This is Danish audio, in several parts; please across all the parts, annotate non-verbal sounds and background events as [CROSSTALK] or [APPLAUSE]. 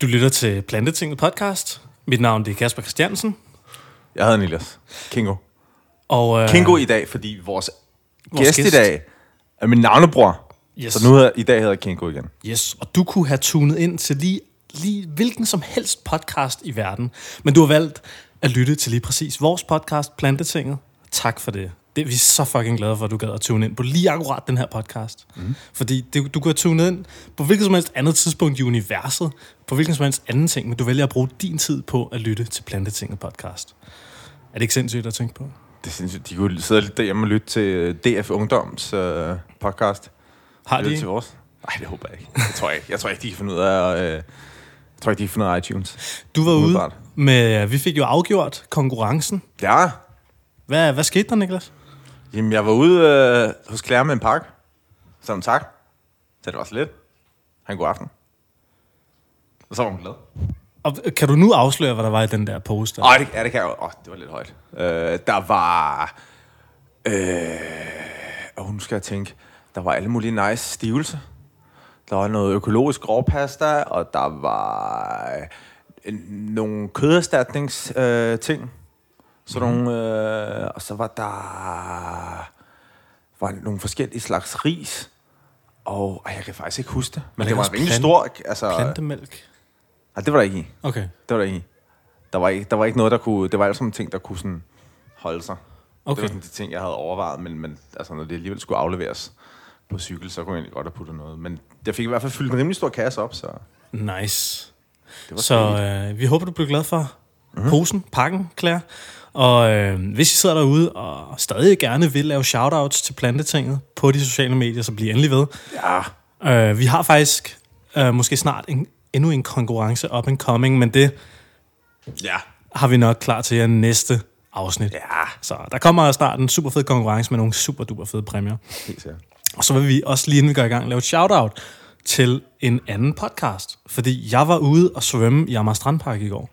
Du lytter til Plantetinget podcast. Mit navn det er Kasper Christiansen. Jeg hedder Niklas. Kingo. Og, øh, Kingo i dag, fordi vores, Vores gæst, gæst. i dag er min navnebror. Yes. Så nu hedder, i dag hedder Kingo igen. Yes, og du kunne have tunet ind til lige, lige hvilken som helst podcast i verden. Men du har valgt at lytte til lige præcis vores podcast, Plantetinget. Tak for det. Det vi er så fucking glade for, at du gad at tune ind på lige akkurat den her podcast. Mm. Fordi det, du have tunet ind på hvilket som helst andet tidspunkt i universet, på hvilken som helst anden ting, men du vælger at bruge din tid på at lytte til Plantetinget podcast. Er det ikke sindssygt at tænke på? Det er sindssygt. De kunne sidde lidt derhjemme og lytte til øh, DF Ungdoms øh, podcast. Har de? til vores? Nej, det håber jeg ikke. Jeg tror ikke. Jeg tror ikke, de kan finde ud af... Øh, jeg tror ikke, de kan finde ud af iTunes. Du var ude med, vi fik jo afgjort konkurrencen. Ja. Hvad, hvad skete der, Niklas? Jamen, jeg var ude øh, hos Claire med en pakke. Så hun tak. Så det var så lidt. Han god aften. Og så var hun glad. Og kan du nu afsløre, hvad der var i den der poster? Åh, det, ja, det kan jeg jo. Åh, det var lidt højt. Øh, der var... Øh, åh, nu skal jeg tænke. Der var alle mulige nice stivelse. Der var noget økologisk grovpasta, og der var øh, nogle køderstatnings øh, ting. Så Mhm. nogle, øh, og så var der var nogle forskellige slags ris. Og ej, jeg kan faktisk ikke huske det. Men det det var også rimelig stor. Altså, Plantemælk. nej, det var der ikke i. Okay. Det var der ikke. i. Der var ikke, der var ikke noget, der kunne... Det var alle sammen ting, der kunne sådan holde sig. Okay. Det var sådan de ting, jeg havde overvejet, men, men altså, når det alligevel skulle afleveres på cykel, så kunne jeg egentlig godt have puttet noget. Men jeg fik i hvert fald fyldt en rimelig stor kasse op, så Nice. det var Så øh, vi håber, du bliver glad for mm-hmm. posen, pakken, Claire. Og øh, hvis I sidder derude og stadig gerne vil lave shoutouts til Plantetinget på de sociale medier, så bliv endelig ved. Ja, Øh, vi har faktisk øh, måske snart en, endnu en konkurrence up and coming, men det ja, har vi nok klar til jer næste afsnit. ja. Så der kommer snart en super fed konkurrence med nogle super duper fede præmier. Helt sikkert. Og så vil vi også lige inden vi går i gang lave et shout-out til en anden podcast. Fordi jeg var ude og svømme i Amager Strandpark i går.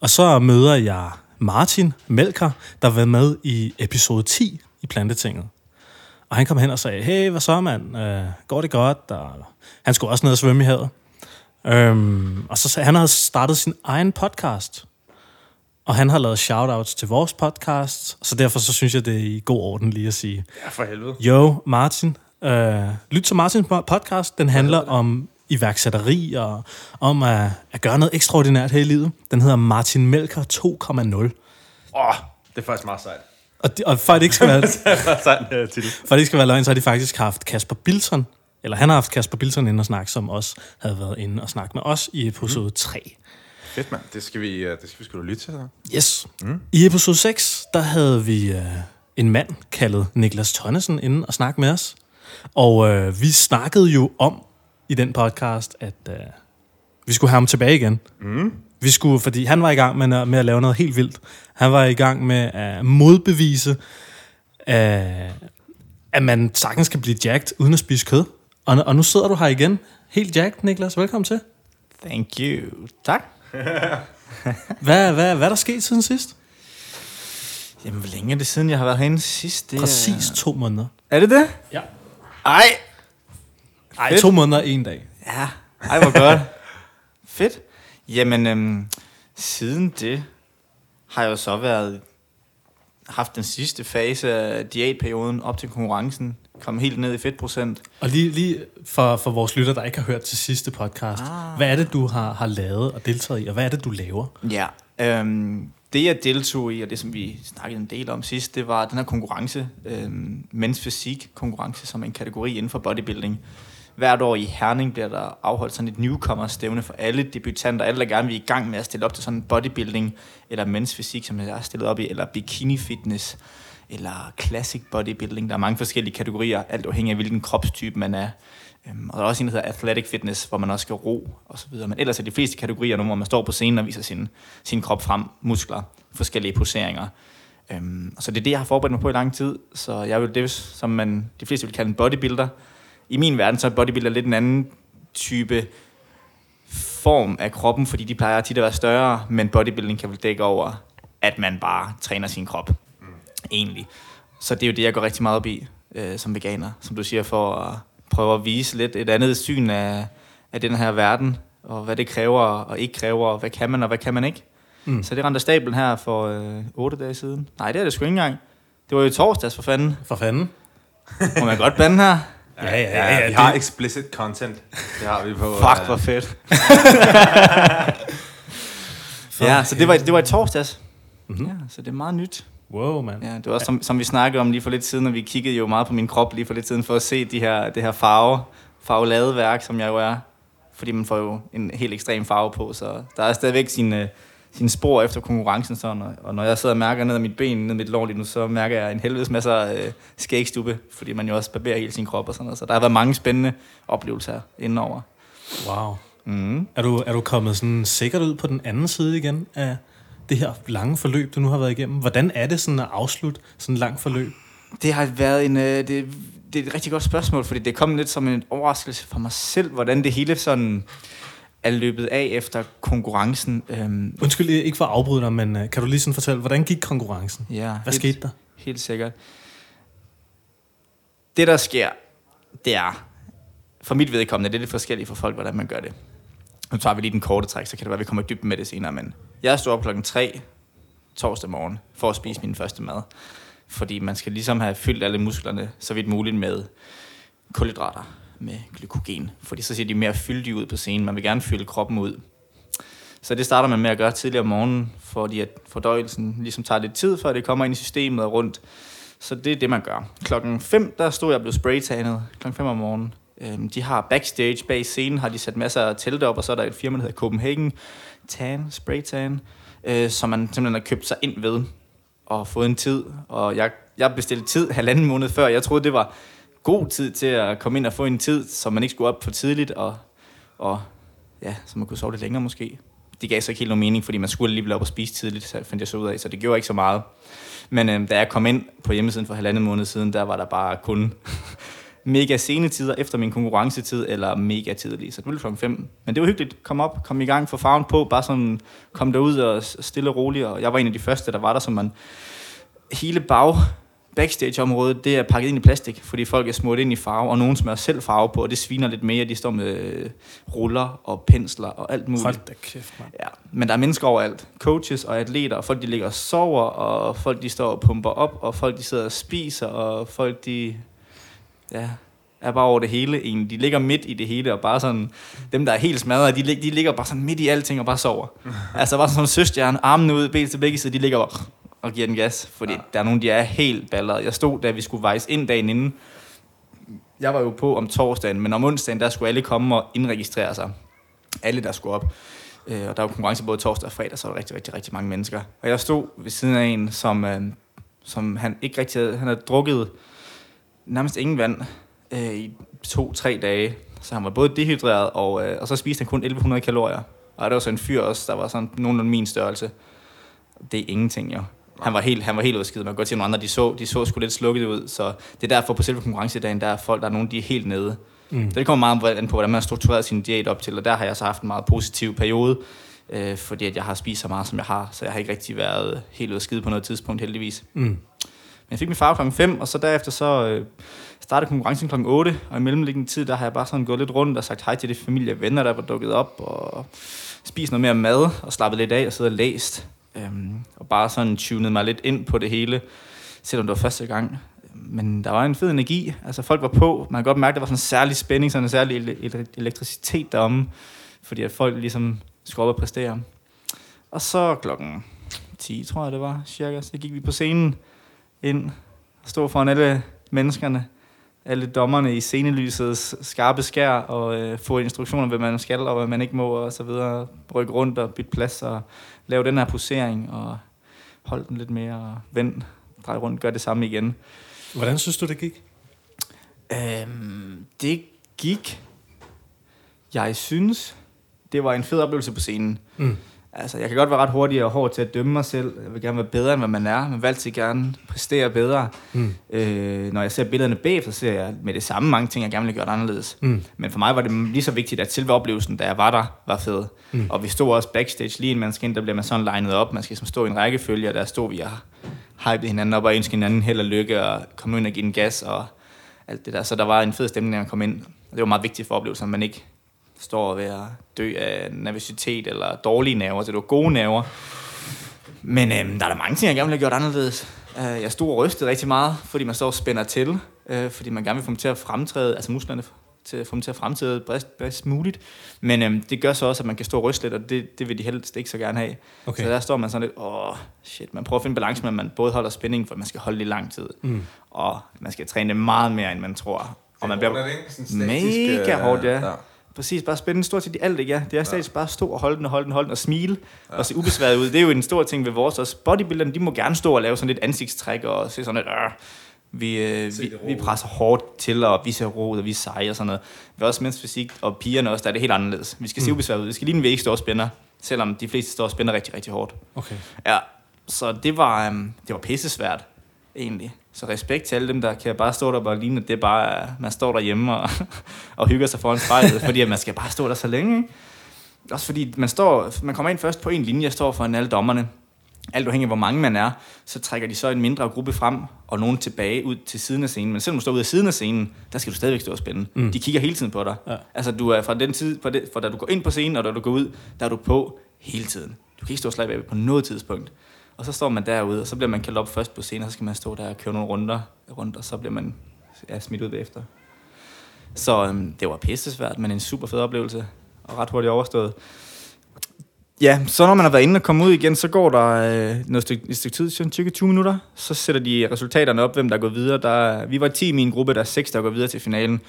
Og så møder jeg Martin Melker, der var med i episode 10 i Plantetinget. Og han kom hen og sagde, hey, hvad så mand? Øh, går det godt? Og han skulle også ned og svømme i havet. Øhm, og så han havde startet sin egen podcast. Og han har lavet shoutouts til vores podcast, så derfor så synes jeg, det er i god orden lige at sige, Ja, for helvede. Jo, Martin. Øh, lyt til Martins podcast. Den handler om iværksætteri og om at, at gøre noget ekstraordinært her i livet. Den hedder Martin Melker 2,0. Åh, oh, det er faktisk meget sejt. Og, de, og for at det ikke skal være, [LAUGHS] titel. for at det ikke skal være løgn, så har de faktisk haft Kasper Bilton, eller han har haft Kasper Bilton inde og snakke, som også havde været inde og snakke med os i episode 3. Fedt, mand. Det skal vi, uh, det skal vi da lytte til, så. Yes. Mm. I episode 6, der havde vi øh, en mand kaldet Niklas Tonnesen inde og snakke med os. Og øh, vi snakkede jo om i den podcast, at øh, vi skulle have ham tilbage igen. Mm. Vi skulle, fordi han var i gang med, med at lave noget helt vildt. Han var i gang med at modbevise, øh, at man sagtens kan blive jacked uden at spise kød. Og, og nu sidder du her igen. Helt jacked, Niklas. Velkommen til. Thank you. Tak. [LAUGHS] Hvad, hvad, hvad er der sket siden sidst? Jamen, hvor længe er det siden, jeg har været herinde sidst? Det Præcis to måneder. Er, er det det? Ja. Ej. Ej, Fedt. to måneder en dag. Ja. Ej, hvor godt. [LAUGHS] Fedt. Jamen, øhm, siden det har jeg jo så været haft den sidste fase af diætperioden op til konkurrencen. Kom helt ned i fedtprocent. Og lige, lige for, for vores lytter, der ikke har hørt til sidste podcast. Ah. Hvad er det, du har, har lavet og deltaget i, og hvad er det, du laver? Ja. Øhm, det jeg deltog i, og det som vi snakkede en del om sidst, det var den her konkurrence, øhm, Men's Fysik konkurrence, som er en kategori inden for bodybuilding. Hvert år i Herning bliver der afholdt sådan et newcomer-stævne for alle debutanter, alle der gerne vil i gang med at stille op til sådan bodybuilding, eller Men's Fysik, som jeg er stillet op i, eller bikini fitness, eller classic bodybuilding. Der er mange forskellige kategorier, alt afhængig af hvilken kropstype man er. Øhm, og der er også en, der hedder athletic fitness, hvor man også skal ro og så videre. Men ellers er de fleste kategorier nu, hvor man står på scenen og viser sin, sin krop frem, muskler, forskellige poseringer. Øhm, så det er det, jeg har forberedt mig på i lang tid. Så jeg vil det, som man, de fleste vil kalde en bodybuilder. I min verden, så er bodybuilder lidt en anden type form af kroppen, fordi de plejer tit at være større, men bodybuilding kan vel dække over, at man bare træner sin krop, mm. egentlig. Så det er jo det, jeg går rigtig meget op i øh, som veganer, som du siger, for at prøve at vise lidt et andet syn af, af den her verden. og hvad det kræver og ikke kræver, og hvad kan man og hvad kan man ikke. Mm. Så det rendte stablen her for øh, 8 dage siden. Nej, det er det sgu ikke engang. Det var jo torsdags for fanden. For fanden. Må man godt bande her? [LAUGHS] Ja, ja, ja. ja, vi det- har explicit content. Det har vi på... [LAUGHS] Fuck, øh, hvor fedt. [LAUGHS] ja, så det var, det var i torsdags. Mm-hmm. Ja, så det er meget nyt. Wow, mand. Ja, det var også, som, som vi snakkede om lige for lidt siden, og vi kiggede jo meget på min krop lige for lidt siden, for at se de her, det her farve, farveladeværk, som jeg jo er. Fordi man får jo en helt ekstrem farve på, så der er stadigvæk sine, sine spor efter konkurrencen. Sådan, og, og når jeg sidder og mærker ned ad mit ben, ned ad mit lår lige nu, så mærker jeg en helvedes masse øh, skægstube, fordi man jo også barberer hele sin krop og sådan noget. Så der har været mange spændende oplevelser indenover. Wow. Mm. Er du, er du kommet sådan sikkert ud på den anden side igen af det her lange forløb, du nu har været igennem? Hvordan er det sådan at afslutte sådan et langt forløb? Det har været en, øh, det, det er et rigtig godt spørgsmål, fordi det kom lidt som en overraskelse for mig selv, hvordan det hele sådan er løbet af efter konkurrencen. Øhm, Undskyld, ikke for at afbryde dig, men øh, kan du lige sådan fortælle, hvordan gik konkurrencen? ja, Hvad helt, skete der? Helt sikkert. Det, der sker, det er, for mit vedkommende, det er lidt forskelligt for folk, hvordan man gør det. Nu tager vi lige den korte træk, så kan det være, at vi kommer i dybden med det senere, men jeg stod op klokken 3 torsdag morgen for at spise min første mad. Fordi man skal ligesom have fyldt alle musklerne så vidt muligt med kulhydrater, med glykogen. Fordi så ser de mere fyldige ud på scenen. Man vil gerne fylde kroppen ud. Så det starter man med at gøre tidligere om morgenen, fordi at fordøjelsen ligesom tager lidt tid, før det kommer ind i systemet og rundt. Så det er det, man gør. Klokken 5, der stod jeg og blev spraytanet. Klokken 5 om morgenen. Øhm, de har backstage bag scenen, har de sat masser af telte op, og så er der et firma, der hedder Copenhagen Tan, Spraytan, øh, som man simpelthen har købt sig ind ved og fået en tid. Og jeg, jeg bestilte tid halvanden måned før. Jeg troede, det var god tid til at komme ind og få en tid, så man ikke skulle op for tidligt, og, og ja, så man kunne sove lidt længere måske. Det gav så ikke helt nogen mening, fordi man skulle alligevel op og spise tidligt, så fandt jeg så ud af, så det gjorde ikke så meget. Men øh, da jeg kom ind på hjemmesiden for halvandet måned siden, der var der bare kun [LAUGHS] mega sene tider efter min konkurrencetid, eller mega tidlig, så det blev klokken 5. Men det var hyggeligt. Kom op, kom i gang, få farven på, bare sådan kom derud og stille og roligt. Og jeg var en af de første, der var der, som man hele bag backstage-området, det er pakket ind i plastik, fordi folk er smurt ind i farve, og nogen smører selv farve på, og det sviner lidt mere. De står med øh, ruller og pensler og alt muligt. Hold da kæft, mand. Ja, men der er mennesker overalt. Coaches og atleter, og folk de ligger og sover, og folk de står og pumper op, og folk de sidder og spiser, og folk de ja, er bare over det hele egentlig. De ligger midt i det hele, og bare sådan, dem der er helt smadret, de, de ligger bare sådan midt i alting og bare sover. altså bare sådan en søstjerne, armene ud, ben til begge sider, de ligger bare og giver den gas, fordi ja. der er nogen, de er helt balleret. Jeg stod, da vi skulle vejs ind dagen inden, jeg var jo på om torsdagen, men om onsdagen, der skulle alle komme og indregistrere sig. Alle, der skulle op. Øh, og der var konkurrence både torsdag og fredag, så var der rigtig, rigtig, rigtig mange mennesker. Og jeg stod ved siden af en, som, øh, som han ikke rigtig havde, han havde drukket nærmest ingen vand øh, i to-tre dage. Så han var både dehydreret, og, øh, og så spiste han kun 1100 kalorier. Og der var så en fyr også, der var sådan nogenlunde min størrelse. Det er ingenting, jo. Han var helt, han var helt udskidt. Man kan godt se, at nogle andre, de så, de så sgu lidt slukket ud. Så det er derfor på selve konkurrencedagen, der er folk, der er nogen, de er helt nede. Mm. Så det kommer meget an på, hvordan man har struktureret sin diæt op til. Og der har jeg så haft en meget positiv periode, øh, fordi at jeg har spist så meget, som jeg har. Så jeg har ikke rigtig været helt skide på noget tidspunkt, heldigvis. Mm. Men jeg fik min farve klokken 5, og så derefter så øh, startede konkurrencen klokken 8, og i mellemliggende tid, der har jeg bare sådan gået lidt rundt og sagt hej til de familie og venner, der var dukket op, og spist noget mere mad, og slappet lidt af og siddet og læst. Øhm, og bare sådan tunede mig lidt ind på det hele, selvom det var første gang. Men der var en fed energi, altså folk var på, man kan godt mærke, der var sådan en særlig spænding, sådan en særlig ele- ele- elektricitet deromme, fordi at folk ligesom skulle op og præstere. Og så klokken 10, tror jeg det var, cirka, så gik vi på scenen ind, og stod foran alle menneskerne, alle dommerne i scenelysets skarpe skær, og øh, få instruktioner, hvad man skal, og hvad man ikke må, og så videre. Rykke rundt og bytte plads, og lave den her posering, og holde den lidt mere, og vend, drej rundt, gør det samme igen. Hvordan synes du, det gik? Øhm, det gik. Jeg synes, det var en fed oplevelse på scenen. Mm. Altså, jeg kan godt være ret hurtig og hård til at dømme mig selv. Jeg vil gerne være bedre, end hvad man er. Man vil altid gerne præstere bedre. Mm. Øh, når jeg ser billederne bag, så ser jeg med det samme mange ting, jeg gerne ville have gjort anderledes. Mm. Men for mig var det lige så vigtigt, at selve oplevelsen, da jeg var der, var fed. Mm. Og vi stod også backstage lige inden man skal ind, der bliver man sådan legnet op. Man skal som stå i en rækkefølge, og der stod vi og hypede hinanden op og ønskede hinanden held og lykke og komme ind og give den gas og alt det der. Så der var en fed stemning, når man kom ind. Og det var meget vigtigt for oplevelsen, at man ikke står ved at dø af nervøsitet eller dårlige nerver, så det var gode nerver. Men øhm, der er der mange ting, jeg gerne ville have gjort anderledes. Øh, jeg stod og rystede rigtig meget, fordi man står og spænder til, øh, fordi man gerne vil få dem til at fremtræde, altså musklerne til at få dem til at fremtræde bedst, bedst muligt. Men øhm, det gør så også, at man kan stå og ryste lidt, og det, det vil de helst ikke så gerne have. Okay. Så der står man sådan lidt, åh, shit, man prøver at finde balance med, at man både holder spænding, for man skal holde det i lang tid, Mm. og man skal træne det meget mere, end man tror. Og man bliver er mega øh, hårdt, ja. Præcis, bare spænde stort set i alt, ikke? Ja. Det er stadig bare stå og holde den og holde den, holde den og smile ja. og se ubesværet ud. Det er jo en stor ting ved vores også. Bodybuilderne, de må gerne stå og lave sådan lidt ansigtstræk og se sådan lidt, øh, vi, øh, vi, vi presser hårdt til, og vi ser ro ud, og vi er seje og sådan noget. Vi også mens fysik, og pigerne også, der er det helt anderledes. Vi skal se Mm. ubesværet ud. Vi skal lige en væg stå og spænder, selvom de fleste står og spænder rigtig, rigtig hårdt. Okay. Ja, så det var, um, det var pisse svært, egentlig. Så respekt til alle dem, der kan bare stå der og ligne, det er bare, man står derhjemme og, og hygger sig foran spejlet, [LAUGHS] fordi at man skal bare stå der så længe. Ikke? Også fordi man, står, man kommer ind først på en linje, står foran alle dommerne. Alt afhængig af, hvor mange man er, så trækker de så en mindre gruppe frem, og nogen tilbage ud til siden af scenen. Men selvom du står ude af siden af scenen, der skal du stadigvæk stå og spænde. Mm. De kigger hele tiden på dig. Ja. Altså, du er fra den tid, fra, det, fra da du går ind på scenen, og da du går ud, der er du på hele tiden. Du kan ikke stå og slappe af på noget tidspunkt. Og så står man derude, og så bliver man kaldt op først på scenen, og så skal man stå der og køre nogle runder, rundt, og så bliver man ja, smidt ud bagefter. Så øhm, det var pisse svært, men en super fed oplevelse, og ret hurtigt overstået. Ja, så når man har været inde og kommet ud igen, så går der øh, noget stykke, et stykke tid, cirka 20 minutter. Så sætter de resultaterne op, hvem der går videre. Der, er- vi var 10 i min gruppe, der er 6, der går videre til finalen.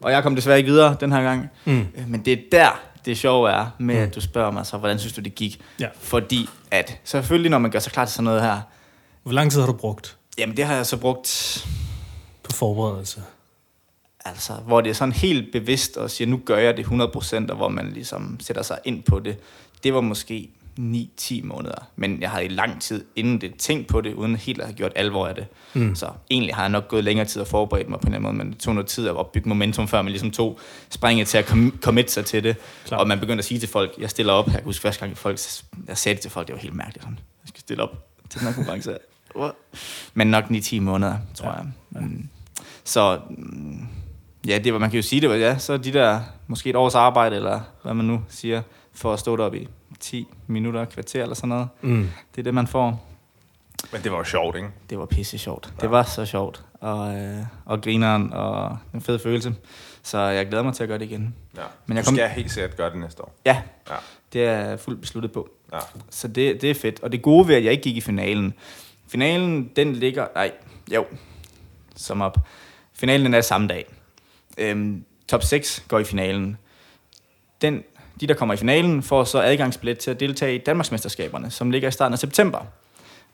Og jeg kom desværre ikke videre den her gang. Mm. Øh, Men det er der, det sjove er med, Mm. at du spørger mig så, hvordan synes du, det gik? Ja. Fordi at, selvfølgelig når man gør sig klar til sådan noget her, Hvor lang tid har du brugt jamen det har jeg så brugt, på forberedelse? altså, hvor det er sådan helt bevidst og siger, nu gør jeg det 100%, og hvor man ligesom sætter sig ind på det. Det var måske 9-10 måneder, men jeg havde i lang tid inden det tænkt på det, uden helt at have gjort alvor af det. Mm. Så egentlig har jeg nok gået længere tid og forberedt mig på en eller anden måde, men det tog noget tid at opbygge momentum, før man ligesom tog springet til at com- commit sig til det. Klar. Og man begyndte at sige til folk, jeg stiller op. Jeg kan huske første gang, folk, jeg sagde det til folk, det var helt mærkeligt. Sådan, jeg skal stille op til den her konkurrence. Men nok 9-10 måneder, tror Ja. jeg. Mm. Så mm, ja, det var, man kan jo sige det, var, ja, så de der, måske et års arbejde, eller hvad man nu siger, for at stå deroppe i 10 minutter, kvarter eller sådan noget. Mm. Det er det, man får. Men det var jo sjovt, ikke? Det var pisse sjovt. Det var så sjovt. Og, øh, og grineren og en fed følelse. Så jeg glæder mig til at gøre det igen. Ja. Men jeg jeg kom- du skal helt sikkert gøre det næste år. Ja, Ja. det er jeg fuldt besluttet på. Ja. Så det, det er fedt. Og det gode ved, at jeg ikke gik i finalen. Finalen, den ligger... Nej, jo. Som op. Finalen den er samme dag. Øhm, top 6 går i finalen. Den, de, der kommer i finalen, får så adgangsbillet til at deltage i Danmarksmesterskaberne, som ligger i starten af september.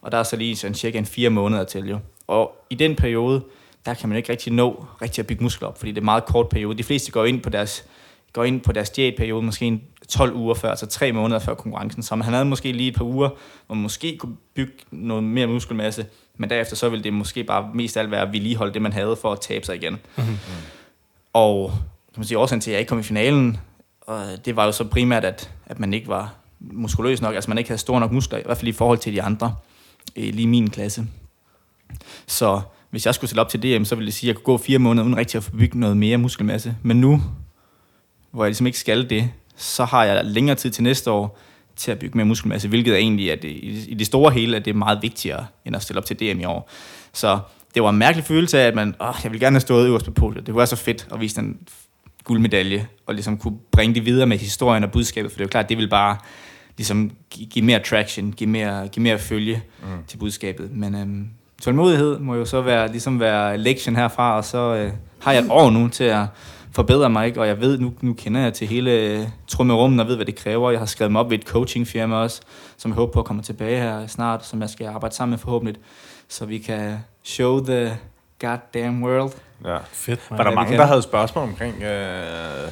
Og der er så lige sådan cirka en fire måneder til jo. Og i den periode, der kan man ikke rigtig nå rigtig at bygge muskler op, fordi det er en meget kort periode. De fleste går ind på deres, går ind på deres diætperiode måske en 12 uger før, altså tre måneder før konkurrencen. Så han havde måske lige et par uger, hvor man måske kunne bygge noget mere muskelmasse, men derefter så ville det måske bare mest alt være at vedligeholde det, man havde for at tabe sig igen. Mhm. Og kan man sige, årsagen til, at jeg ikke kom i finalen, og det var jo så primært, at, at man ikke var muskuløs nok, altså man ikke havde store nok muskler, i hvert fald i forhold til de andre, lige i min klasse. Så hvis jeg skulle stille op til DM, så ville det sige, at jeg kunne gå fire måneder uden rigtig at få bygget noget mere muskelmasse. Men nu, hvor jeg ligesom ikke skal det, så har jeg længere tid til næste år til at bygge mere muskelmasse, hvilket er egentlig at det, i det store hele at det er meget vigtigere, end at stille op til DM i år. Så det var en mærkelig følelse af, at man, åh, jeg vil gerne have stået øverst på podiet. Det var så fedt at vise den guldmedalje, og ligesom kunne bringe det videre med historien og budskabet, for det er jo klart, det vil bare ligesom gi- give mere traction, give mere, give mere følge Mm. til budskabet. Men øhm, tålmodighed må jo så være, ligesom være lektion herfra, og så øh, har jeg et år nu til at forbedre mig, ikke? og jeg ved, nu, nu kender jeg til hele øh, trummerummen og ved, hvad det kræver. Jeg har skrevet mig op ved et coachingfirma også, som jeg håber på at komme tilbage her snart, som jeg skal arbejde sammen med forhåbentlig, så vi kan show the goddamn world. Ja. Fedt, Var man. der vi mange, der havde spørgsmål omkring, øh,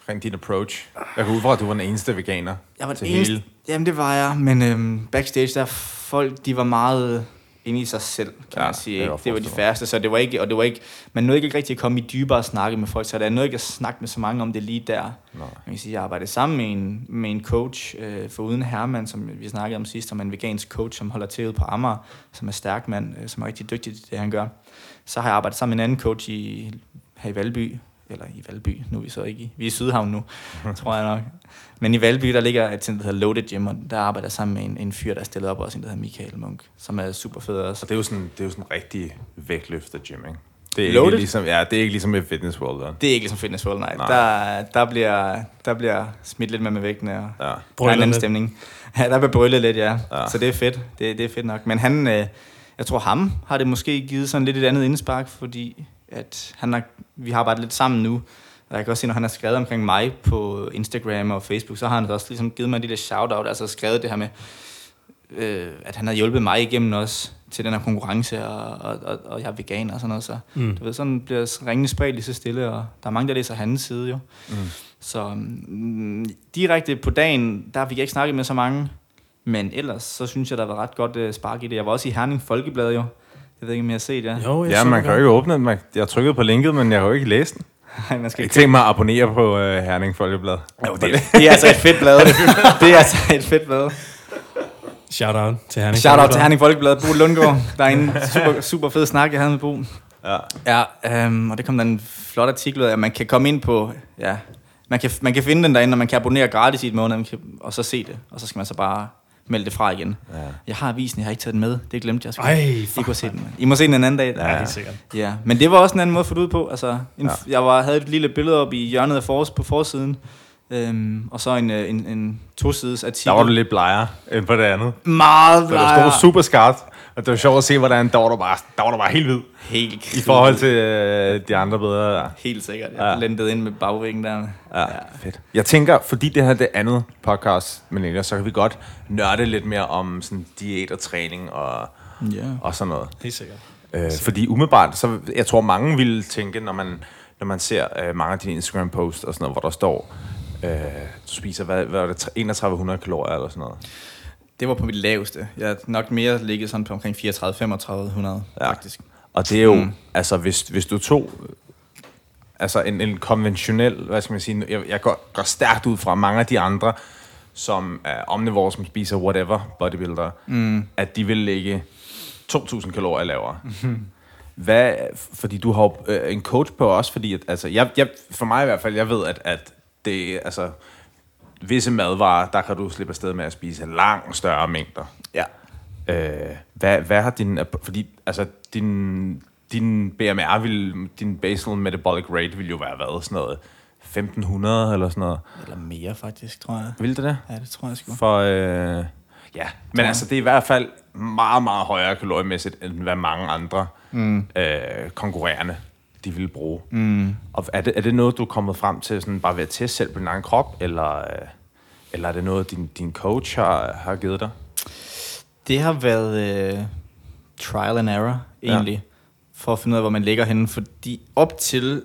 omkring din approach? Jeg går ud fra, at du var den eneste veganer. Jeg var Til den eneste, hele. Jamen, det var jeg, men øhm, backstage, der folk, de var meget inde i sig selv, kan Ja, man sige. Ikke? Det var de færreste, så det var ikke, og det var ikke, man nåede ikke rigtig at komme i dybere snakke med folk, så der er noget ikke at snakke med så mange om det lige der. Nej. Man kan sige, jeg arbejdede sammen med en, med en coach, øh, for uden Herman, som vi snakkede om sidst, om en vegansk coach, som holder til på Amager, som er stærk mand, øh, som er rigtig dygtig til det, han gør. Så har jeg arbejdet sammen med en anden coach i, her i Valby, eller i Valby, nu er vi så ikke i, vi er i Sydhavn nu, [LAUGHS] tror jeg nok. Men i Valby, der ligger et center, der hedder Loaded Gym, og der arbejder jeg sammen med en, en fyr, der er stillet op, også en, der hedder Michael Munk, som er super fed også. Og det er jo sådan, det er jo sådan en rigtig vægtløfter gym, ikke? Det er Loaded? ikke ligesom, ja, det er ikke ligesom et fitness world, der. Det er ikke ligesom Fitness World, nej. Nej. Der, der, bliver, der bliver smidt lidt med med vægtene, og Ja. der er en anden lidt. stemning. [LAUGHS] Ja, der bliver brøllet lidt, ja. Ja. ja. Så det er fedt. Det, det er fedt nok. Men han, øh, jeg tror ham har det måske givet sådan lidt et andet indspark, fordi at han har, vi har arbejdet lidt sammen nu. Og jeg kan også se, når han har skrevet omkring mig på Instagram og Facebook, så har han også ligesom givet mig en lille shout-out, altså skrevet det her med, øh, at han har hjulpet mig igennem også til den her konkurrence, og, og, og, og jeg er veganer og sådan noget. Så Mm. du ved, sådan bliver ringene spredt lige så stille, og der er mange, der læser hans side jo. Mm. Så mm, direkte på dagen, der fik jeg ikke snakket med så mange. Men ellers, så synes jeg, der var ret godt uh, spark i det. Jeg var også i Herning Folkeblad jo. Jeg ved ikke, om jeg har set det. Jo, jeg Ja, så man det kan jo godt. ikke åbne den. Man- Jeg trykkede på linket, men jeg har jo ikke læst den. man Jeg skal har ikke ikke tænkt mig at abonnere på uh, Herning Folkeblad. jo, det, det, er altså et fedt blad. [LAUGHS] det er altså et fedt blad. Shout out til Herning. Shout out til Herning Folkeblad, Bo Lundgaard. Der er en super, super fed snak, jeg havde med Bo. Ja. Ja, øhm, og det kom der en flot artikel ud af, at man kan komme ind på, ja, man kan, man kan finde den derinde, og man kan abonnere gratis i et måned, man kan, og så se det, og så skal man så bare melde det fra igen. Ja. Jeg har avisen, jeg har ikke taget den med, det glemte jeg. sgu. Ej, I fuck. kunne se den. I må se den en anden dag. Ja, helt sikkert. Ja, men det var også en anden måde at få det ud på. Altså, en, Ja. ja. Jeg var, havde et lille billede op i hjørnet af fors, på forsiden, øhm, og så en, øh, en, en to-sides artikel. Der var du lidt blegere end på det andet. meget Så der blejer. stod super skarpt. Og det var sjovt at se, hvordan der var du bare, der var du bare helt hvid. Helt I forhold til øh, de andre bedre der. Helt sikkert. Jeg Ja. ja. lendede ind med bagvæggen der. Ja, fedt. Jeg tænker, fordi det her er det andet podcast, men ellers, så kan vi godt nørde lidt mere om sådan diæt og træning og, Ja. og sådan noget. Helt sikkert. Øh, fordi umiddelbart, så jeg tror mange ville tænke, når man, når man ser øh, mange af dine Instagram-posts og sådan noget, hvor der står, øh, du spiser, hvad, hvad er det, 3100 kalorier eller sådan noget. Det var på mit laveste. Jeg er nok mere ligget sådan på omkring 34-3500 Ja. ja. faktisk. Og det er jo, mm. Altså hvis, hvis du tog, altså en, en konventionel, hvad skal man sige, jeg, jeg går, går stærkt ud fra mange af de andre, som er omnivore, som spiser whatever, bodybuilder, mm. at de vil ligge 2.000 kalorier lavere. Hvad, fordi du har øh, en coach på også, fordi at, altså, jeg, jeg, for mig i hvert fald, jeg ved, at, at det, altså, visse madvarer, der kan du slippe afsted med at spise langt større mængder. Ja. Øh, hvad, hvad har din... Fordi altså, din, din BMR, vil, din basal metabolic rate, vil jo være hvad? Sådan noget 1500 eller sådan noget. Eller mere faktisk, tror jeg. Vil det det? Ja, det tror jeg sgu. For, øh, ja, men altså, det er i hvert fald meget, meget højere kaloriemæssigt, end hvad mange andre mm. øh, konkurrerende, de vil bruge. Mm. Og er det, er det noget, du er kommet frem til sådan bare ved at teste selv på din egen krop, eller, øh, eller er det noget, din, din coach har, har givet dig? Det har været øh, trial and error, egentlig. Ja. For at finde ud af, hvor man ligger henne. Fordi op til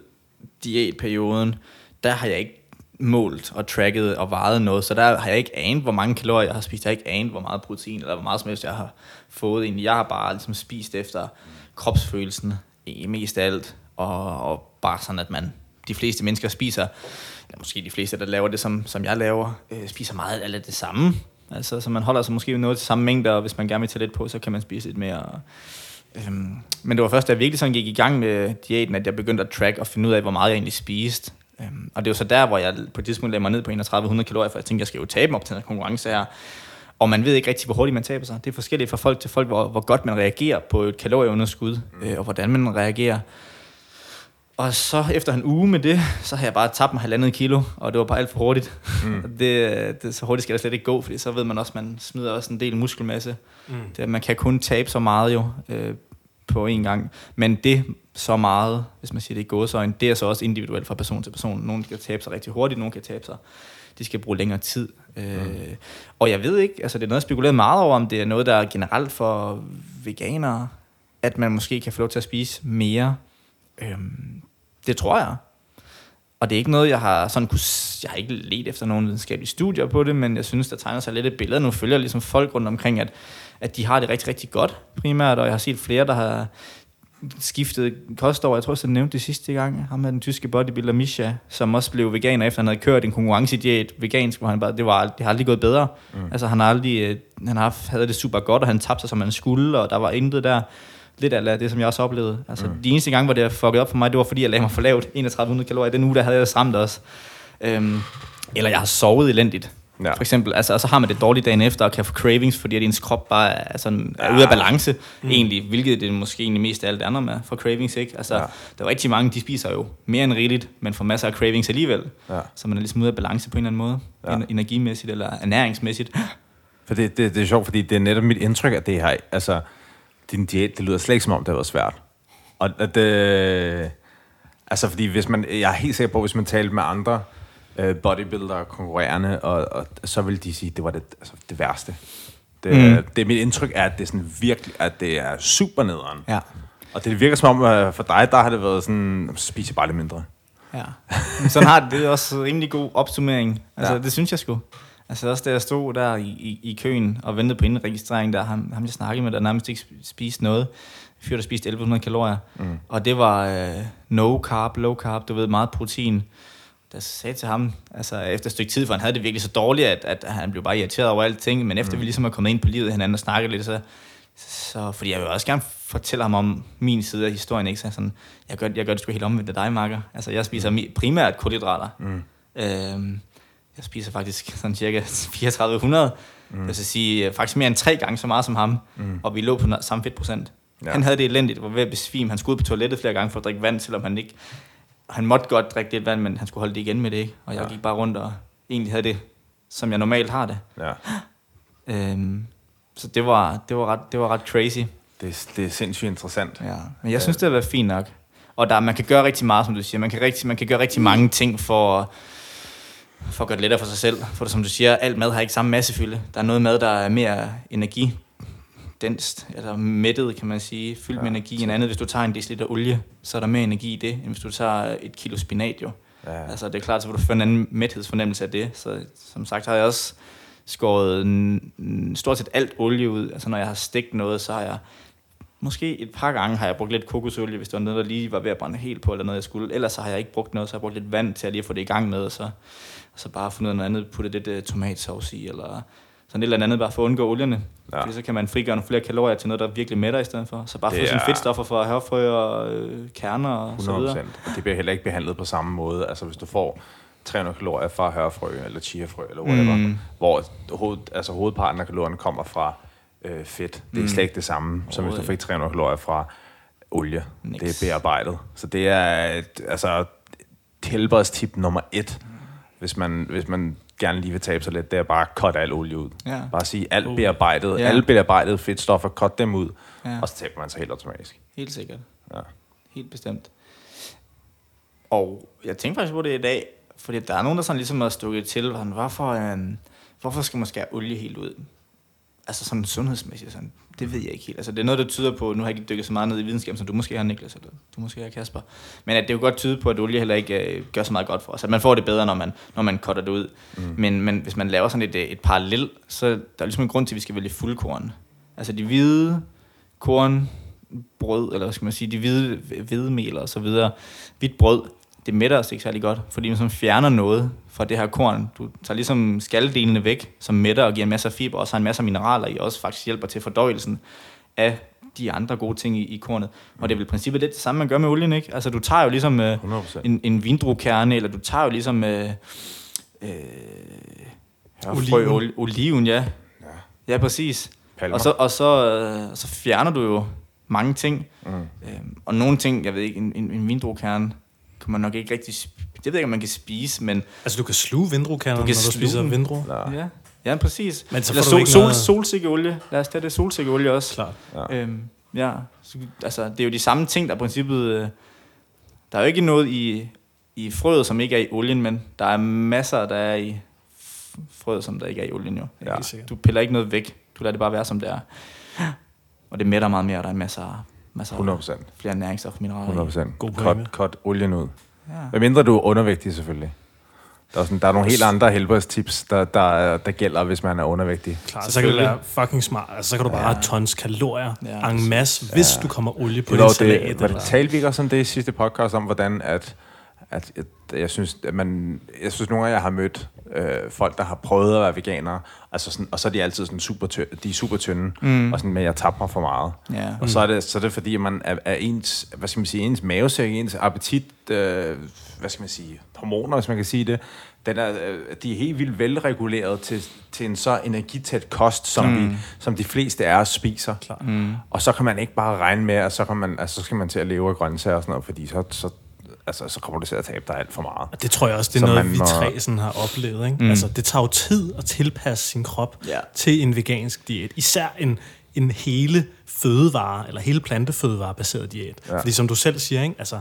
diætperioden, der har jeg ikke målt og tracket og vejet noget. Så der har jeg ikke anet, hvor mange kalorier jeg har spist. Jeg har ikke anet, hvor meget protein eller hvor meget som helst jeg har fået. Egentlig. Jeg har bare ligesom spist efter kropsfølelsen mest af alt. Og, og bare sådan, at man, de fleste mennesker spiser, eller måske de fleste, der laver det, som, som jeg laver, øh, spiser meget af det samme. Altså, så man holder sig måske noget til samme mængde, og hvis man gerne vil tage lidt på, så kan man spise lidt mere. Øhm, men det var først, da jeg virkelig sådan gik i gang med diæten, at jeg begyndte at track og finde ud af, hvor meget jeg egentlig spiste. Øhm, og det var så der, hvor jeg på et tidspunkt lagde mig ned på 3100 kalorier, for jeg tænkte, jeg skal jo tabe mig op til den konkurrence her. Og man ved ikke rigtig, hvor hurtigt man taber sig. Det er forskelligt fra folk til folk, hvor, hvor godt man reagerer på et kalorieunderskud, øh, og hvordan man reagerer. Og så efter en uge med det, så har jeg bare tabt mig halvandet kilo, og det var bare alt for hurtigt. Mm. [LAUGHS] det, det, så hurtigt skal det slet ikke gå, fordi så ved man også, at man smider også en del muskelmasse. Mm. Det, man kan kun tabe så meget jo øh, på en gang. Men det så meget, hvis man siger det i gåsøjne, det er så også individuelt fra person til person. Nogle kan tabe sig rigtig hurtigt, nogle kan tabe sig. De skal bruge længere tid. Mm. Øh, og jeg ved ikke, altså det er noget, jeg spekuleret meget over, om det er noget, der er generelt for veganere, at man måske kan få lov til at spise mere. Øhm, det tror jeg. Og det er ikke noget, jeg har sådan kunne... Jeg har ikke let efter nogen videnskabelige studier på det, men jeg synes, der tegner sig lidt et billede. Nu følger jeg ligesom folk rundt omkring, at, at de har det rigtig, rigtig godt primært, og jeg har set flere, der har skiftet kost over. Jeg tror også, jeg nævnte det sidste gang. Ham med den tyske bodybuilder Misha, som også blev veganer, efter han havde kørt en konkurrencediæt vegansk, hvor han bare, det, var, det har aldrig gået bedre. Mm. Altså han har aldrig, øh, han havde det super godt, og han tabte sig, som han skulle, og der var intet der. Lidt af det, som jeg også oplevede. Altså, mm. de eneste gange, hvor det fuckede op for mig, det var fordi, jeg lagde mig for lavt 3100 kalorier. Den uge, der havde jeg stramt også. Øhm, eller jeg har sovet elendigt. Ja. For eksempel, altså, og så har man det dårligt dagen efter, og kan få cravings, fordi at ens krop bare er, sådan, er ude af balance, mm. egentlig, hvilket det måske egentlig mest af alt andet med for cravings, ikke? Altså, Ja. ja. der er rigtig mange, de spiser jo mere end rigeligt, men får masser af cravings alligevel. Ja. Så man er ligesom ude af balance på en eller anden måde, Ja. ja. energimæssigt eller ernæringsmæssigt. For det, det, det er sjovt, fordi det er netop mit indtryk, at det her, altså, din diæt, det lyder slet ikke som om, det har været svært. Og at det, altså fordi hvis man, jeg er helt sikker på, hvis man talte med andre øh, bodybuildere, konkurrerende, og, og, så vil de sige, at det var det, altså, det værste. Det, mm. Det, mit indtryk er, at det er sådan virkelig, at det er super nederen. Ja. Og det virker som om, at for dig, der har det været sådan, spise bare lidt mindre. Ja. Men sådan har det, det er også en rimelig god opsummering. Altså, ja. det synes jeg sgu. Altså også da jeg stod der i, i, i køen og ventede på indregistrering, der ham, ham jeg snakkede med, der nærmest ikke spiste noget. Fyr, der spiste 1100 kalorier. Mm. Og det var øh, no carb, low carb, du ved, meget protein. Der sagde til ham, altså efter et stykke tid, for han havde det virkelig så dårligt, at, at han blev bare irriteret over alting. Men efter mm. vi ligesom er kommet ind på livet hinanden og snakket lidt, så, så, fordi jeg vil også gerne fortælle ham om min side af historien, ikke? Så sådan, jeg gør, jeg gør det sgu helt omvendt af dig, Marker. Altså, jeg spiser primært kulhydrater. Mm. Øhm, jeg spiser faktisk sådan cirka 3400. Mm. Det vil så sige, øh, faktisk mere end tre gange så meget som ham. Mm. Og vi lå på samme fedtprocent. Ja. Han havde det elendigt, var ved at besvime. Han skulle ud på toilettet flere gange for at drikke vand, selvom han ikke... Han måtte godt drikke lidt vand, men han skulle holde det igen med det, ikke? Og jeg Ja. ja. gik bare rundt og egentlig havde det, som jeg normalt har det. Ja. [GASPS] Øhm, så det var, det, var ret, det var ret crazy. Det, det er sindssygt interessant. Ja, men jeg synes, det har været fint nok. Og der, man kan gøre rigtig meget, som du siger. Man kan, rigtig, man kan gøre rigtig mange ting for, for at gøre det lettere for sig selv. For som du siger, alt mad har ikke samme massefylde. Der er noget mad, der er mere energi denst, eller mættet, kan man sige, fyldt ja, med energi end andet. Hvis du tager en deciliter olie, så er der mere energi i det, end hvis du tager et kilo spinat jo. Ja. Altså, det er klart, så vil du få en anden mæthedsfornemmelse af det. Så som sagt har jeg også skåret n- stort set alt olie ud. Altså, når jeg har stegt noget, så har jeg måske et par gange har jeg brugt lidt kokosolie, hvis det var noget, der lige var ved at brænde helt på, eller noget, jeg skulle. Ellers så har jeg ikke brugt noget, så har jeg brugt lidt vand til at lige få det i gang med, så, så bare fundet noget andet, putte lidt uh, tomatsauce i, eller sådan et eller andet, bare for at undgå olierne. Ja. Fordi så kan man frigøre nogle flere kalorier til noget, der virkelig mætter i stedet for. Så bare få sine er- fedtstoffer fra hørfrø og øh, kerner og så 100%. videre. Og det bliver heller ikke behandlet på samme måde. Altså hvis du får 300 kalorier fra hørfrø eller chiafrø eller whatever, mm. Hvor hoved, altså hovedparten af kalorierne kommer fra øh, fedt. Det er Mm. slet ikke det samme, som hvis du fik 300 kalorier fra olie. Niks. Det er bearbejdet. Så det er et, altså helbredstip nummer et, hvis man, hvis man gerne lige vil tabe sig lidt, det er bare at cut al olie ud. Ja. Bare sige alt bearbejdet, Ja. alle bearbejdede fedtstoffer, cut dem ud, Ja. og så taber man sig helt automatisk. Helt sikkert. Ja. Helt bestemt. Og jeg tænkte faktisk på det i dag, fordi der er nogen, der sådan ligesom har stukket til, hvorfor, øhm, hvorfor skal man skære olie helt ud? Altså sådan sundhedsmæssigt, sådan, det ved jeg ikke helt. Altså det er noget, der tyder på, nu har jeg ikke dykket så meget ned i videnskab, som du måske har, Niklas, eller du måske har, Kasper. Men at det jo godt tyde på, at olie heller ikke øh, gør så meget godt for os. At man får det bedre, når man, når man cutter det ud. Mm. Men, men hvis man laver sådan et, øh, et parallel, så der er ligesom en grund til, at vi skal vælge fuldkorn. Altså de hvide korn, brød, eller hvad skal man sige, de hvide hvedemel og så videre, hvidt brød, det mætter os ikke særlig godt, fordi man sådan fjerner noget fra det her korn. Du tager ligesom skaldelene væk, som mætter og giver en masse af fiber, og så har en masse af mineraler i, og også faktisk hjælper til fordøjelsen af de andre gode ting i, i kornet. Og det er vel i princippet det, det samme, man gør med olien, ikke? Altså du tager jo ligesom øh, 100%. en, en vindruekerne, eller du tager jo ligesom øh, øh, Oliven. oliven. Oliven, oliven ja. ja. Ja, præcis. Palmer. Og så, og så, øh, så fjerner du jo mange ting. Mm. Øhm, og nogle ting, jeg ved ikke, en, en, en vindruekerne kan man nok ikke rigtig... Det ved jeg ikke, om man kan spise, men... Altså, du kan sluge vindruekernerne, Du når kan du spiser vindru. Ja. Ja, præcis. Men så Eller du ikke sol, noget- solsikkeolie. Lad os tage det solsikkeolie også. Klart. Ja. Øhm, ja, så, altså det er jo de samme ting, der i princippet... Øh, der er jo ikke noget i, i frøet, som ikke er i olien, men der er masser, der er i frøet, som der ikke er i olien jo. Ja. Du piller ikke noget væk. Du lader det bare være, som det er. Og det mætter meget mere, og der er masser, masser 100%. flere næringsstoffer, mineraler. i. 100%. God. Cut, cut olien ud. Ja. Hvad mindre du er undervægtig, selvfølgelig. Der er, sådan, der er nogle helt andre helbredstips, der, der, der gælder, hvis man er undervægtig. Klart, så kan det være fucking smart. Altså, så kan du bare Ja. have tons kalorier Ja. ja. en masse, hvis du kommer olie på Det din salat. det, var det talte vi ikke også om det i sidste podcast, om hvordan at at jeg, jeg synes, at man, jeg synes nogle gange, jeg har mødt øh, folk, der har prøvet at være veganere, altså sådan, og så er de altid sådan super tynde, de er super tynde, mm. og sådan, men jeg tabte mig for meget. Ja. Og så er, det, så er det fordi, at man er, er ens, hvad skal man sige, ens mavesæk, ens appetit, øh, hvad skal man sige, hormoner, hvis man kan sige det, den er, øh, de er helt vildt velreguleret til, til en så energitæt kost, som, mm. vi, som de fleste af os spiser. Klar. Mm. Og så kan man ikke bare regne med, at så, kan man, altså, så skal man til at leve af grøntsager og sådan noget, fordi så, så, altså, så kommer du til at tabe dig alt for meget. Og det tror jeg også, det er Så noget, vi må- tre sådan har oplevet. Ikke? Mm. Altså, det tager jo tid at tilpasse sin krop Ja. til en vegansk diæt. Især en, en hele fødevare, eller hele plantefødevarebaseret diæt. Ja. Fordi som du selv siger, ikke? Altså,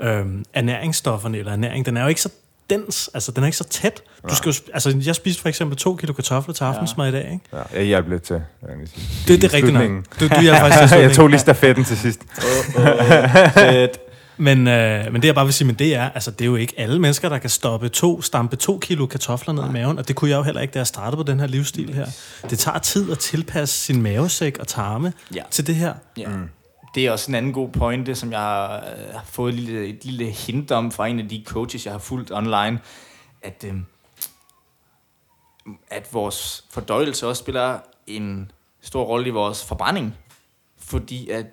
øhm, ernæringsstofferne eller ernæring, den er jo ikke så dens, altså den er ikke så tæt. Du skal jo, altså, jeg spiste for eksempel to kilo kartofler til aftensmad i dag. Ikke? Ja, jeg hjalp lidt til, jeg sige. Det, det er rigtigt nok. Du, du hjalp faktisk til [LAUGHS] jeg tog lige stafetten til sidst. Fedt. Men, øh, men det jeg bare vil sige, men det er, altså det er jo ikke alle mennesker, der kan stoppe to, stampe to kilo kartofler ned i maven, og det kunne jeg jo heller ikke, da jeg startede på den her livsstil her. Det tager tid at tilpasse sin mavesæk og tarme Ja. til det her. Ja. Mm. Det er også en anden god pointe, som jeg har, øh, har fået et lille, et lille hint om fra en af de coaches, jeg har fulgt online, at, øh, at vores fordøjelse også spiller en stor rolle i vores forbrænding. Fordi at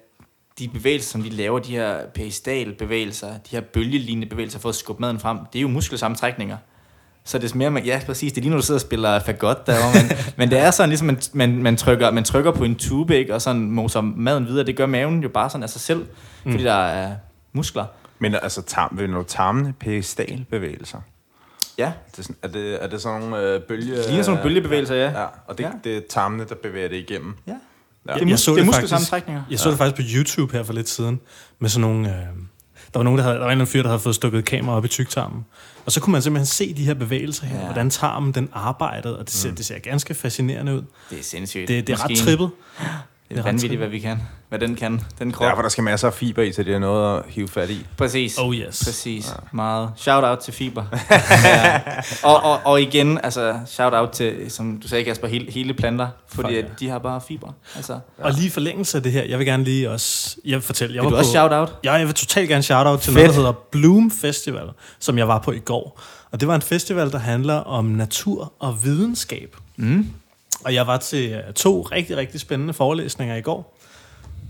de bevægelser, som vi laver, de her peristalbevægelser, de her bølgelignende bevægelser for at skubbe maden frem, det er jo muskelsammentrækninger. Så det er mere, man, ja præcis, det er lige nu, du sidder og spiller fagot derovre, men, [LAUGHS] men det er sådan ligesom, man, man, man, trykker, man trykker på en tube, ikke, og sådan moser maden videre, det gør maven jo bare sådan af sig selv, mm. fordi der er muskler. Men altså, tarm, vil du tarmene peristalbevægelser? Ja, Det er, sådan, er, det, er det sådan nogle øh, bølge... det ligner sådan nogle bølgebevægelser, ja. Ja, og det, ja. det er tarmene, der bevæger det igennem. ja. Ja. Det er, mus- det er muskelsammentrækninger. Jeg så det faktisk på YouTube her for lidt siden, med sådan nogle... Øh, der var, nogen, der, havde, der var en eller anden fyr, der havde fået stukket et kamera op i tyktarmen. Og så kunne man simpelthen se de her bevægelser her, Ja. hvordan tarmen den arbejdede, og det ser, mm. det ser ganske fascinerende ud. Det er sindssygt. Det, det er ret Maskinen. trippet. [GASPS] Det er vanvittigt, hvad vi kan. Hvad den kan. Den krop. Ja, for der skal masser af fiber i, så det er noget at hive fat i. Præcis. Oh yes. Præcis. Ja. Meget. Shout out til Fiber. [LAUGHS] ja. og, og, og igen, altså, shout out til, som du sagde, Kasper, hele, hele planter, fordi Fuck, at ja. de har bare fiber. Altså, Ja. Og lige i forlængelse af det her, jeg vil gerne lige også... Jeg vil fortælle, jeg vil var du på, også shout out? Ja, jeg vil totalt gerne shout out til Fedt. noget, der hedder Bloom Festival, som jeg var på i går. Og det var en festival, der handler om natur og videnskab. Mm. Og jeg var til øh, to rigtig, rigtig spændende forelæsninger i går.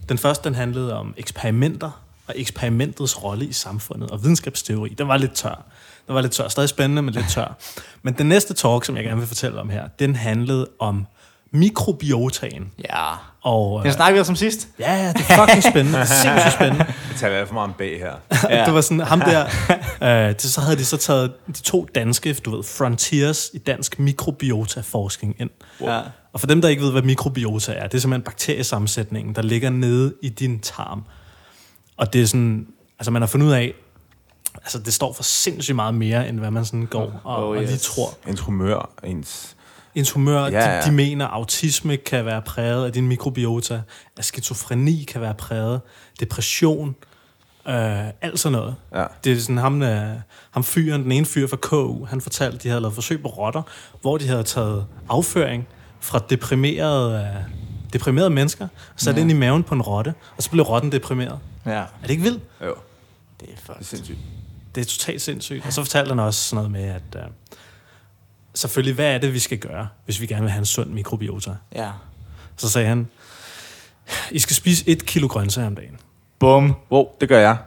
Den første, den handlede om eksperimenter og eksperimentets rolle i samfundet og videnskabsteori. Den var lidt tør. Den var lidt tør. Stadig spændende, men lidt tør. Men den næste talk, som jeg gerne vil fortælle om her, den handlede om mikrobiotaen. Ja. Og, Den øh, snakker vi også om sidst. ja, ja, det er fucking spændende. Det er sindssygt [LAUGHS] spændende. Vi tager alt for meget om bag her. Ja. det var sådan, ham der, [LAUGHS] øh, det, så havde de så taget de to danske, du ved, frontiers i dansk mikrobiota-forskning ind. Ja. Og for dem, der ikke ved, hvad mikrobiota er, det er simpelthen bakteriesammensætningen, der ligger nede i din tarm. Og det er sådan, altså man har fundet ud af, altså det står for sindssygt meget mere, end hvad man sådan går og, Oh, yes. og lige tror. Ens humør, ens... Ens humør, Ja, ja. De, de mener, autisme kan være præget af din mikrobiota, at skizofreni kan være præget, depression, øh, alt sådan noget. Ja. Det er sådan ham, øh, ham fyren, den ene fyr fra KU, han fortalte, at de havde lavet forsøg på rotter, hvor de havde taget afføring fra deprimerede, øh, deprimerede mennesker, og sat Ja. ind i maven på en rotte, og så blev rotten deprimeret. ja. Er det ikke vildt? Jo, Det er fucked. sindssygt. Det er totalt sindssygt. Og så fortalte han også sådan noget med, at øh, selvfølgelig, hvad er det, vi skal gøre, hvis vi gerne vil have en sund mikrobiota? Ja. Så sagde han, I skal spise et kilo grøntsager om dagen. Bum. Wow, det gør jeg.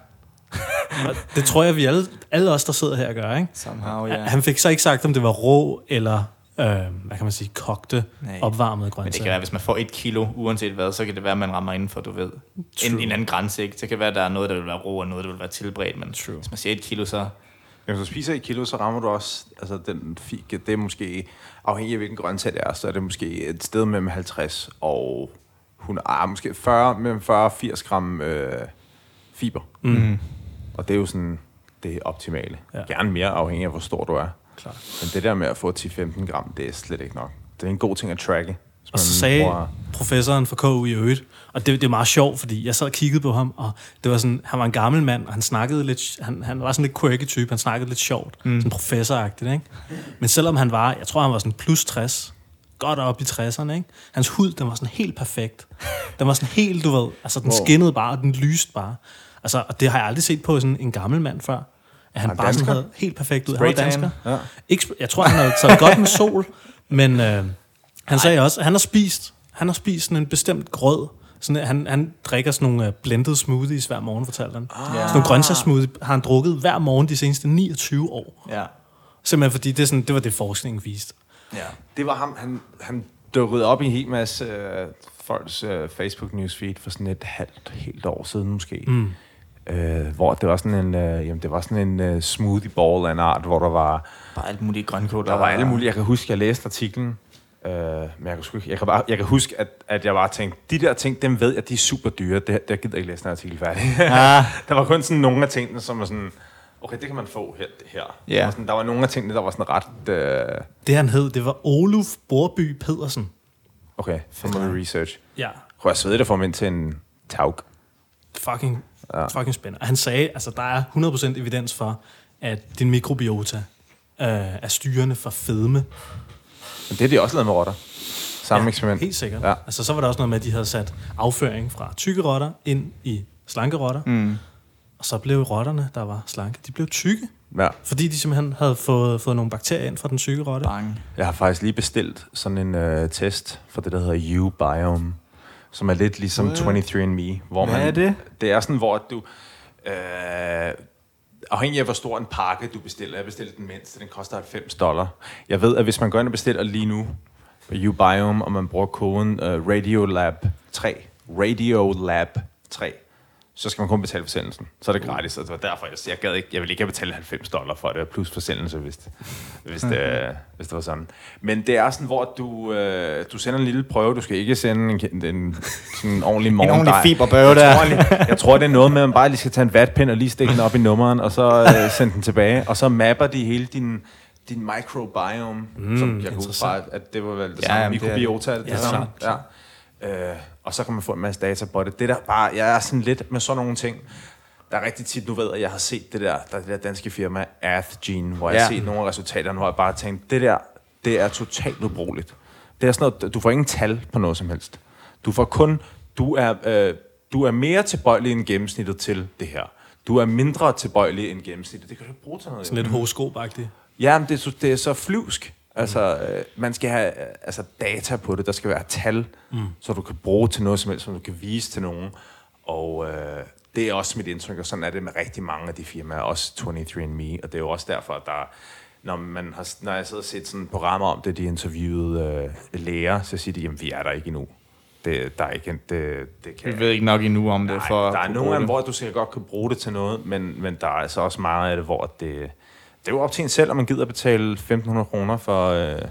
[LAUGHS] Det tror jeg, vi alle, alle os, der sidder her, gør, ikke? Somehow, Ja. ja. Han fik så ikke sagt, om det var rå eller, øh, hvad kan man sige, kogte, Nej. opvarmede Men det kan grøntsager. være, hvis man får et kilo, uanset hvad, så kan det være, at man rammer inden for, du ved, en, True. en anden grænse. Ikke? Det kan være, at der er noget, der vil være rå, og noget, der vil være tilberedt, men True. hvis man siger et kilo, så... Hvis du spiser et kilo, så rammer du også, altså den fik, det er måske, afhængig af hvilken grøntsag det er, så er det måske et sted mellem 50 og 100, ah, måske 40, mellem 40 og 80 gram øh, fiber. Mm. Og det er jo sådan det optimale. Ja. Gerne mere afhængig af, hvor stor du er. Klart. Men det der med at få 10-15 gram, det er slet ikke nok. Det er en god ting at tracke. Og så sagde bruger- professoren fra KU i øvrigt, og det, det er meget sjovt, fordi jeg sad og kiggede på ham, og det var sådan, han var en gammel mand, og han snakkede lidt, han, han var sådan lidt quirky type, han snakkede lidt sjovt, mm. sådan professoragtigt, ikke? Men selvom han var, jeg tror han var sådan plus 60, godt op i 60'erne, ikke? Hans hud, den var sådan helt perfekt. Den var sådan helt, du ved, altså den Wow. skinnede bare, og den lyste bare. Altså, og det har jeg aldrig set på sådan en gammel mand før. At han Han bare sådan dansker? havde helt perfekt ud. Han var dansker. Ja. Ikke, jeg tror, han havde taget godt med sol, [LAUGHS] men øh, han sagde også, at han har spist, han har spist sådan en bestemt grød. Sådan, han, han drikker sådan nogle uh, blended smoothies hver morgen, fortalte han. Ah. Sådan nogle grøntsagssmoothie har han drukket hver morgen de seneste 29 år. Ja. Simpelthen fordi det, sådan, det var det, forskningen viste. Ja. Det var ham, han, han dukkede op i en hel masse øh, folks øh, Facebook newsfeed for sådan et halvt, helt år siden måske. Mm. Øh, hvor det var sådan en, øh, jamen det var sådan en øh, smoothie ball af en art, hvor der var, Bare alt muligt grønkål. der var alle mulige, jeg kan huske, jeg læste artiklen, øh, men jeg kan, sgu ikke, jeg, kan bare, jeg kan huske, at, at jeg bare tænkte, de der ting, dem ved jeg, de er super dyre, det, det gider jeg ikke læse den artikel færdig. Ah. [LAUGHS] der var kun sådan nogle af tingene, som var sådan, okay, det kan man få her. her. Ja. Der, var sådan, der var nogle af tingene, der var sådan ret, øh, Det han hed, det var Oluf Borby Pedersen. okay, så må vi research. Ja, Kunne jeg svede det for mig ind til en taug? fucking, ja. fucking spændende. Og han sagde, altså der er 100% evidens for, at din mikrobiota øh, er styrende for fedme. Men det er de også lavet med rotter. Samme ja, eksperiment. Helt sikkert. Ja. Ja. Altså, så var der også noget med, at de havde sat afføring fra tykke rotter ind i slanke rotter. Mm. Og så blev rotterne, der var slanke, de blev tykke. Ja. Fordi de simpelthen havde fået, fået nogle bakterier ind fra den syge rotte. Bang. Jeg har faktisk lige bestilt sådan en øh, test for det, der hedder U-Biome, som er lidt ligesom 23andMe. Hvor Hvad man, er det? Det er sådan, hvor du... Øh, afhængig af, hvor stor en pakke du bestiller. Jeg bestilte den mindste, den koster 90 dollar. Jeg ved, at hvis man går ind og bestiller lige nu på Ubiome, og man bruger koden øh, uh, RadioLab3, RadioLab3, så skal man kun betale forsendelsen. Så er det gratis, og det var derfor, jeg, jeg gad ikke, jeg ville ikke have betalt 90 dollar for det, plus forsendelse, hvis, det, hvis, det, hvis det var sådan. Men det er sådan, hvor du, øh, du sender en lille prøve, du skal ikke sende en, en sådan en ordentlig [LAUGHS] morgen. ordentlig fiberbøve der. Jeg tror, jeg tror, det er noget med, at man bare lige skal tage en vatpind og lige stikke den op i nummeren, og så øh, sende den tilbage, og så mapper de hele din din microbiome, mm, som jeg ud fra, at det var vel det Ja, samme jamen, det er det. mikrobiota, det, samme. Ja. Øh, og så kan man få en masse data på det. Det der bare, jeg er sådan lidt med sådan nogle ting. Der er rigtig tit, nu ved jeg, at jeg har set det der, der er det der danske firma, AthGene, hvor jeg har set nogle af resultaterne, hvor jeg bare tænkt, det der, det er totalt ubrugeligt. Det er sådan noget, du får ingen tal på noget som helst. Du får kun, du er, øh, du er mere tilbøjelig end gennemsnittet til det her. Du er mindre tilbøjelig end gennemsnittet. Det kan du ikke bruge til noget. Sådan lidt horoskopagtigt. Ja, men det det er så flyvsk. Altså, øh, man skal have øh, altså, data på det. Der skal være tal, mm. så du kan bruge til noget som helst, som du kan vise til nogen. Og øh, det er også mit indtryk, og sådan er det med rigtig mange af de firmaer, også 23andMe. Og det er jo også derfor, at der, når, man har, når jeg sidder og set sådan programmer om det, de interviewede øh, læger, så siger de, jamen vi er der ikke endnu. Det, der er ikke det, det kan, Vi ved ikke nok endnu om det. Nej, for der er nogle af dem, hvor du sikkert godt kan bruge det til noget, men, men der er altså også meget af det, hvor det, det er jo op til en selv, om man gider betale 1.500 kroner for... Øh,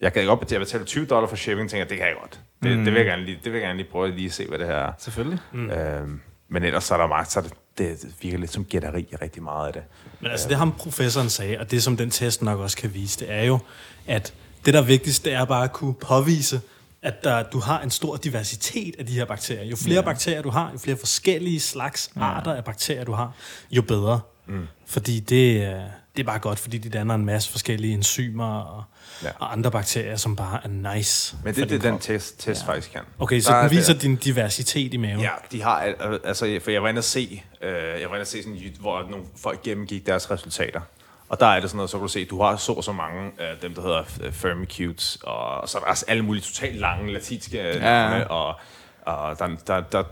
jeg kan godt betale, jeg betaler 20 dollar for shipping, tænker det kan jeg godt. Det, mm. det, vil jeg gerne lige, det vil jeg gerne lige prøve lige at se, hvad det her er. Selvfølgelig. Mm. Øhm, men ellers så er der meget, så det, det virker lidt som gætteri rigtig meget af det. Men altså det ham professoren sagde, og det som den test nok også kan vise, det er jo, at det der er vigtigst, det er bare at kunne påvise, at der, du har en stor diversitet af de her bakterier. Jo flere ja. bakterier du har, jo flere forskellige slags arter af bakterier du har, jo bedre. Mm. Fordi det, øh, det er bare godt, fordi de danner en masse forskellige enzymer og, Ja. og andre bakterier, som bare er nice. Men det er det, den test, test ja. faktisk kan. Okay, så Der er den viser det- din diversitet i maven. Ja, de har, al- altså, for jeg var inde at se, øh, jeg var inde at se sådan, hvor nogle folk gennemgik deres resultater. Og der er det sådan noget, så kan du se, du har så og så mange af dem, der hedder øh, Firmicutes, og så er der også alle mulige totalt lange latinske ja. navne, og, og der, der, der,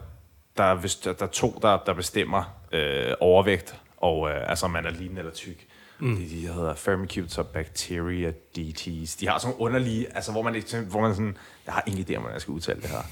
der, er der, der er to, der, der bestemmer øh, overvægt, og øh, altså om man er lean eller tyk. Mm. De, de hedder Firmicutes og Bacteria DTs. De har sådan underlige, altså hvor man, hvor man sådan, jeg har ingen idé om, hvordan jeg skal udtale det her.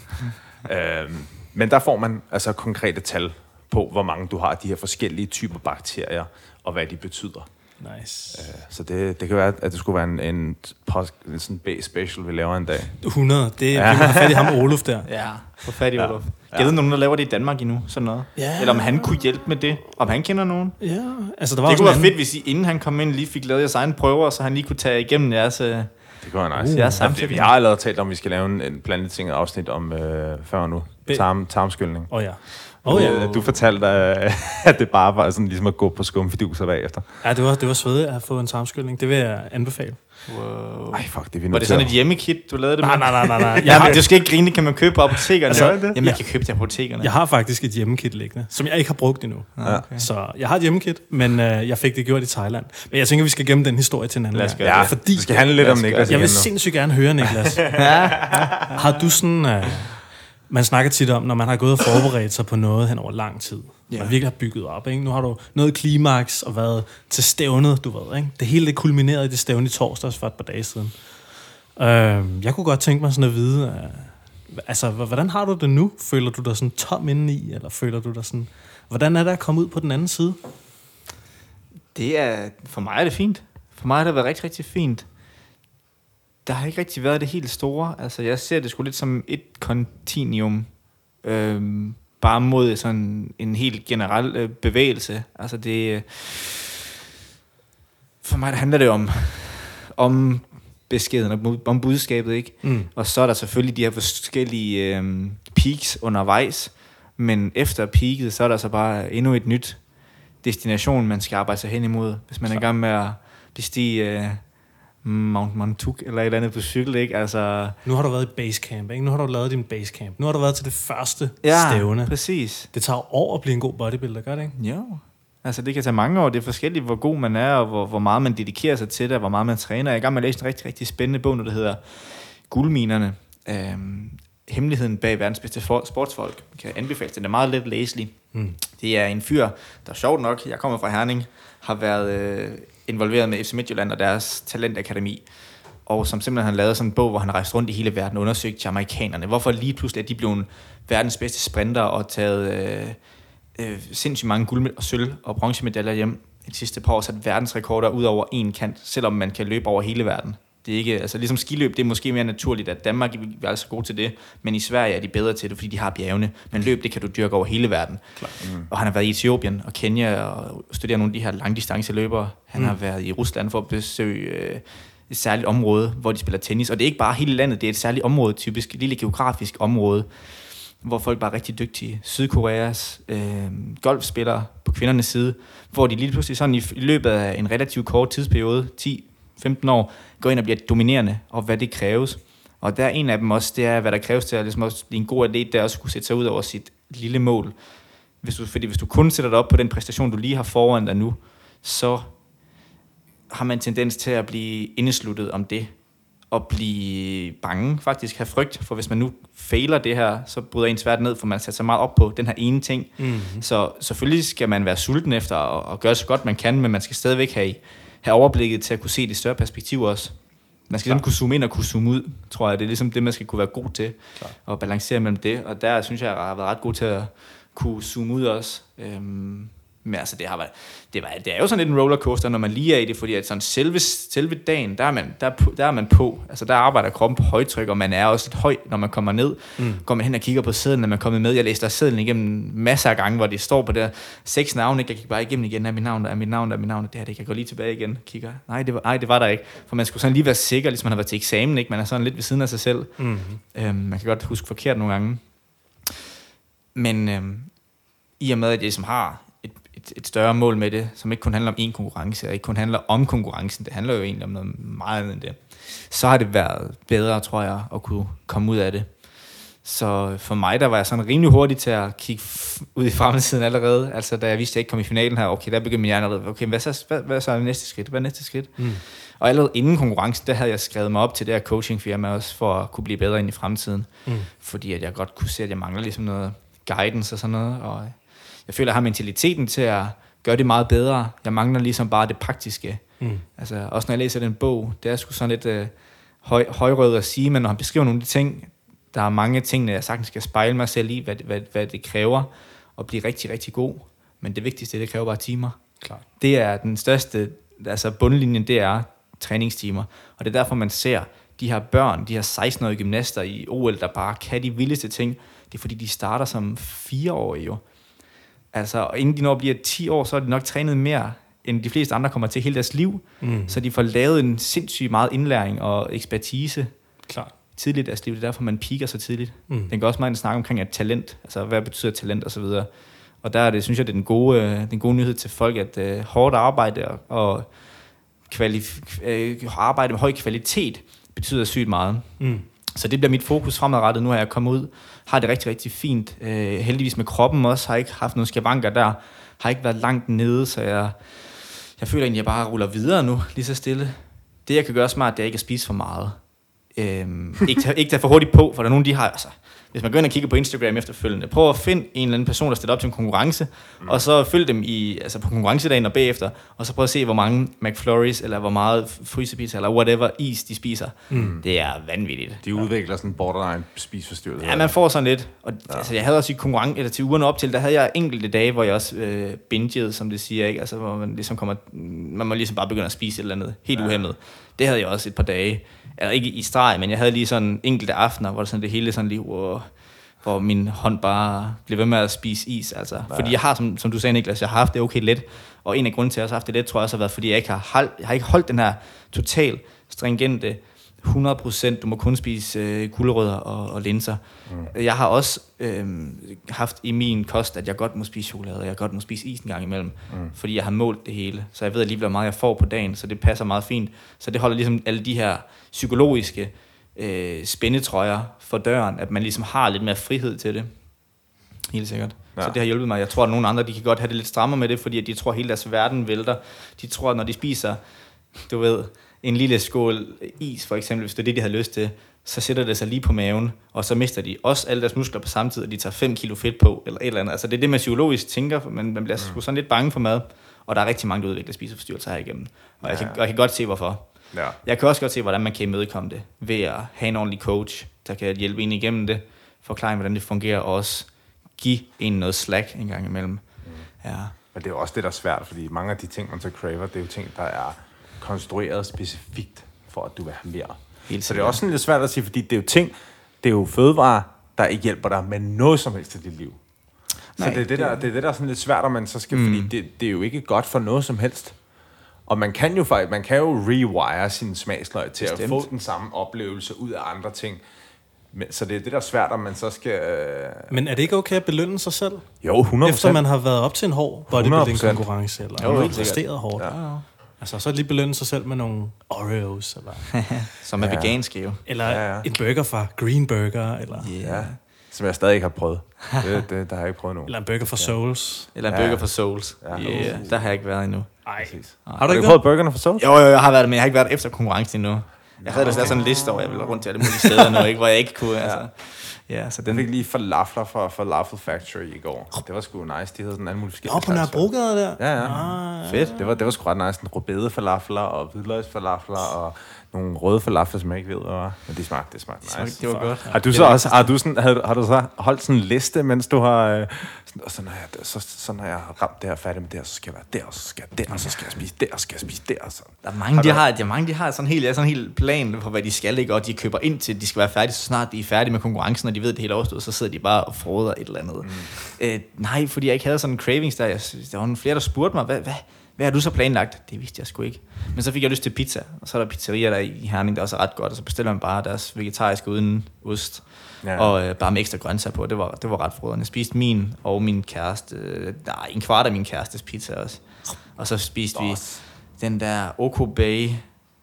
[LAUGHS] øhm, men der får man altså konkrete tal på, hvor mange du har af de her forskellige typer bakterier, og hvad de betyder. Nice. Så det, det kan være, at det skulle være en, en, post, en sådan base special, vi laver en dag. 100, det er, ja. fat i ham Oluf der. Ja, for fat i Olof. Jeg ved nogen, der laver det i Danmark endnu, sådan noget. Ja. Eller om han kunne hjælpe med det. Om han kender nogen. Ja, altså der var Det kunne være fedt, hvis I, inden han kom ind, lige fik lavet jeres egne prøver, så han lige kunne tage igennem jeres... Øh, Det kunne være nice. Uh, ja, samtidig. vi har allerede talt om, at vi skal lave en, en blandet ting afsnit om øh, før nu. Tarm, tarmskyldning. Åh oh, ja. Oh, ja. Du fortalte, øh, [LAUGHS] at det bare var sådan ligesom at gå på skumfiduser bagefter. Ja, det var, det var svedigt at fået en tarmskyldning. Det vil jeg anbefale. Wow. Ej, fuck, det er vi Var det sådan et hjemmekit, du lavede det Nej, med? nej, nej, nej. nej. [LAUGHS] Ja, det skal ikke grine, kan man købe på apotekerne. Altså, Jamen, ja. jeg kan købe det på apotekerne. Jeg har faktisk et hjemmekit liggende, som jeg ikke har brugt endnu. Ah, okay. Så jeg har et hjemmekit, men øh, jeg fik det gjort i Thailand. Men jeg tænker, vi skal gemme den historie til en anden Lad os gøre Ja, det. fordi det skal handle lidt om Niklas det. jeg vil sindssygt gerne høre, Niklas. [LAUGHS] har du sådan... Øh, man snakker tit om, når man har gået og forberedt sig på noget hen over lang tid. Ja. Man virkelig har bygget op. Ikke? Nu har du nået klimaks og været til stævnet, du ved. Ikke? Det hele det kulminerede i det stævne i torsdags for et par dage siden. Øh, jeg kunne godt tænke mig sådan at vide, øh, altså, hvordan har du det nu? Føler du dig sådan tom indeni, eller føler du dig sådan... Hvordan er det at komme ud på den anden side? Det er, for mig er det fint. For mig har det været rigtig, rigtig fint. Der har ikke rigtig været det helt store. Altså, jeg ser det sgu lidt som et kontinuum. Øhm, bare mod sådan en helt generel øh, bevægelse. Altså, det... Øh, for mig der handler det om, om beskeden, om, om budskabet, ikke? Mm. Og så er der selvfølgelig de her forskellige øhm, peaks undervejs. Men efter peaket, så er der så bare endnu et nyt destination, man skal arbejde sig hen imod. Hvis man er i gang med at bestige øh, Mount Montauk eller et eller andet på cykel, ikke? Altså, Nu har du været i basecamp, ikke? Nu har du lavet din basecamp. Nu har du været til det første stævne. præcis. Det tager år at blive en god bodybuilder, gør det ikke? Jo. Altså, det kan tage mange år. Det er forskelligt, hvor god man er, og hvor, hvor meget man dedikerer sig til det, og hvor meget man træner. Jeg er i gang med at læse en rigtig, rigtig spændende bog, der hedder Guldminerne. Øhm, hemmeligheden bag verdens bedste sportsfolk. Jeg kan anbefale Den er meget let læselig. Mm. Det er en fyr, der er sjovt nok, jeg kommer fra Herning, har været øh, involveret med FC Midtjylland og deres talentakademi. Og som simpelthen har lavet sådan en bog, hvor han rejste rundt i hele verden og undersøgte jamaikanerne. Hvorfor lige pludselig er de blevet verdens bedste sprinter og taget øh, øh, sindssygt mange guld- og sølv- og bronzemedaljer hjem de sidste par år, sat verdensrekorder ud over en kant, selvom man kan løbe over hele verden. Det er ikke, altså ligesom skiløb, det er måske mere naturligt, at Danmark er altså gode til det, men i Sverige er de bedre til det, fordi de har bjergene. Men løb, det kan du dyrke over hele verden. Mm. Og han har været i Etiopien og Kenya og studeret nogle af de her langdistanceløbere. Han mm. har været i Rusland for at besøge øh, et særligt område, hvor de spiller tennis. Og det er ikke bare hele landet, det er et særligt område, typisk et lille geografisk område, hvor folk bare er rigtig dygtige. Sydkoreas øh, golfspillere på kvindernes side, hvor de lige pludselig sådan i, i løbet af en relativt kort tidsperiode, 10-15 år, går ind og bliver dominerende, og hvad det kræves. Og der er en af dem også, det er, hvad der kræves til at ligesom også blive en god atlet, det er også kunne sætte sig ud over sit lille mål. Hvis du, fordi hvis du kun sætter dig op på den præstation, du lige har foran dig nu, så har man tendens til at blive indesluttet om det, og blive bange, faktisk have frygt, for hvis man nu fejler det her, så bryder ens verden ned, for man sætter sig meget op på den her ene ting. Mm-hmm. Så selvfølgelig skal man være sulten efter at, at gøre så godt man kan, men man skal stadigvæk have, have overblikket til at kunne se det større perspektiv også. Man skal simpelthen kunne zoome ind og kunne zoome ud, tror jeg. Det er ligesom det, man skal kunne være god til. Klart. Og balancere mellem det. Og der synes jeg, jeg har været ret god til at kunne zoome ud også. Øhm, men altså, det, har været, det, var, det er jo sådan lidt en rollercoaster, når man lige er i det, fordi at sådan selve, selve dagen, der er, man, der, er der er man på. Altså, der arbejder kroppen på højtryk, og man er også lidt høj, når man kommer ned. Mm. Går man hen og kigger på sædlen, når man er kommet med. Jeg læste der sædlen igennem masser af gange, hvor det står på der seks navne. Jeg gik bare igennem igen. Er mit navn, der er mit navn, der er mit navn. Det her, det kan jeg gå lige tilbage igen. Kigger. Nej, det var, nej, det var der ikke. For man skulle sådan lige være sikker, ligesom man har været til eksamen. Ikke? Man er sådan lidt ved siden af sig selv. Mm-hmm. Øhm, man kan godt huske forkert nogle gange. Men øhm, i og med, at jeg ligesom har et, et, større mål med det, som ikke kun handler om én konkurrence, og ikke kun handler om konkurrencen, det handler jo egentlig om noget meget andet end det, så har det været bedre, tror jeg, at kunne komme ud af det. Så for mig, der var jeg sådan rimelig hurtig til at kigge ud i fremtiden allerede. Altså, da jeg vidste, at jeg ikke kom i finalen her, okay, der begyndte min hjerne allerede, okay, hvad så, hvad, hvad så er næste skridt? Hvad er næste skridt? Mm. Og allerede inden konkurrencen, der havde jeg skrevet mig op til det her coachingfirma også, for at kunne blive bedre ind i fremtiden. Mm. Fordi at jeg godt kunne se, at jeg mangler ligesom noget guidance og sådan noget. Og jeg føler, jeg har mentaliteten til at gøre det meget bedre. Jeg mangler ligesom bare det praktiske. Mm. Altså, også når jeg læser den bog, det er sgu sådan lidt øh, høj, højrød at sige, men når han beskriver nogle af de ting, der er mange ting, jeg sagtens skal spejle mig selv i, hvad, hvad, hvad det kræver at blive rigtig, rigtig god. Men det vigtigste, det kræver bare timer. Klart. Det er den største, altså bundlinjen, det er træningstimer. Og det er derfor, man ser de her børn, de her 16-årige gymnaster i OL, der bare kan de vildeste ting. Det er fordi, de starter som fireårige jo. Altså, og inden de når bliver 10 år, så er de nok trænet mere, end de fleste andre kommer til hele deres liv. Mm. Så de får lavet en sindssygt meget indlæring og ekspertise Klart. tidligt i deres liv. Det er derfor, man piker så tidligt. Mm. Den går også meget snakke omkring at talent. Altså, hvad betyder talent og så videre. Og der er det, synes jeg, det er den gode, øh, den gode nyhed til folk, at øh, hårdt arbejde og, og kvalif- øh, arbejde med høj kvalitet betyder sygt meget. Mm. Så det bliver mit fokus fremadrettet. Nu har jeg kommet ud, har det rigtig, rigtig fint. Øh, heldigvis med kroppen også, har ikke haft nogle skavanker der, har ikke været langt nede, så jeg, jeg føler egentlig, at jeg bare ruller videre nu, lige så stille. Det, jeg kan gøre smart, det er ikke at spise for meget. Øhm, [LAUGHS] ikke, tage, ikke tage for hurtigt på, for der er nogen, de har, altså, hvis man går ind og kigger på Instagram efterfølgende, prøv at finde en eller anden person, der stiller op til en konkurrence, mm. og så følg dem i, altså på konkurrencedagen og bagefter, og så prøv at se, hvor mange McFlurries, eller hvor meget frysepizza, eller whatever is, de spiser. Mm. Det er vanvittigt. De udvikler sådan en borderline spisforstyrrelse. Ja, man får sådan lidt. Og, ja. altså, jeg havde også i konkurrence, eller til ugerne op til, der havde jeg enkelte dage, hvor jeg også øh, bingede, som det siger, ikke? Altså, hvor man ligesom kommer, man må ligesom bare begynde at spise et eller andet, helt ja. uhemmet. Det havde jeg også et par dage. Eller ikke i streg, men jeg havde lige sådan enkelte aftener, hvor det, sådan, det hele sådan lige, wow, hvor min hånd bare blev ved med at spise is. Altså. Ja. Fordi jeg har, som, som du sagde Niklas, jeg har haft det okay let. Og en af grunden til, at jeg har haft det let, tror jeg også har været, fordi jeg ikke har, hold, jeg har ikke holdt den her total stringente 100% du må kun spise øh, gulerødder og, og linser. Mm. Jeg har også øh, haft i min kost, at jeg godt må spise chokolade, og jeg godt må spise is en gang imellem, mm. fordi jeg har målt det hele. Så jeg ved lige, hvor meget jeg får på dagen, så det passer meget fint. Så det holder ligesom alle de her psykologiske øh, spændetrøjer for døren, at man ligesom har lidt mere frihed til det. Helt sikkert. Ja. Så det har hjulpet mig. Jeg tror, at nogle andre de kan godt have det lidt strammere med det, fordi at de tror, at hele deres verden vælter. De tror, at når de spiser, du ved, en lille skål is, for eksempel, hvis det er det, de har lyst til, så sætter det sig lige på maven, og så mister de også alle deres muskler på samme tid, og de tager 5 kilo fedt på, eller et eller andet. Altså det er det, man psykologisk tænker, men man bliver sgu sådan lidt bange for mad, og der er rigtig mange, der udvikler spiseforstyrrelser her igennem. Og jeg, kan, og jeg kan godt se, hvorfor. Ja. Jeg kan også godt se, hvordan man kan imødekomme det, ved at have en ordentlig coach, der kan hjælpe en igennem det, forklare, hvordan det fungerer, og også give en noget slack en gang imellem. Mm. Ja. Men det er jo også det, der er svært, fordi mange af de ting, man så craver, det er jo ting, der er konstrueret specifikt for, at du vil have mere. Helt så det er også sådan lidt svært at sige, fordi det er jo ting, det er jo fødevarer, der ikke hjælper dig med noget som helst i dit liv. Nej, så det er det, der, det er det, der er sådan lidt svært, at man så skal, mm. fordi det, det er jo ikke godt for noget som helst. Og man kan jo faktisk, man kan jo rewire sin smagsløg til Bestemt. at få den samme oplevelse ud af andre ting. Men, så det er det, der er svært, om man så skal... Øh... Men er det ikke okay at belønne sig selv? Jo, 100%. Efter man har været op til en hård bodybuilding-konkurrence, eller Jo, sikkert. præsteret hårdt. Ja. Ja. Altså, så lige belønne sig selv med nogle Oreos, eller, [LAUGHS] Som er Ja. ja. veganske jo. eller Ja, ja. en burger fra Green Burger, eller, Ja, som jeg stadig ikke har prøvet. Det, det, der har jeg ikke prøvet nu. eller en burger fra Souls. Eller en Ja. burger for Souls. Ja. Ja. Yeah, der har jeg ikke været endnu. Ej. Har du Har du ikke prøvet burgerne for Souls? Jo, jo, jeg har været det, men jeg har ikke været efter konkurrencen endnu. Jeg havde da sådan en liste over, jeg ville rundt til alle mulige steder nu, ikke, hvor jeg ikke kunne. Altså. Ja, så Jeg den, fik lige falafler fra Falafel Factory i går. Det var sgu nice. De havde sådan alle mulige forskellige Nå, på. Nørrebrogade der? Ja, ja. Ah, fedt. Det var, det var sgu ret nice. Sådan rødbede falafler og hvidløgsfalafler og nogle røde falafler, som jeg ikke ved, hvad var. Men de smagte, det smagte nice. det var godt. Har du så også, har du, sådan, har, har du så holdt sådan en liste, mens du har, øh, sådan, og så når, jeg, så, så når jeg har ramt det her færdig med det her, så skal jeg være der, og så skal jeg der, og så skal jeg spise der, og så skal jeg spise der, og så. Der er mange, de har, der er mange, de har sådan helt, ja, sådan helt plan for, hvad de skal, ikke? og de køber ind til, at de skal være færdige, så snart de er færdige med konkurrencen, og de ved, det hele er overstået, så sidder de bare og froder et eller andet. Mm. Øh, nej, fordi jeg ikke havde sådan en cravings der. Jeg, der var nogle flere, der spurgte mig, hvad, hvad, hvad har du så planlagt? Det vidste jeg sgu ikke. Men så fik jeg lyst til pizza, og så er der pizzerier der i Herning, der også er ret godt, og så bestiller man bare deres vegetariske uden ost, Ja. og øh, bare med ekstra grøntsager på. Det var, det var ret froderne. Jeg spiste min og min kæreste, øh, nej, en kvart af min kærestes pizza også. Og så spiste vi Dos. den der Oko Bay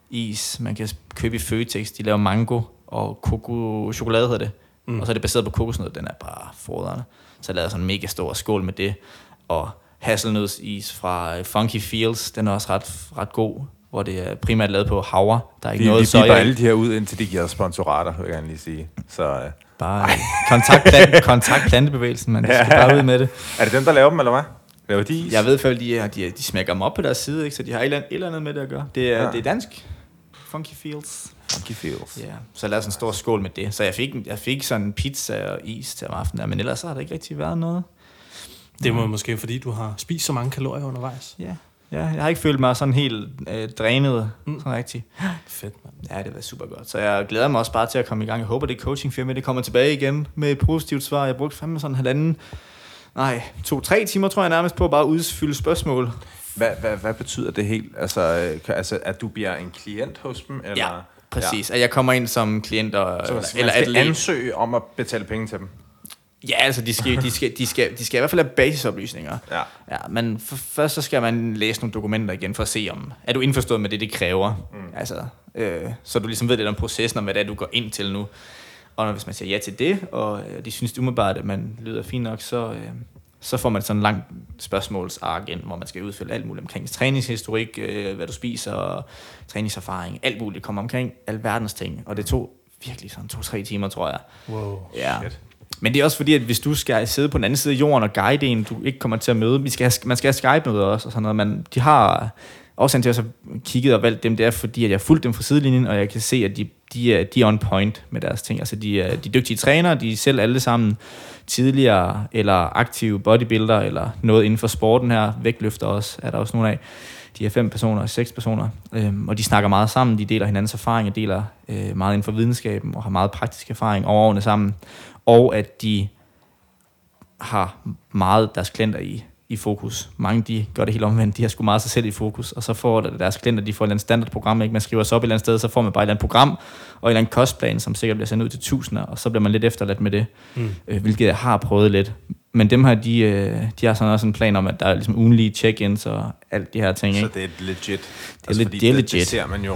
is, man kan købe i Føtex. De laver mango og koko chokolade hedder det. Mm. Og så er det baseret på kokosnød. Den er bare froderne. Så jeg lavede sådan en mega stor skål med det. Og hasselnødsis fra øh, Funky Fields, den er også ret, ret god. Hvor det er primært lavet på havre. Der er ikke Vi, noget vi soja. biber i. alle de her ud, indtil de giver os sponsorater, vil jeg gerne lige sige. Så øh, Bare øh, kontakt, plan, [LAUGHS] kontakt plantebevægelsen, man skal bare ud med det. er det dem, der laver dem, eller hvad? Laver de is? Jeg ved fald, de, er, de, de smækker dem op på deres side, ikke? så de har et eller andet, et eller andet med det at gøre. Det er, Ja. ja. det er dansk. Funky Fields. Funky Fields. Ja, så lavede sådan en stor skål med det. Så jeg fik, jeg fik sådan pizza og is til om aftenen, men ellers så har der ikke rigtig været noget. Det må måske fordi, du har spist så mange kalorier undervejs. Ja, ja jeg har ikke følt mig sådan helt øh, drænet, Mm. sådan rigtigt. Fedt, mand. Ja, det var super godt. Så jeg glæder mig også bare til at komme i gang. Jeg håber, det coachingfirma, det kommer tilbage igen med et positivt svar. Jeg brugte fandme sådan en halvanden, nej, to-tre timer, tror jeg nærmest, på at bare udfylde spørgsmål. Hvad, hvad, hvad betyder det helt? Altså, øh, kan- altså, at du bliver en klient hos dem? Eller? Ja. Præcis, at jeg kommer ind som klient og, Så eller, eller skal atlet. ansøge om at betale penge til dem. Ja, altså de skal, de, skal, de, skal, de skal i hvert fald have basisoplysninger. Ja. Ja, men for, først så skal man læse nogle dokumenter igen for at se, om er du indforstået med det, det kræver. Mm. Altså, øh, så du ligesom ved lidt om processen, og hvad det er, du går ind til nu. Og hvis man siger ja til det, og øh, de synes umiddelbart, at man lyder fint nok, så, øh, så får man sådan en lang spørgsmålsark ind, hvor man skal udfylde alt muligt omkring træningshistorik, øh, hvad du spiser, træningserfaring, alt muligt kommer omkring, alverdens ting. Og det tog virkelig sådan to-tre timer, tror jeg. Wow. Ja. Shit. Men det er også fordi, at hvis du skal sidde på den anden side af jorden og guide en, du ikke kommer til at møde, vi skal have, man skal have Skype-møder også, og sådan noget, man, de har, årsagen til, at jeg så kigget og valgt dem, det er fordi, at jeg har fulgt dem fra sidelinjen, og jeg kan se, at de, de, er, de er on point med deres ting. Altså, de er, de er dygtige trænere, de er selv alle sammen tidligere eller aktive bodybuilder, eller noget inden for sporten her, vægtløfter også, er der også nogle af. De er fem personer, seks personer, øhm, og de snakker meget sammen, de deler hinandens erfaringer, deler øh, meget inden for videnskaben, og har meget praktisk erfaring overordnet sammen, og at de har meget deres klienter i, i fokus. Mange de gør det helt omvendt, de har sgu meget sig selv i fokus, og så får deres klienter, de får et eller andet standardprogram, ikke? man skriver sig op et eller andet sted, så får man bare et eller andet program, og en eller anden kostplan, som sikkert bliver sendt ud til tusinder, og så bliver man lidt efterladt med det, mm. øh, hvilket jeg har prøvet lidt. Men dem her, de, øh, de har sådan også en plan om, at der er ligesom ugenlige check-ins og alt de her ting. Så Ikke? det er legit. Det er lidt- fordi det er Det, det legit. ser man jo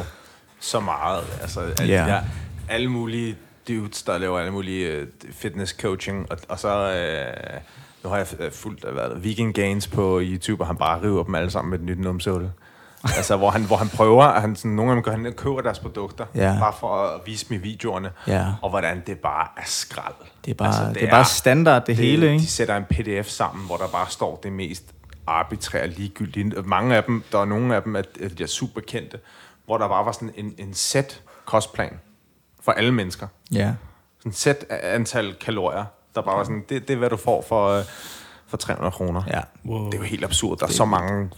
så meget. Altså, at yeah. der, alle mulige dudes, der laver alle mulige uh, fitness coaching, og, og så... Uh, nu har jeg øh, hvad, er det, Vegan Gains på YouTube, og han bare river dem alle sammen med et nyt numsåle. [LAUGHS] altså, hvor han, hvor han prøver, at han sådan, nogle af dem går og køber deres produkter, Ja. bare for at vise dem i videoerne, Ja. og hvordan det bare er skrald. Det er bare, altså, det, det er bare standard, det, det hele. Ikke? De sætter en pdf sammen, hvor der bare står det mest arbitrære ligegyldige. Mange af dem, der er nogle af dem, at at de er super kendte, hvor der bare var sådan en, en sæt kostplan for alle mennesker. Ja. Sådan et sæt antal kalorier, der bare var sådan, det, det er, hvad du får for, øh, for 300 kroner. ja, wow. Det er jo helt absurd. Der er så mange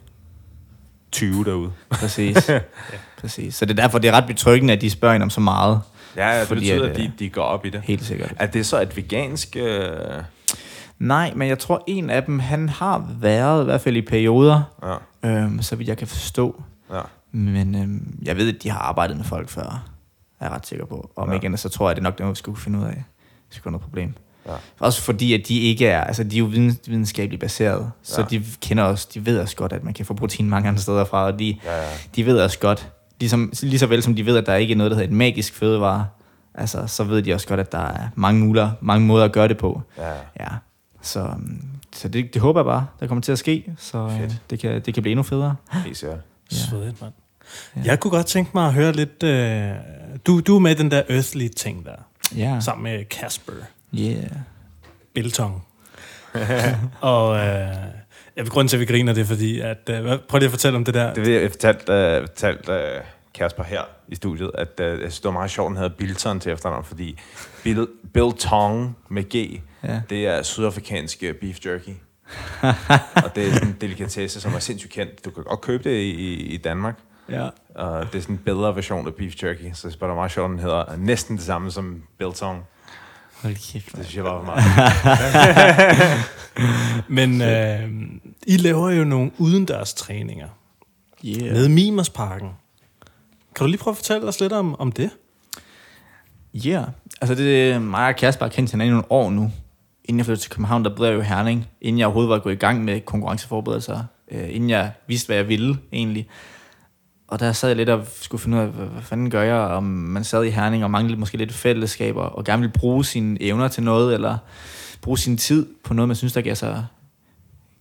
20 derude. præcis. [LAUGHS] ja. præcis. Så det er derfor, det er ret betryggende, at de spørger en om så meget. Ja, ja det Fordi betyder, at, at, de, de går op i det. Helt sikkert. Er det så et vegansk... Øh, Nej, men jeg tror, en af dem, han har været, i hvert fald i perioder, ja, øhm, så vidt jeg kan forstå. ja. Men øhm, jeg ved, at de har arbejdet med folk før, er jeg ret sikker på. Om Ja. igen, så tror jeg, det er nok dem, vi skulle finde ud af. Det skulle være noget problem. Ja. Også fordi, at de ikke er, altså de er jo viden- videnskabeligt baseret, så Ja. de kender os, de ved også godt, at man kan få protein mange andre steder fra, og de, Ja, ja. de ved også godt, ligesom, lige så vel som de ved, at der ikke er noget, der hedder et magisk fødevare, altså, så ved de også godt, at der er mange, muler, mange måder at gøre det på. ja. Ja, så, øhm, så det, det håber jeg bare, der kommer til at ske, så øh, Fedt. det kan, det kan blive endnu federe. Helt sikkert. Ja. Svedigt, mand. Ja. Jeg kunne godt tænke mig at høre lidt... Øh, du, du er med den der earthly ting der, Ja, sammen med Kasper yeah. Biltong. [LAUGHS] og øh, jeg grund til, at vi griner, det er fordi, at... Øh, prøv lige at fortælle om det der. Det vil jeg fortalte, uh, fortalte uh, Kasper her i studiet, at uh, jeg synes, det var meget sjovt, at han havde Bilton til efternavn, fordi Bill, Biltong med G, Ja. det er sydafrikansk øh, beef jerky. [LAUGHS] og det er sådan en delikatesse, som er sindssygt kendt. Du kan godt købe det i, i Danmark. Ja. Og det er sådan en bedre version af beef jerky, så det var meget sjovt, den hedder næsten det samme som Biltong. Hold kæft, Det synes jeg var meget [LAUGHS] Men øh, I laver jo nogle udendørs træninger Yeah. nede i Mimersparken. Kan du lige prøve at fortælle os lidt om, om det? Ja, yeah. altså det er mig og Kasper har kendt hinanden i nogle år nu. Inden jeg flyttede til København, der blev jeg jo Herning, inden jeg overhovedet var gået i gang med konkurrenceforberedelser, øh, inden jeg vidste, hvad jeg ville egentlig. Og der sad jeg lidt og skulle finde ud af, hvad, hvad fanden gør jeg, om man sad i Herning og manglede måske lidt fællesskaber, og gerne ville bruge sine evner til noget, eller bruge sin tid på noget, man synes, der gav, sig,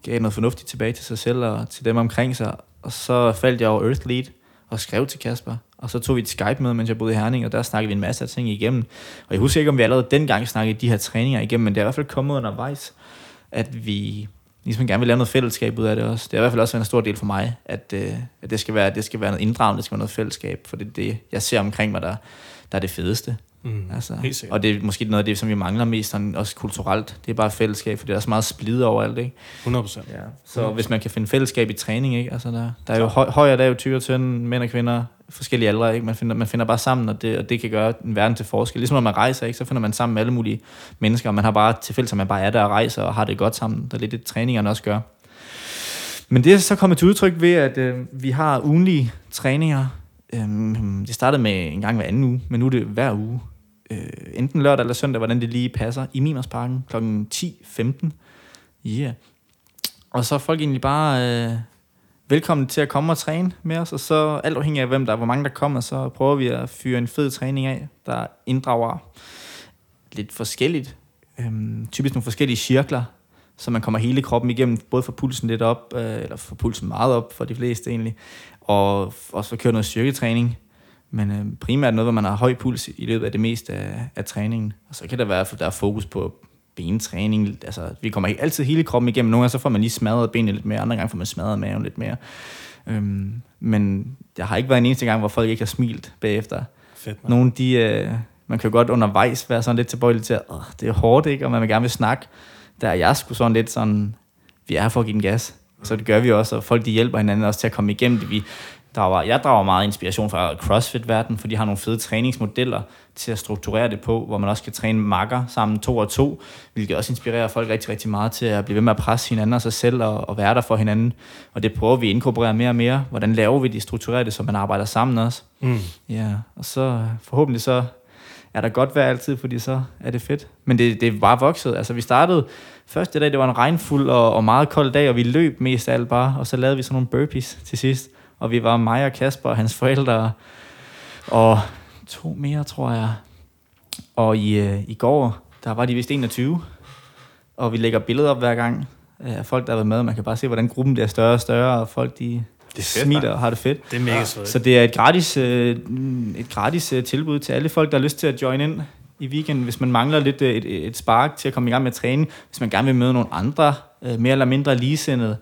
gav noget fornuftigt tilbage til sig selv og til dem omkring sig. Og så faldt jeg over Earth Lead og skrev til Kasper. Og så tog vi et Skype-møde, mens jeg boede i Herning, og der snakkede vi en masse af ting igennem. Og jeg husker ikke, om vi allerede dengang snakkede de her træninger igennem, men det er i hvert fald kommet undervejs, at vi ligesom gerne vil lave noget fællesskab ud af det også. Det er i hvert fald også en stor del for mig, at, øh, at det, skal være, det skal være noget inddragende, det skal være noget fællesskab, for det er det, jeg ser omkring mig, der, der er det fedeste. Mm, Altså, helt sikkert. og det er måske noget af det, som vi mangler mest, sådan også kulturelt. Det er bare fællesskab, for det er så meget splid overalt, ikke? 100 procent. Ja. Så hvis man kan finde fællesskab i træning, ikke? Altså der, der er jo høj, højere, der er jo tyre og tynde, mænd og kvinder, forskellige aldre, ikke? Man finder, man finder bare sammen, og det, og det kan gøre en verden til forskel. Ligesom når man rejser, ikke? Så finder man sammen med alle mulige mennesker, og man har bare til fælles, at man bare er der og rejser og har det godt sammen. Det er lidt det, træningerne også gør. Men det er så kommet til udtryk ved, at øh, vi har ugenlige træninger Øhm, det startede med en gang hver anden uge, men nu er det hver uge. Øh, enten lørdag eller søndag, hvordan det lige passer, i Mimersparken kl. 10.15. Yeah. Og så er folk egentlig bare øh, velkommen til at komme og træne med os, og så alt afhængig af, hvem der er, hvor mange der kommer, så prøver vi at fyre en fed træning af, der inddrager lidt forskelligt. Øhm, typisk nogle forskellige cirkler, så man kommer hele kroppen igennem, både for pulsen lidt op, øh, eller for pulsen meget op for de fleste egentlig, og også køre noget styrketræning, men øh, primært noget, hvor man har høj puls i løbet af det meste af, af træningen. Og så kan der være, for der er fokus på bentræning. Altså, vi kommer ikke altid hele kroppen igennem. Nogle gange så får man lige smadret benene lidt mere, andre gange får man smadret maven lidt mere. Øhm, men der har ikke været en eneste gang, hvor folk ikke har smilt bagefter. Fedt, man. Nogle, de, øh, man kan jo godt undervejs være sådan lidt tilbøjelig til, at det er hårdt, ikke? og man vil gerne vil snakke. Der er jeg sgu sådan lidt sådan, vi er for at give den gas. Så det gør vi også, og folk de hjælper hinanden også til at komme igennem det. Vi drager, jeg drager meget inspiration fra CrossFit-verdenen, for de har nogle fede træningsmodeller til at strukturere det på, hvor man også kan træne makker sammen to og to, hvilket også inspirerer folk rigtig, rigtig meget til at blive ved med at presse hinanden og sig selv og, og være der for hinanden. Og det prøver vi at inkorporere mere og mere. Hvordan laver vi det, strukturerer det, så man arbejder sammen også. Mm. Ja, og så forhåbentlig så er der godt vejr altid, fordi så er det fedt. Men det, det er bare vokset. Altså vi startede første dag, det var en regnfuld og, og meget kold dag, og vi løb mest af alt bare, og så lavede vi sådan nogle burpees til sidst. Og vi var mig og Kasper og hans forældre, og to mere, tror jeg. Og i, øh, i går, der var de vist 21, og vi lægger billeder op hver gang af folk, der har været med. Man kan bare se, hvordan gruppen bliver større og større, og folk de Det er fedt, smiler og har det fedt. Det er mega svedigt. Så det er et gratis, øh, et gratis øh, tilbud til alle folk, der har lyst til at join ind i weekenden, hvis man mangler lidt øh, et, et spark til at komme i gang med at træne, hvis man gerne vil møde nogle andre, øh, mere eller mindre ligesindede,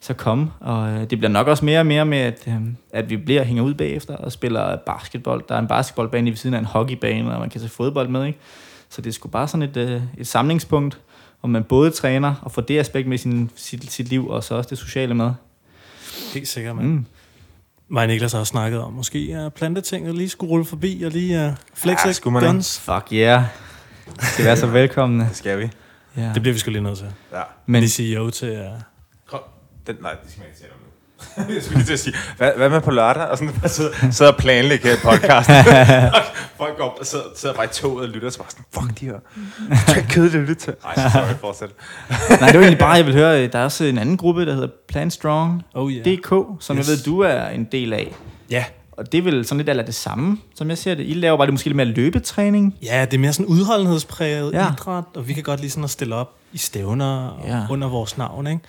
så kom. Og øh, det bliver nok også mere og mere med, at, at vi bliver hænger ud bagefter og spiller basketball. Der er en basketballbane ved siden af en hockeybane, og man kan se fodbold med, ikke? Så det er sgu bare sådan et, et samlingspunkt, hvor man både træner og får det aspekt med sin, sit, sit liv, og så også det sociale med. Helt sikkert, mand. Mm. Mig og Niklas har også snakket om, måske uh, plantetinget lige skulle rulle forbi og lige uh, flexe Ja, skulle man ikke? guns. Fuck yeah. Det skal være så velkomne. Det skal vi. Ja. Det bliver vi sgu lige nødt til. Ja. Men lige sige jo til... Uh, Kom. Den, nej, det skal man ikke tale om. [LAUGHS] jeg skulle lige til at sige, hvad, hvad med på lørdag? Og sådan [LAUGHS] bare sidde, sidde og planlægge et podcast. [LAUGHS] Folk går op og sidder, sidder bare i toget og lytter, og så bare sådan, fuck de her. Det er kedeligt at lytte til. Nej, sorry, fortsæt. Nej, det var egentlig bare, jeg vil høre, der er også en anden gruppe, der hedder Plan Strong oh yeah. DK, som yes. Jeg ved, du er en del af. Ja. Og det er vel sådan lidt eller det samme, som jeg ser det. I laver bare det måske lidt mere løbetræning. ja, det er mere sådan udholdenhedspræget Ja. idræt, og vi kan godt lige sådan at stille op i stævner Ja. under vores navn, ikke?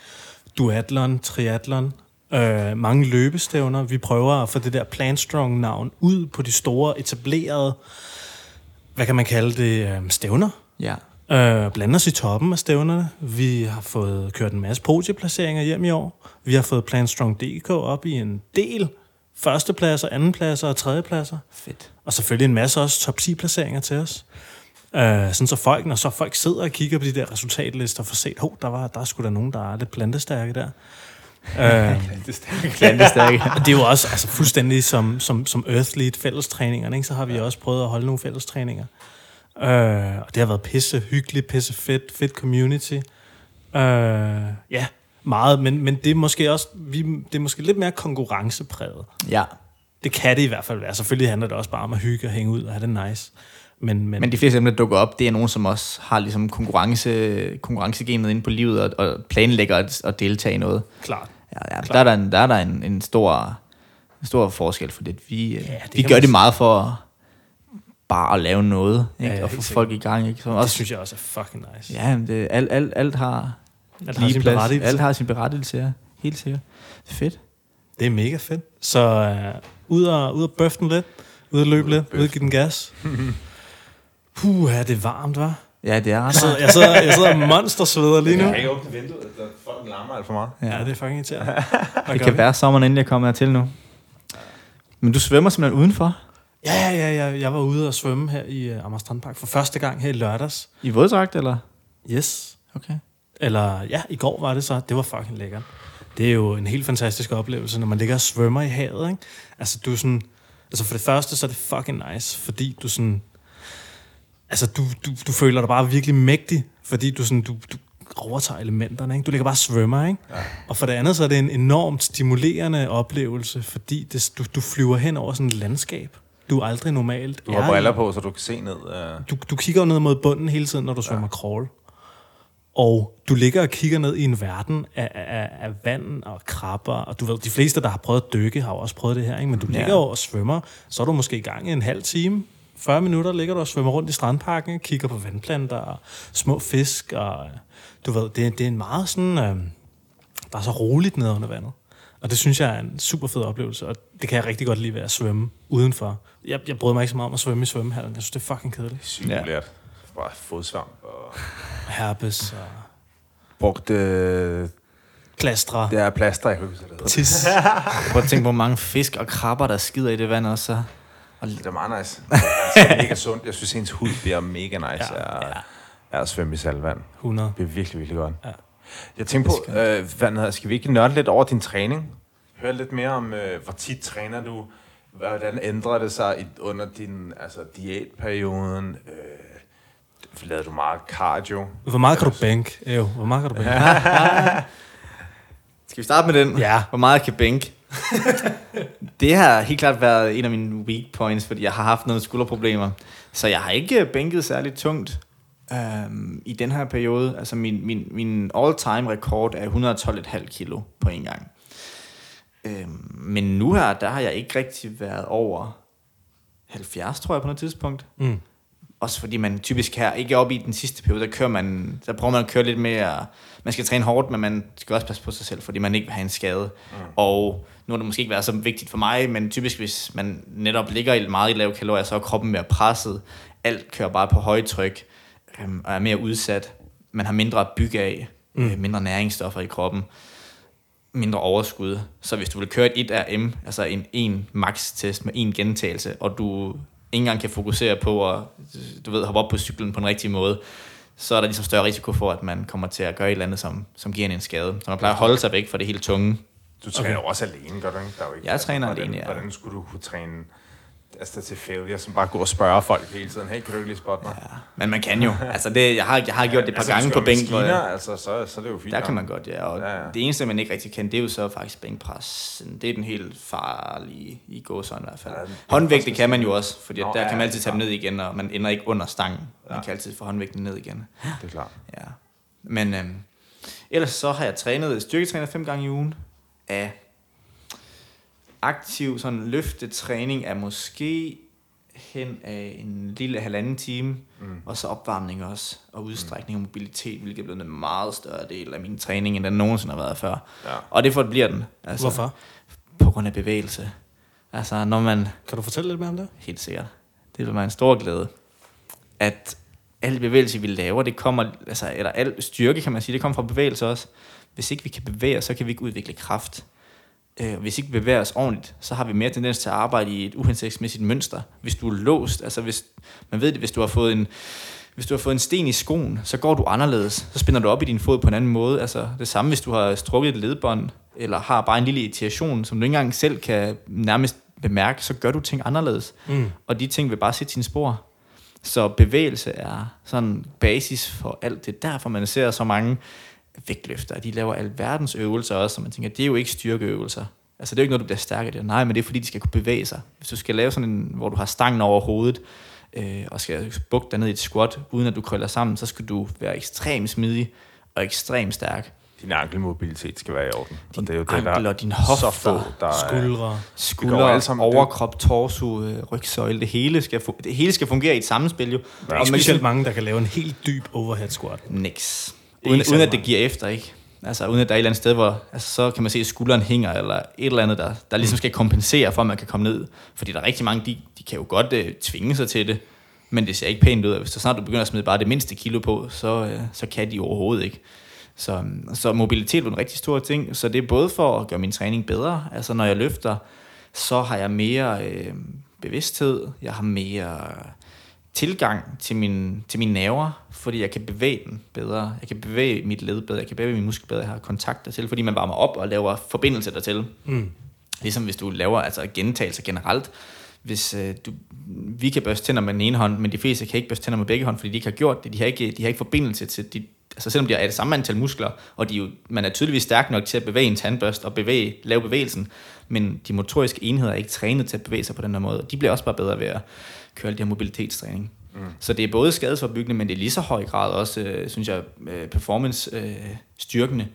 Duatlon, triatlon, øh, mange løbestævner. Vi prøver at få det der Planstrong-navn ud på de store, etablerede, hvad kan man kalde det, øh, stævner. Ja. Øh, blande os i toppen af stævnerne. Vi har fået kørt en masse podieplaceringer hjem i år. Vi har fået Planstrong DK op i en del førstepladser, andenpladser og tredjepladser. Fedt. Og selvfølgelig en masse også top 10 placeringer til os. Øh, sådan så folk, når så folk sidder og kigger på de der resultatlister får set, hov, der, var, der er sgu da nogen, der er lidt plantestærke der. Øh, Plantestærke. og det er jo også altså, fuldstændig som, som, som Earthlead fællestræninger, ikke? så har vi også prøvet at holde nogle fællestræninger. Øh, og det har været pisse hyggeligt, pisse fedt, fedt community. Øh, ja, meget, men, men det er måske også vi, det er måske lidt mere konkurrencepræget. ja. Det kan det i hvert fald være. Selvfølgelig handler det også bare om at hygge og hænge ud og have det nice. Men, men, Men de fleste af dem, der dukker op, det er nogen, som også har ligesom konkurrence, konkurrencegenet inde på livet og, og planlægger at, at deltage i noget. klart. Ja, ja, der er der, en, der, er der en, en, stor, en stor forskel for det. Vi, ja, det vi gør det meget for bare at lave noget, ikke? Ja, ja, og få folk i gang. Ikke? Så Det også, synes jeg også er fucking nice. ja, det, alt, alt, alt har Alt har lige sin plads. berettigelse. Alt har sin berettigelse, ja. Helt sikkert. Fedt. Det er mega fedt. Så øh, ud og, ud og bøffe den lidt. Ud og løbe lidt. Ud og give den gas. [LAUGHS] Puh, er det varmt, var? Ja, det er Jeg ret. sidder, jeg sidder, jeg sidder monstersveder lige nu. Jeg kan ikke åbne vinduet, folk larmer alt for meget. Ja, det er fucking irriterende. [LAUGHS] Det kan vi? være, at sommeren endelig er kommet hertil nu. Men du svømmer simpelthen udenfor Ja, ja, ja, ja. Jeg var ude og svømme her i uh, Amager Strandpark for første gang her i lørdags. i våddragt, eller? Yes. Okay. Eller ja, i går var det så. Det var fucking lækkert. Det er jo en helt fantastisk oplevelse, når man ligger og svømmer i havet, ikke? Altså, du er sådan... Altså, for det første, så er det fucking nice, fordi du sådan... Altså, du, du, du føler dig bare virkelig mægtig, fordi du sådan... Du, du overtager elementerne. Ikke? Du ligger bare og svømmer, ikke? Ja. Og for det andet, så er det en enormt stimulerende oplevelse, fordi det, du, du flyver hen over sådan et landskab. Du aldrig normalt. Du har er briller på, så du kan se ned. Uh... Du, du kigger ned mod bunden hele tiden, når du svømmer ja. crawl. Og du ligger og kigger ned i en verden af, af, af vand og krabber, og du ved, de fleste, der har prøvet at dykke, har jo også prøvet det her, ikke? men du ligger jo og svømmer, så er du måske i gang i en halv time, 40 minutter ligger du og svømmer rundt i strandparken, kigger på vandplanter og små fisk, og du ved, det, det er en meget sådan, øh, der er så roligt nede under vandet. Og det synes jeg er en super fed oplevelse, og det kan jeg rigtig godt lide ved at svømme udenfor. Jeg, jeg bryder mig ikke så meget om at svømme i svømmehallen. Jeg synes, det er fucking kedeligt. Sygt Ja. Bare fodsvamp og... Herpes og Brugt... Øh, plastre. det er plaster, jeg kan huske, det hedder. Tis. [LAUGHS] Prøv at tænke, hvor mange fisk og krabber, der skider i det vand også. Det er meget nice. Det er mega sundt. Jeg synes, ens hud bliver mega nice Ja, ja, af at svømme i saltvand. 100. Det er virkelig, virkelig godt. Ja. Jeg tænker på, øh, hvad hedder, skal vi ikke nørde lidt over din træning? Hør lidt mere om, øh, hvor tit træner du? Hvordan ændrer det sig i, under din altså, diætperioden? Øh, lavede du meget cardio? Hvor meget kan du bænke? Jo, hvor meget kan du bænke? [LAUGHS] Skal vi starte med den? Ja. Hvor meget jeg kan bænke? det har helt klart været en af mine weak points, fordi jeg har haft nogle skulderproblemer. Så jeg har ikke bænket særligt tungt øhm, i den her periode. Altså min, min, min all-time rekord er 112,5 kilo på en gang. Øhm, men nu her, der har jeg ikke rigtig været over 70, tror jeg, på noget tidspunkt. Mm. Også fordi man typisk her, ikke op i den sidste periode, der kører man, der prøver man at køre lidt mere, man skal træne hårdt, men man skal også passe på sig selv, fordi man ikke vil have en skade. Mm. Og nu har det måske ikke været så vigtigt for mig, men typisk hvis man netop ligger i meget i lave kalorier, så er kroppen mere presset, alt kører bare på højtryk, øhm, og er mere udsat. Man har mindre at bygge af, mm. øh, mindre næringsstoffer i kroppen mindre overskud. Så hvis du vil køre et 1RM, altså en, en max-test med en gentagelse, og du ikke engang kan fokusere på at du ved, hoppe op på cyklen på den rigtige måde, så er der ligesom større risiko for, at man kommer til at gøre et eller andet, som, som giver en en skade. Så man plejer at holde sig væk fra det helt tunge. Du træner okay. også alene, gør du ikke? Der er jo ikke Jeg træner hvordan, alene, ja. Hvordan skulle du kunne træne altså til failure, som bare gå og spørge folk hele tiden, hey, kan du ikke lige spotte mig? Ja. Men man kan jo. [LAUGHS] Altså det, jeg, har, jeg har gjort det et par altså, gange på bænk. hvor jeg- altså, så, så er det jo fint. Der nok. kan man godt, ja. Og Ja, ja, det eneste, man ikke rigtig kan, det er jo så faktisk bænkpres. Det er den helt farlige i gåsøjne i hvert fald. Ja, håndvægte kan man jo også, fordi Nå, der ja, kan man altid tage dem ned igen, og man ender ikke under stangen. Man Ja. kan altid få håndvægten ned igen. Det er klart. Ja. Men øhm, ellers så har jeg trænet styrketræner fem gange i ugen af aktiv sådan løftetræning er måske hen af en lille halvanden time, mm. og så opvarmning også, og udstrækning og mobilitet, hvilket er blevet en meget større del af min træning, end den nogensinde har været før. Ja. Og det forbliver den. Altså, Hvorfor? På grund af bevægelse. Altså, når man... Kan du fortælle lidt mere om det? Helt sikkert. Det vil være en stor glæde. At al bevægelse, vi laver, det kommer, altså, eller al styrke, kan man sige, det kommer fra bevægelse også. Hvis ikke vi kan bevæge så kan vi ikke udvikle kraft. Øh, hvis ikke vi bevæger os ordentligt, så har vi mere tendens til at arbejde i et uhensigtsmæssigt mønster. Hvis du er låst, altså hvis, man ved det, hvis du har fået en, hvis du har fået en sten i skoen, så går du anderledes. Så spænder du op i din fod på en anden måde. Altså det samme, hvis du har strukket et ledbånd, eller har bare en lille irritation, som du ikke engang selv kan nærmest bemærke, så gør du ting anderledes. Mm. Og de ting vil bare sætte sine spor. Så bevægelse er sådan basis for alt. Det er derfor, man ser så mange vægtløftere. De laver alverdens øvelser også, og man tænker, det er jo ikke styrkeøvelser. Altså det er jo ikke noget, du bliver stærkere af. Nej, men det er fordi, de skal kunne bevæge sig. Hvis du skal lave sådan en, hvor du har stangen over hovedet, øh, og skal bukke dig ned i et squat, uden at du krøller sammen, så skal du være ekstremt smidig og ekstremt stærk. Din ankelmobilitet skal være i orden. Din og det er jo det, ankel der og dine så hofter, få, der er, Skuldre. Skulder, alt sammen- det- overkrop, torso, øh, rygsøjle, det hele, skal det hele skal fungere i et samspil jo. Der er Og specielt mange, der kan lave en helt dyb overhead squat. Niks. Uden, uden at det giver efter, ikke? Altså uden at der er et eller andet sted, hvor altså, så kan man se, at skulderen hænger, eller et eller andet, der, der ligesom skal kompensere for, at man kan komme ned. Fordi der er rigtig mange, de, de kan jo godt øh, tvinge sig til det, men det ser ikke pænt ud. Og Hvis så snart du begynder at smide bare det mindste kilo på, så, øh, så kan de overhovedet ikke. Så, så mobilitet er en rigtig stor ting, så det er både for at gøre min træning bedre, altså når jeg løfter, så har jeg mere øh, bevidsthed, jeg har mere tilgang til, min, til mine nerver, fordi jeg kan bevæge den bedre, jeg kan bevæge mit led bedre, jeg kan bevæge min muskel bedre, jeg har kontakt dertil, fordi man varmer op og laver forbindelse dertil. Mm. Ligesom hvis du laver altså gentagelser generelt, hvis øh, du, vi kan børste tænder med den ene hånd, men de fleste kan ikke børste tænder med begge hånd, fordi de ikke har gjort det. De har ikke, de har ikke forbindelse til dit altså selvom de har det samme antal muskler, og de jo, man er tydeligvis stærk nok til at bevæge en tandbørst og bevæge, lave bevægelsen, men de motoriske enheder er ikke trænet til at bevæge sig på den her måde, og de bliver også bare bedre ved at køre alle de her mobilitetstræning. Mm. Så det er både skadesforbyggende, men det er lige så høj grad også, øh, synes jeg, øh, performance-styrkende. Øh,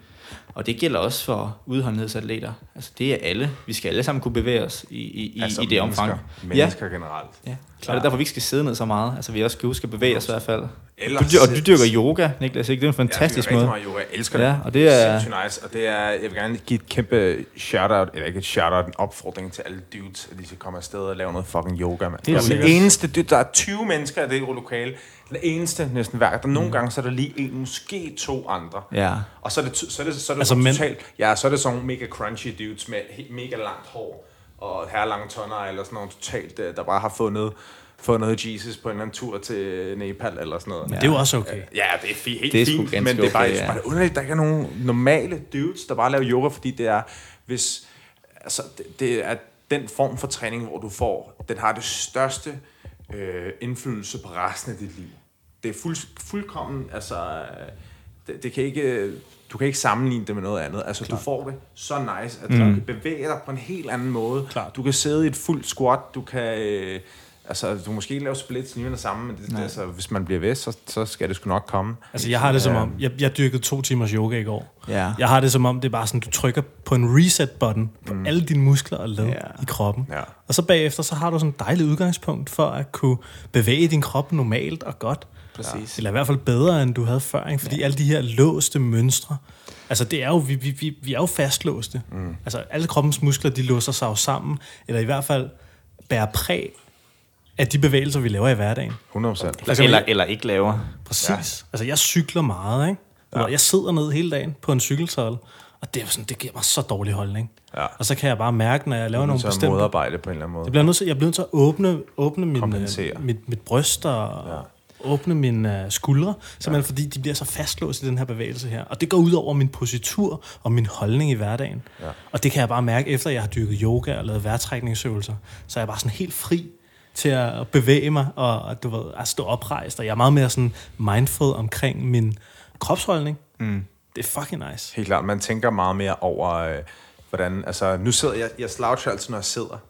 og det gælder også for udholdenhedsatleter. Altså det er alle. Vi skal alle sammen kunne bevæge os i, i, Altså i det mennesker. omfang. Mennesker generelt. Ja, og det er derfor, vi ikke skal sidde ned så meget. Altså vi også skal huske at bevæge os i hvert fald. Ellers- Du, og du dyrker yoga, Niklas, ikke? Det er en fantastisk jeg måde. meget yoga. Jeg elsker Ja, det. og det er- Sindssygt nice. Og det er, jeg vil gerne give et kæmpe shout-out, eller ikke et shout-out, en opfordring til alle dudes, at de skal komme afsted og lave noget fucking yoga, mand. Og sikkert. det eneste, der er 20 mennesker i det lokale. Det eneste næsten hver. Der nogle gange, så er der lige en, måske to andre. Ja. Og så er det, så er det, så er det Altså, altså, men- totalt, ja, så er det sådan nogle mega crunchy dudes med mega langt hår og herlange tånder, eller sådan nogle totalt, øh, der bare har fundet, fundet Jesus på en eller anden tur til Nepal, eller sådan noget. Men det er jo også okay. Ja, det er fi- helt Det er fint, men det er bare, okay, ja. bare det er underligt, der ikke er nogen normale dudes, der bare laver yoga, fordi det er, hvis, altså, det, det er den form for træning, hvor du får, den har det største øh, indflydelse på resten af dit liv. Det er fuld, fuldkommen, altså, øh, det, det kan ikke, du kan ikke sammenligne det med noget andet. Altså, Klar. du får det så nice, at mm. du kan bevæge dig på en helt anden måde. Klart. Du kan sidde i et fuldt squat, du kan... Øh, Altså, du måske ikke lave splits lige med det samme, men det, det, altså, hvis man bliver ved, så, så skal det sgu nok komme. Altså, jeg har det som om, jeg, jeg dyrkede to timers yoga i går. Ja. Jeg har det som om, det er bare sådan, du trykker på en reset-button på mm. alle dine muskler og led Ja. i kroppen. Ja. Og så bagefter, så har du sådan et dejligt udgangspunkt for at kunne bevæge din krop normalt og godt. Præcis. Eller i hvert fald bedre, end du havde før. Ikke? Fordi ja. alle de her låste mønstre, altså det er jo, vi, vi, vi, vi er jo fastlåste. Mm. Altså alle kroppens muskler, de låser sig jo sammen, eller i hvert fald bærer præg af de bevægelser, vi laver i hverdagen. 100 procent. Altså, Eller, jeg- eller ikke laver. Præcis. Ja. Altså, jeg cykler meget, ikke? Ja. Jeg sidder ned hele dagen på en cykelsadel, og det, er sådan, det giver mig så dårlig holdning. Ja. Og så kan jeg bare mærke, når jeg laver nogle bestemte... modarbejde på en eller anden måde. Jeg bliver nødt til, jeg bliver nødt til at åbne, åbne min, mit, mit bryst og ja. Åbne mine uh, skuldre, simpelthen ja. fordi de bliver så fastlåst i den her bevægelse her. Og det går ud over min positur og min holdning i hverdagen. Ja. Og det kan jeg bare mærke, efter jeg har dyrket yoga og lavet vejrtrækningsøvelser, så er jeg bare sådan helt fri til at bevæge mig og, og du ved, at stå oprejst. Og jeg er meget mere sådan mindful omkring min kropsholdning. Mm. Det er fucking nice. Helt klart, man tænker meget mere over, øh, hvordan, altså nu sidder jeg, jeg sloucher altid, når jeg sidder,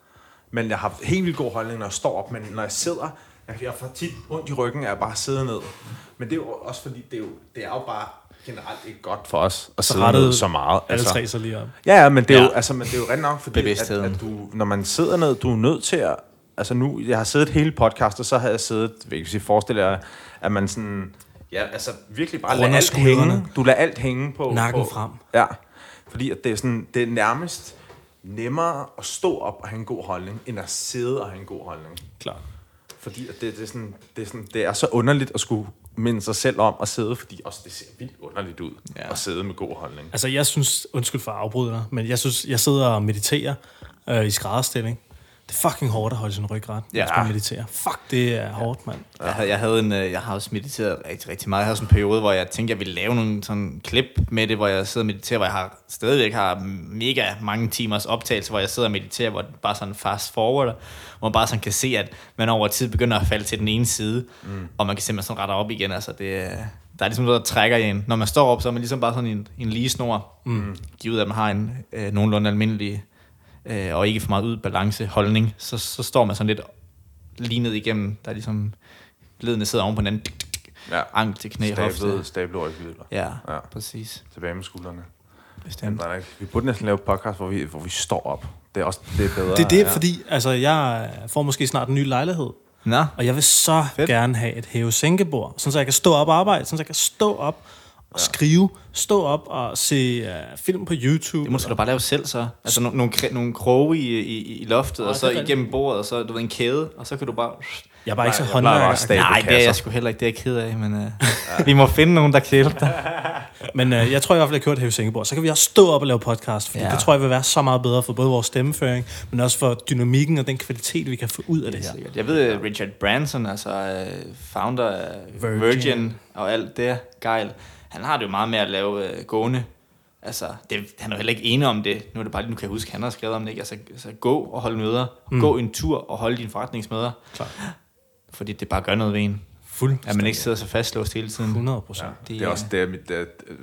men jeg har helt vildt god holdning, når jeg står op, men når jeg sidder, jeg, får tit ondt i ryggen, af at bare sidde ned. Men det er jo også fordi, det er jo, det er jo bare generelt ikke godt for os at sidde ned så meget. Alle tre så lige op. Ja, ja, men det er, ja. jo, Ja. altså, men det er jo rent nok, fordi at, at du, når man sidder ned, du er nødt til at... Altså nu, jeg har siddet hele podcast, og så har jeg siddet, vil jeg sige, forestil jer, at man sådan... Ja, altså virkelig bare lader alt hænge. Du lader alt hænge på... Nakken på, frem. Ja, fordi at det er sådan, det er nærmest nemmere at stå op og have en god holdning, end at sidde og have en god holdning. Klart. Fordi at det, det, er sådan, det, er sådan, det er så underligt at skulle minde sig selv om at sidde, fordi også det ser vildt underligt ud ja. Ja. at sidde med god holdning. Altså, jeg synes, undskyld for at afbryde dig, men jeg synes, jeg sidder og mediterer øh, i skrædderstilling. Det er fucking hårdt at holde sin ryg ret, når Ja. man skal meditere. Fuck, det er hårdt, mand. Jeg havde, jeg, havde en, øh, jeg har også mediteret rigtig, rigtig meget. Jeg havde sådan en periode, hvor jeg tænkte, jeg ville lave nogle sådan klip med det, hvor jeg sidder og mediterer, hvor jeg har, stadigvæk har mega mange timers optagelse, hvor jeg sidder og mediterer, hvor det bare sådan fast forward, hvor man bare sådan kan se, at man over tid begynder at falde til den ene side, mm. og man kan simpelthen sådan retter op igen. Altså det, er- der er ligesom noget, der trækker i en. Når man står op, så er man ligesom bare sådan en, en lige snor, mm. givet at man har en øh, nogenlunde almindelig øh, og ikke for meget ud balance holdning, så, så står man sådan lidt lige ned igennem, der er ligesom ledene sidder oven på hinanden, Ja. ankel til knæ, hofte. Stablet, stablet rygviler. Ja, Ja. ja, præcis. Tilbage med skuldrene. Bestemt. Ikke. Vi burde næsten lave et podcast, hvor vi, hvor vi står op. Det er også det er bedre. Det er det, ja. fordi altså, jeg får måske snart en ny lejlighed, Nå, og jeg vil så Fedt. Gerne have et hæve-sænkebord, sådan så jeg kan stå op og arbejde, sådan så jeg kan stå op og skrive, stå op og se uh, film på YouTube. det må du bare lave selv så. Altså no, nogle, kre- nogle kroge i, i, i loftet, og så det igennem bordet, og så du ved, en kæde, og så kan du bare... Jeg er bare ikke så håndværker. Nej, det er jeg sgu heller ikke, det er jeg ked af, men [LAUGHS] uh, vi må finde nogen, der kan hjælpe dig. [LAUGHS] Men uh, jeg tror i hvert fald, jeg kører et hæve-sænkebord. Så kan vi også stå op og lave podcast, fordi ja. Det tror jeg vil være så meget bedre for både vores stemmeføring, men også for dynamikken og den kvalitet, vi kan få ud af det her. Sikkert. Jeg ved, Richard Branson, altså founder af Virgin. Virgin. Virgin og alt det gejl, han har det jo meget med at lave øh, gående. Altså, det, han er jo heller ikke enig om det. Nu er det bare lige, nu kan jeg huske, han har skrevet om det. Ikke? Altså, altså gå og holde møder. Mm. Gå en tur og holde dine forretningsmøder. Klar. Fordi det bare gør noget ved en. Fuldstændig. At man ikke sidder så fastlåst hele tiden. 100 procent. Ja, det, det er også det, er mit, uh,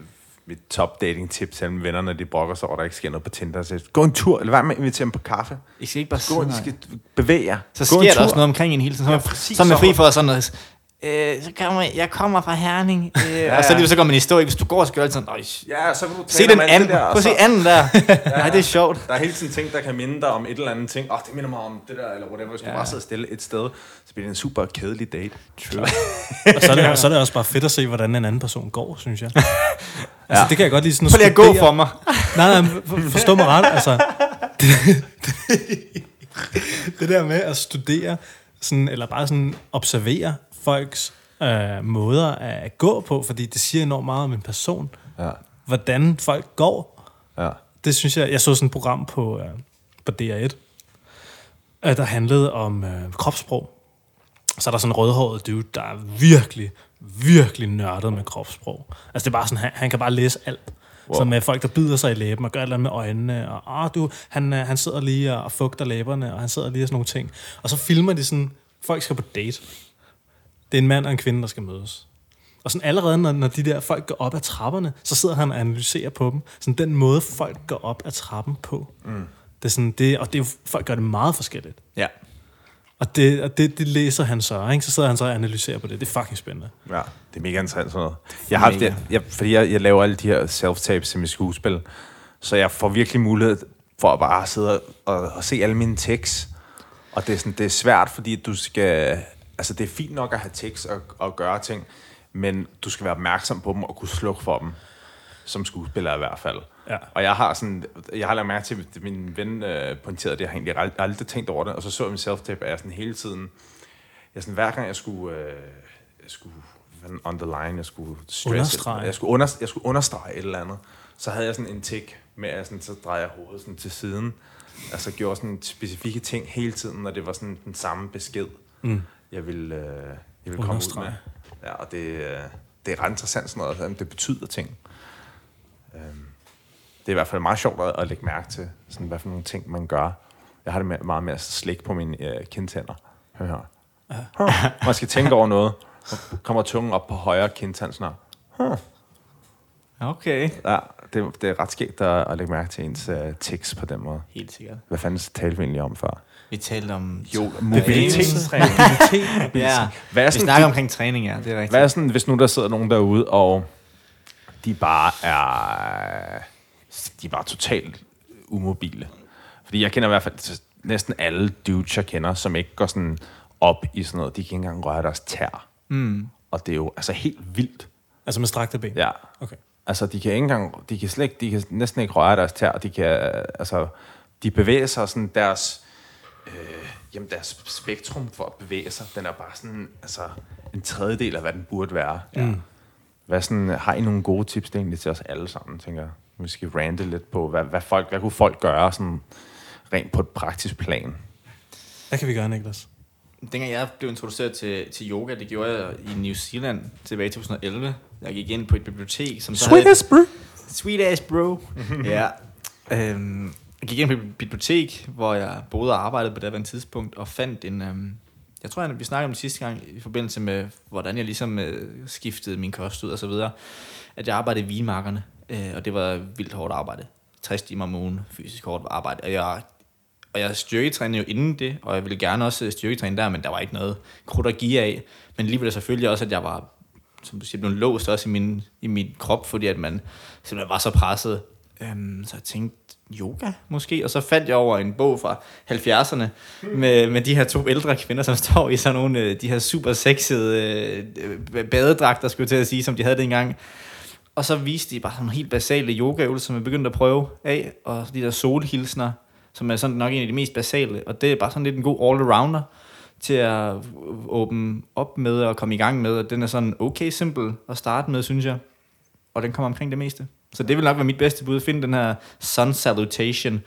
mit top dating tip til mine venner, når de brokker sig over, at der ikke sker noget på Tinder. Så gå en tur, eller hvad med at invitere dem på kaffe. I skal ikke bare Gå, sidde I skal bevæge jer. Så Gå en sker der tur. også noget omkring en hele tiden. Så, Ja, præcis. så er man fri for sådan noget. Øh, så kommer jeg, jeg kommer fra Herning. Øh, [LAUGHS] ja, og så, ja. lige så går man i stå. Hvis du går, så gør det sådan, "Øj, Ja, så vil du se den anden. det der, Prøv og at se så- anden der. [LAUGHS] Nej, det er sjovt. Der er hele tiden ting, der kan minde dig om et eller andet ting. Åh, oh, det minder mig om det der, eller whatever. Hvis du Ja. bare sidder stille et sted, så bliver det en super kedelig date. True. [LAUGHS] Og så er, det, så er det også bare fedt at se, hvordan en anden person går, synes jeg. Altså, det kan jeg godt lide sådan Prøv lige at gå for mig. Nej, nej, for, forstå mig ret. Altså, det, det, det der med at studere, sådan, eller bare sådan observere folks øh, måder at gå på, fordi det siger enormt meget om en person. Ja. Hvordan folk går, Ja. det synes jeg, jeg så sådan et program på, øh, på DR1, øh, der handlede om øh, kropssprog. Så er der sådan en rødhåret dude, der er virkelig, virkelig nørdet med kropssprog. Altså det er bare sådan, han, han kan bare læse alt. Wow. Så med folk, der bider sig i læben og gør et eller andet med øjnene, og ah, du, han, øh, han sidder lige og, og fugter læberne, og han sidder lige og sådan nogle ting. Og så filmer de sådan, folk skal på date. Det er en mand og en kvinde, der skal mødes. Og sådan allerede, når, når de der folk går op ad trapperne, så sidder han og analyserer på dem. Sådan den måde, folk går op ad trappen på. Mm. Det er sådan, det, og det er folk gør det meget forskelligt. Ja. Og det, og det, det læser han så, ikke? Så sidder han så og analyserer på det. Det er fucking spændende. Ja, det er mega interessant sådan noget. Jeg har, jeg, jeg, fordi jeg, jeg laver alle de her self-tapes til mit skuespil, så jeg får virkelig mulighed for at bare sidde og, og se alle mine tekster. Og det er, sådan, det er svært, fordi du skal... Altså, det er fint nok at have tekst og, og gøre ting, men du skal være opmærksom på dem og kunne slukke for dem. Som skuespiller i hvert fald. Ja. Og jeg har sådan, jeg har lagt mærke til, at min ven øh, pointerede det, jeg har egentlig aldrig, aldrig tænkt over det, og så så jeg min self-tape, og jeg sådan hele tiden, jeg sådan, hver gang jeg skulle, øh, jeg skulle on the line, jeg skulle stresse, Understrege. jeg skulle, under, jeg skulle understrege et eller andet, så havde jeg sådan en tik med, at sådan, så drejer jeg hovedet sådan til siden, altså gjorde sådan specifikke ting hele tiden, når det var sådan den samme besked, Mm. Jeg ville, øh, jeg ville komme ud med. Ja, og det, øh, det er ret interessant sådan noget, at det betyder ting. Øhm, det er i hvert fald meget sjovt at, at lægge mærke til, sådan, hvad for nogle ting man gør. Jeg har det med, meget med at slikke på mine øh, kindtænder. Hør her. Huh. Man skal tænke over noget. Så kommer tungen op på højre kindtand snart. Okay. Ja, det, det er ret skægt at, at lægge mærke til ens uh, tekst på den måde. Helt sikkert. Hvad fanden talte vi egentlig om før? Vi talte om... Jo, mobilitetstræning. [LAUGHS] Ja, Hvad er vi sådan, snakker de- omkring træning, ja. Det er rigtigt. Hvad er sådan, hvis nu der sidder nogen derude, og de bare er, de er bare totalt umobile? Fordi jeg kender i hvert fald næsten alle dudes, jeg kender, som ikke går sådan op i sådan noget. De kan ikke engang røre deres tær. Mm. Og det er jo altså helt vildt. Altså med strakte ben? Ja. Okay. Altså, de kan ikke engang, de kan slet de kan næsten ikke røre deres tær. De kan, altså, de bevæger sig sådan deres, øh, jamen deres spektrum for at bevæge sig, den er bare sådan, altså, en tredjedel af, hvad den burde være. Ja. Hvad sådan, har I nogle gode tips det egentlig til os alle sammen, tænker jeg? Vi skal rante lidt på, hvad, hvad, folk, hvad kunne folk gøre sådan, rent på et praktisk plan? Hvad kan vi gøre, Niklas? Dengang jeg blev introduceret til, til yoga, det gjorde jeg i New Zealand tilbage i 2011. Jeg gik ind på et bibliotek, som så havde... bro. Sweet ass bro. ja. [LAUGHS] Øhm, jeg gik ind på et bibliotek, hvor jeg boede og arbejdede på det her tidspunkt, og fandt en... Øhm, jeg tror, vi snakkede om det sidste gang, i forbindelse med, hvordan jeg ligesom øh, skiftede min kost ud og så videre, at jeg arbejdede i vinmarkerne, øh, og det var vildt hårdt arbejde. 60 timer om ugen, fysisk hårdt arbejde, og jeg og jeg styrketrænede jo inden det, og jeg ville gerne også øh, styrketræne der, men der var ikke noget krudt at give af. Men alligevel selvfølgelig også, at jeg var, som du siger, blevet låst også i min, i min krop, fordi at man simpelthen var så presset. Øhm, så jeg tænkte, yoga måske? Og så faldt jeg over en bog fra 70'erne med, med de her to ældre kvinder, som [LAUGHS] står i sådan nogle, øh, de her super sexede øh, øh, badedragter, skulle jeg til at sige, som de havde dengang. Og så viste de bare sådan nogle helt basale yogaøvelser, som jeg begyndte at prøve af, og de der solhilsner, som er sådan nok en af de mest basale, og det er bare sådan lidt en god all-arounder til at åbne op med og komme i gang med, og den er sådan okay simpel at starte med, synes jeg, og den kommer omkring det meste. Så det vil nok være mit bedste bud, at finde den her sun salutation.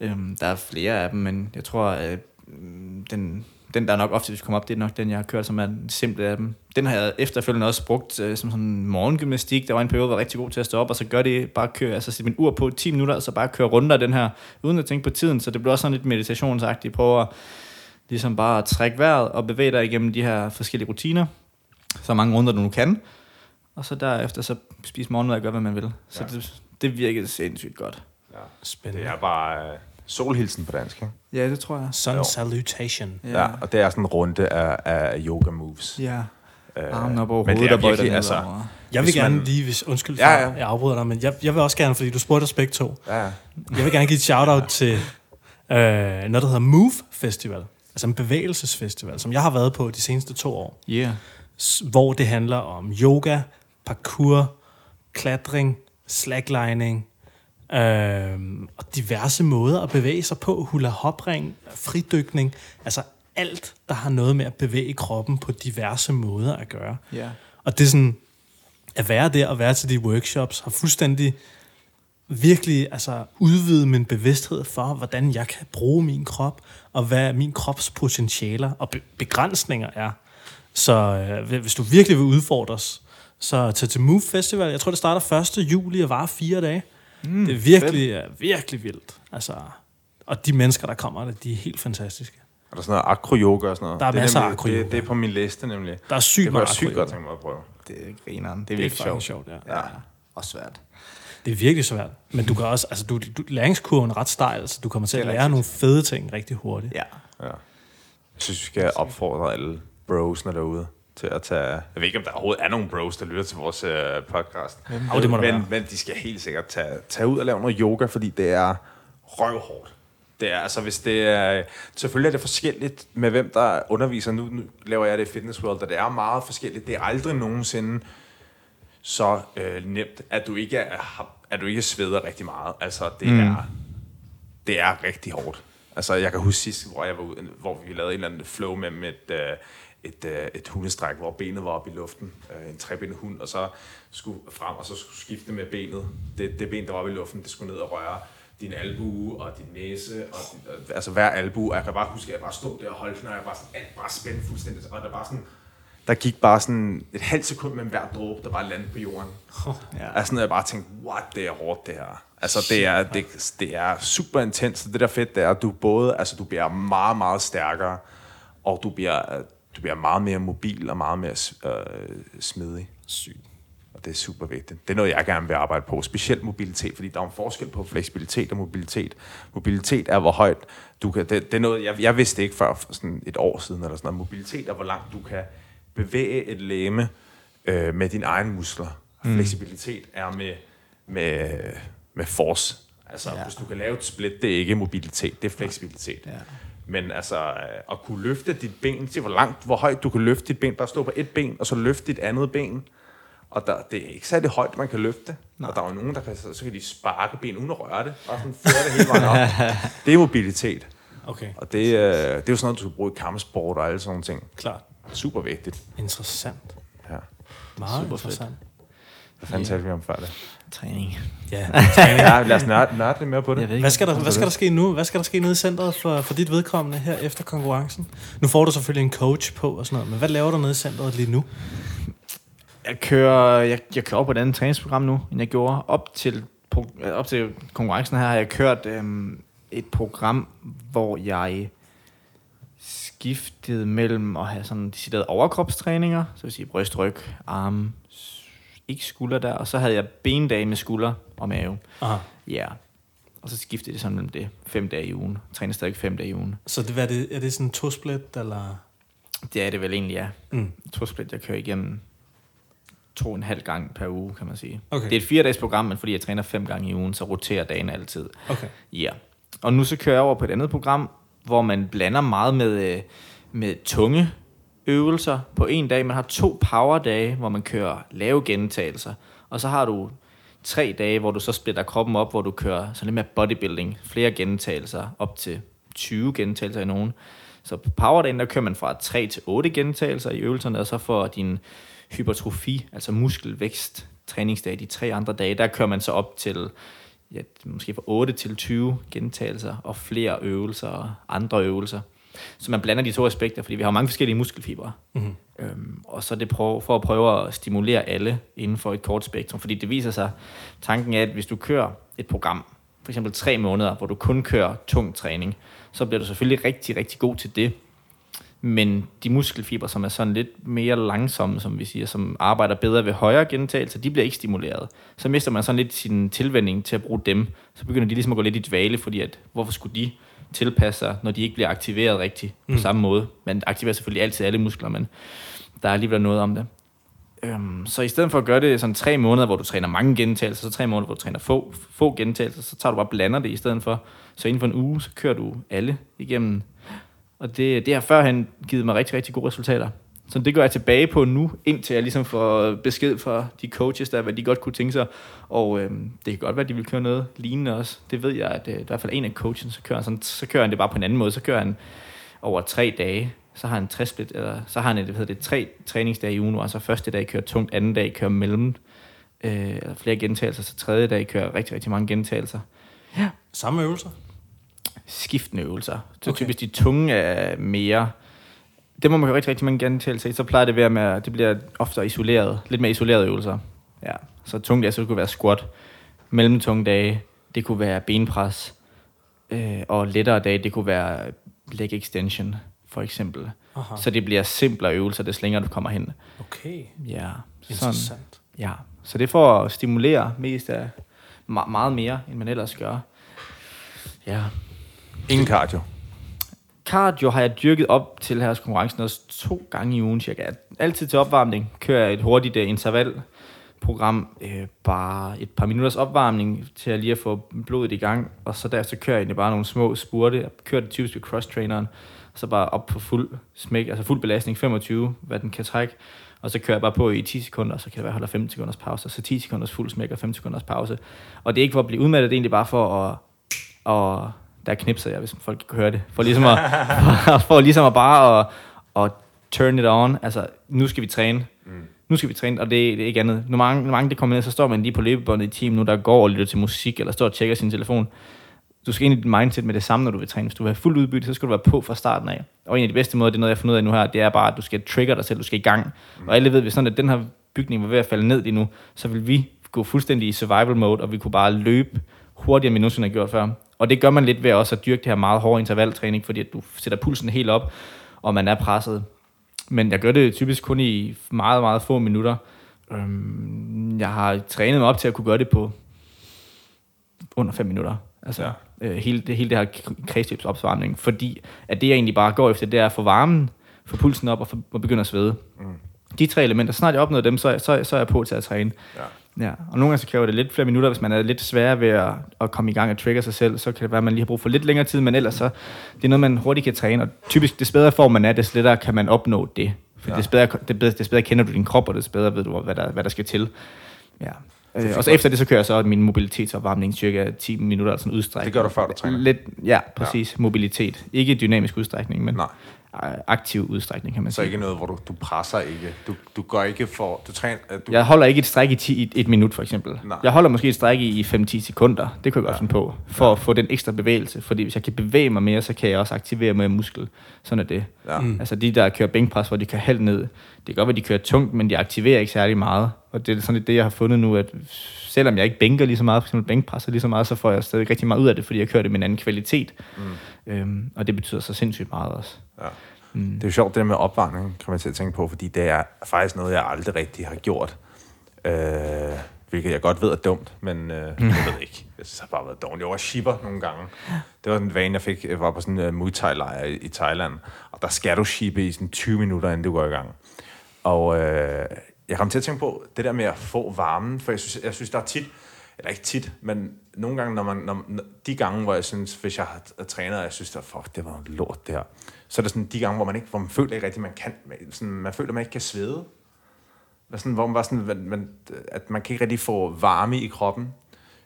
Øhm, der er flere af dem, men jeg tror, øh, den, den, der nok ofte kommer op, det er nok den, jeg har kørt, som er den simple af dem. Den har jeg efterfølgende også brugt øh, som sådan morgengymnastik. Der var en periode, hvor jeg var rigtig god til at stå op, og så gør det bare køre, altså sætte min ur på 10 minutter, og så bare køre rundt af den her, uden at tænke på tiden. Så det bliver også sådan lidt meditationsagtigt. Prøver at ligesom bare at trække vejret og bevæge dig igennem de her forskellige rutiner. så mange runder, du nu kan. Og så derefter så spise morgenmad og gøre, hvad man vil. Så Ja. det, det virkede sindssygt godt. Ja. Spændende. Det er bare øh, solhilsen på dansk, ikke? Ja, det tror jeg. Sun Jo. salutation. Ja. ja. Og det er sådan en runde af, af yoga moves. Ja. Øh, Armen op over men hovedet det er og bøj dig virkelig, ned altså, over. Jeg vil gerne man- lige, hvis, undskyld, Ja, ja, ja. ja. jeg afbryder dig, men jeg, jeg vil også gerne, fordi du spurgte os begge to, Ja, ja. jeg vil gerne give et shout-out til øh, noget, der hedder Move Festival. Altså en bevægelsesfestival, som jeg har været på de seneste to år. Yeah. hvor det handler om yoga, parkour, klatring, slacklining øh, og diverse måder at bevæge sig på. Hula hopring, fridykning, altså alt, der har noget med at bevæge kroppen på diverse måder at gøre. Ja. Og det er sådan, at være der og være til de workshops, har fuldstændig virkelig altså, udvidet min bevidsthed for, hvordan jeg kan bruge min krop, og hvad min krops potentialer og be- begrænsninger er. Så øh, hvis du virkelig vil udfordres, så tag til Move Festival. Jeg tror, det starter 1. juli og varer fire dage. Mm, det er virkelig, øh, virkelig vildt. Altså, og de mennesker, der kommer, der, de er helt fantastiske. Er der sådan noget akro-yoga og sådan noget? Der er det masser af. Det, det er på min liste nemlig. Der er sygt det kunne meget jeg sygt godt tænke mig at prøve. Det er grineren. Det er Det er virkelig sjovt. sjovt, ja. Ja. Og svært. Det er virkelig svært. Men du kan også, altså du, du læringskurven er ret stejl, så du kommer til Det at er lære rigtigt. nogle fede ting rigtig hurtigt. Ja. Ja. Jeg synes, vi skal opfordre alle brosene derude til at tage... Jeg ved ikke, om der overhovedet er nogen bros, der lytter til vores øh, podcast. Au, det må men, være. men de skal helt sikkert tage, tage ud og lave noget yoga, fordi det er røvhårdt. Det er, altså hvis det er, selvfølgelig er det forskelligt med hvem der underviser. Nu, nu laver jeg det i Fitness World, og det er meget forskelligt. Det er aldrig nogensinde så øh, nemt, at du ikke er, at du ikke sveder rigtig meget. Altså det mm. er, det er rigtig hårdt. Altså, jeg kan huske sidst, hvor jeg var ude, hvor vi lavede en eller anden flow med, med et, øh, et, øh, et hundestræk, hvor benet var oppe i luften. Øh, en trebenet hund, og så skulle frem, og så skulle skifte med benet. Det, det ben, der var oppe i luften, det skulle ned og røre din albue og din næse, og din, øh, altså hver albue. Og jeg kan bare huske, at jeg bare stod der og holdt den, og jeg bare sådan, alt bare spændte fuldstændig, og der bare sådan, der gik bare sådan et halvt sekund mellem hver dråbe, der bare landede på jorden. [LAUGHS] Ja. Altså, jeg bare tænkte, what, det er hårdt, det her. Altså, det er, det, det er super intens. Det der fedt, det er, at du både, altså, du bliver meget, meget stærkere, og du bliver, du bliver meget mere mobil og meget mere øh, smidig. Sygt. Og det er super vigtigt. Det er noget, jeg gerne vil arbejde på. Specielt mobilitet, fordi der er en forskel på fleksibilitet og mobilitet. Mobilitet er, hvor højt du kan... Det, det er noget, jeg, jeg vidste ikke før sådan et år siden, eller sådan noget. Mobilitet er, hvor langt du kan bevæge et læme øh, med dine egne muskler. Mm. Fleksibilitet er med, med, med force. Altså. Ja. hvis du kan lave et split, det er ikke mobilitet, det er fleksibilitet. Ja. Men altså, at kunne løfte dit ben, se hvor langt, hvor højt du kan løfte dit ben, bare stå på et ben, og så løfte dit andet ben. Og der, det er ikke særlig højt, man kan løfte. Nej. Og der er jo nogen, der kan, så, så kan de sparke ben uden at røre det. Bare sådan føre det hele vejen op. [LAUGHS] det er mobilitet. Okay, Og det, øh, det er jo sådan noget, du skal bruge i kampsport og alle sådan nogle ting. klart. Super vigtigt. Interessant. Ja. Meget Super interessant. Hvad fanden talte vi om før det? Træning. Ja. [LAUGHS] Ja, lad os nørde, nørde lidt mere på det. Ikke, Hvad skal, der, hvad skal der ske nu? Hvad skal der ske nede i centret for, for dit vedkommende her efter konkurrencen? Nu får du selvfølgelig en coach på og sådan noget, men hvad laver du nede i centret lige nu? Jeg kører, jeg, jeg kører op på et andet træningsprogram nu, end jeg gjorde. Op til, pro- op til konkurrencen her har jeg kørt øhm, et program, hvor jeg skiftede mellem at have sådan deciderede overkropstræninger, så vil sige bryst, ryg, arme, ikke skulder der, og så havde jeg bendage med skulder og mave. Aha. Ja. Og så skiftede det sådan mellem det fem dage i ugen. Træner stadig fem dage i ugen. Så det, er, det, er det sådan to split, eller? Det er det vel egentlig, ja. Mm. To split, jeg kører igennem to og en halv gang per uge, kan man sige. Okay. Det er et fire dages program, men fordi jeg træner fem gange i ugen, så roterer dagen altid. Okay. Ja. Og nu så kører jeg over på et andet program, hvor man blander meget med, øh, med tunge øvelser på en dag. Man har to power-dage, hvor man kører lave gentagelser. Og så har du tre dage, hvor du så splitter kroppen op, hvor du kører sådan lidt mere bodybuilding. Flere gentagelser, op til 20 gentagelser i nogen. Så på powerdagen, der kører man fra 3 til 8 gentagelser i øvelserne, og så for din hypertrofi, altså muskelvækst, træningsdag, de tre andre dage, der kører man så op til ja, måske fra 8 til 20 gentagelser og flere øvelser og andre øvelser. Så man blander de to aspekter, fordi vi har mange forskellige muskelfibre. Mm-hmm. Øhm, og så det prøv, for at prøve at stimulere alle inden for et kort spektrum. Fordi det viser sig, tanken er, at hvis du kører et program, for eksempel tre måneder, hvor du kun kører tung træning, så bliver du selvfølgelig rigtig, rigtig god til det. Men de muskelfibre, som er sådan lidt mere langsomme, som vi siger, som arbejder bedre ved højere gentagelser, de bliver ikke stimuleret. Så mister man sådan lidt sin tilvænding til at bruge dem. Så begynder de ligesom at gå lidt i dvale, fordi at, hvorfor skulle de tilpasse sig, når de ikke bliver aktiveret rigtigt på mm. samme måde. Man aktiverer selvfølgelig altid alle muskler, men der er alligevel noget om det. Øhm, så i stedet for at gøre det sådan tre måneder, hvor du træner mange gentagelser, så tre måneder, hvor du træner få, få gentagelser, så tager du bare blander det i stedet for. Så inden for en uge, så kører du alle igennem. Og det, det har førhen givet mig rigtig, rigtig gode resultater. Så det går jeg tilbage på nu, indtil jeg ligesom får besked fra de coaches, der hvad de godt kunne tænke sig. Og øh, det kan godt være, at de vil køre noget lignende også. Det ved jeg, at øh, i hvert fald en af coachen, så kører, han sådan, så kører han det bare på en anden måde. Så kører han over tre dage, så har han tre split, eller så har han det, hedder det, tre træningsdage i ugen, altså så første dag kører tungt, anden dag kører mellem, øh, eller flere gentagelser, så tredje dag kører rigtig, rigtig mange gentagelser. Ja. Samme øvelser? Skiftende øvelser. Så okay. typisk de tunge er mere, det må man køre rigtig, rigtig mange gentagelser i, så plejer det at være med, det bliver ofte isoleret, lidt mere isolerede øvelser. Ja. Så tunge dage, så det kunne være squat, mellem tunge dage, det kunne være benpres, øh, og lettere dage, det kunne være leg extension for eksempel. Aha. Så det bliver simplere øvelser, des længere du kommer hen. Okay. Ja. Interessant. Sådan, ja. Så det får at stimulere mest af meget mere, end man ellers gør. Ja. Ingen cardio? Cardio har jeg dyrket op til her konkurrencen også to gange i ugen cirka. Altid til opvarmning kører jeg et hurtigt uh, intervalprogram, øh, bare et par minutters opvarmning til at lige at få blodet i gang, og så derefter kører jeg egentlig bare nogle små spurte. Jeg kører det typisk ved cross-traineren, så bare op på fuld smæk, altså fuld belastning, 25, hvad den kan trække, og så kører jeg bare på i 10 sekunder, og så kan det være, at holder 15 sekunders pause, så 10 sekunders fuld smæk og 5 sekunders pause. Og det er ikke for at blive udmattet, det er egentlig bare for at, og der knipser jeg, hvis folk kan høre det, for ligesom at, for, [LAUGHS] for ligesom at bare at, at turn it on, altså nu skal vi træne, mm. nu skal vi træne, og det, det er ikke andet. Når mange, når mange det kommer ned, så står man lige på løbebåndet i team nu, der går og lytter til musik, eller står og tjekker sin telefon du skal ind i dit mindset med det samme, når du vil træne. Hvis du vil have fuld udbytte, så skal du være på fra starten af. Og en af de bedste måder, det er noget, jeg har fundet ud af nu her, det er bare, at du skal trigger dig selv, du skal i gang. Mm. Og alle ved, hvis sådan, at den her bygning var ved at falde ned lige nu, så vil vi gå fuldstændig i survival mode, og vi kunne bare løbe hurtigere, end vi nogensinde har gjort før. Og det gør man lidt ved også at dyrke det her meget hårde intervaltræning, fordi at du sætter pulsen helt op, og man er presset. Men jeg gør det typisk kun i meget, meget få minutter. Øhm, jeg har trænet mig op til at kunne gøre det på under 5 minutter. Altså, ja øh, hele, det, hele det her kredsløbsopsvarmning, fordi at det jeg egentlig bare går efter, det er at få varmen, få pulsen op og, for, og begynde at svede. Mm. De tre elementer, snart jeg opnår dem, så, så, så er jeg på til at træne. Ja. Ja. Og nogle gange så kræver det lidt flere minutter, hvis man er lidt svær ved at, at komme i gang og trigger sig selv, så kan det være, at man lige har brug for lidt længere tid, men ellers så, det er noget, man hurtigt kan træne, og typisk, des bedre form man er, des lettere kan man opnå det. For ja. des, bedre, des, bedre, des bedre kender du din krop, og des bedre ved du, hvad der, hvad der skal til. Ja. Øh, og så efter det, så kører jeg så min mobilitetsopvarmning cirka 10 minutter, altså en udstrækning. Det gør du før du træner? Lidt, ja, præcis. Ja. Mobilitet. Ikke dynamisk udstrækning, men Nej. Aktiv udstrækning, kan man så sige. Så ikke noget, hvor du, du presser ikke? Du, du går ikke for... Du træner, du... Jeg holder ikke et stræk i 10, et, et minut, for eksempel. Nej. Jeg holder måske et stræk i 5-10 sekunder. Det kan jeg ja. godt finde på. For ja. at få den ekstra bevægelse. Fordi hvis jeg kan bevæge mig mere, så kan jeg også aktivere mere muskel. Sådan er det. Ja. Mm. Altså de, der kører bænkpres, hvor de kan halvt ned. Det kan godt være, de kører tungt, men de aktiverer ikke særlig meget. Og det er sådan lidt det, jeg har fundet nu, at selvom jeg ikke bænker lige så meget, for eksempel bænkpresser lige så meget, så får jeg stadig rigtig meget ud af det, fordi jeg kører det med en anden kvalitet. Mm. Øhm, og det betyder så sindssygt meget også. Ja. Mm. Det er jo sjovt, det der med opvarmning, kan man til at tænke på, fordi det er faktisk noget, jeg aldrig rigtig har gjort. Øh, hvilket jeg godt ved er dumt, men øh, mm. [LAUGHS] jeg ved ikke. Jeg synes, det har bare været dumt. Jeg var shipper nogle gange. Det var en vane, jeg fik. Jeg var på sådan en uh, Muay Thai-lejr i, i Thailand, og der skal du shippe i sådan 20 minutter, inden du går i gang. Og øh, jeg kom til at tænke på det der med at få varmen, for jeg synes, jeg synes der er tit, eller ikke tit, men nogle gange, når man, når, de gange, hvor jeg synes, hvis jeg har trænet, og jeg synes, at fuck, det var lort der, så er det sådan de gange, hvor man ikke, hvor man føler ikke rigtigt, man kan, sådan, man føler, man ikke kan svede. Sådan, hvor man var sådan, man, at man kan ikke rigtig få varme i kroppen.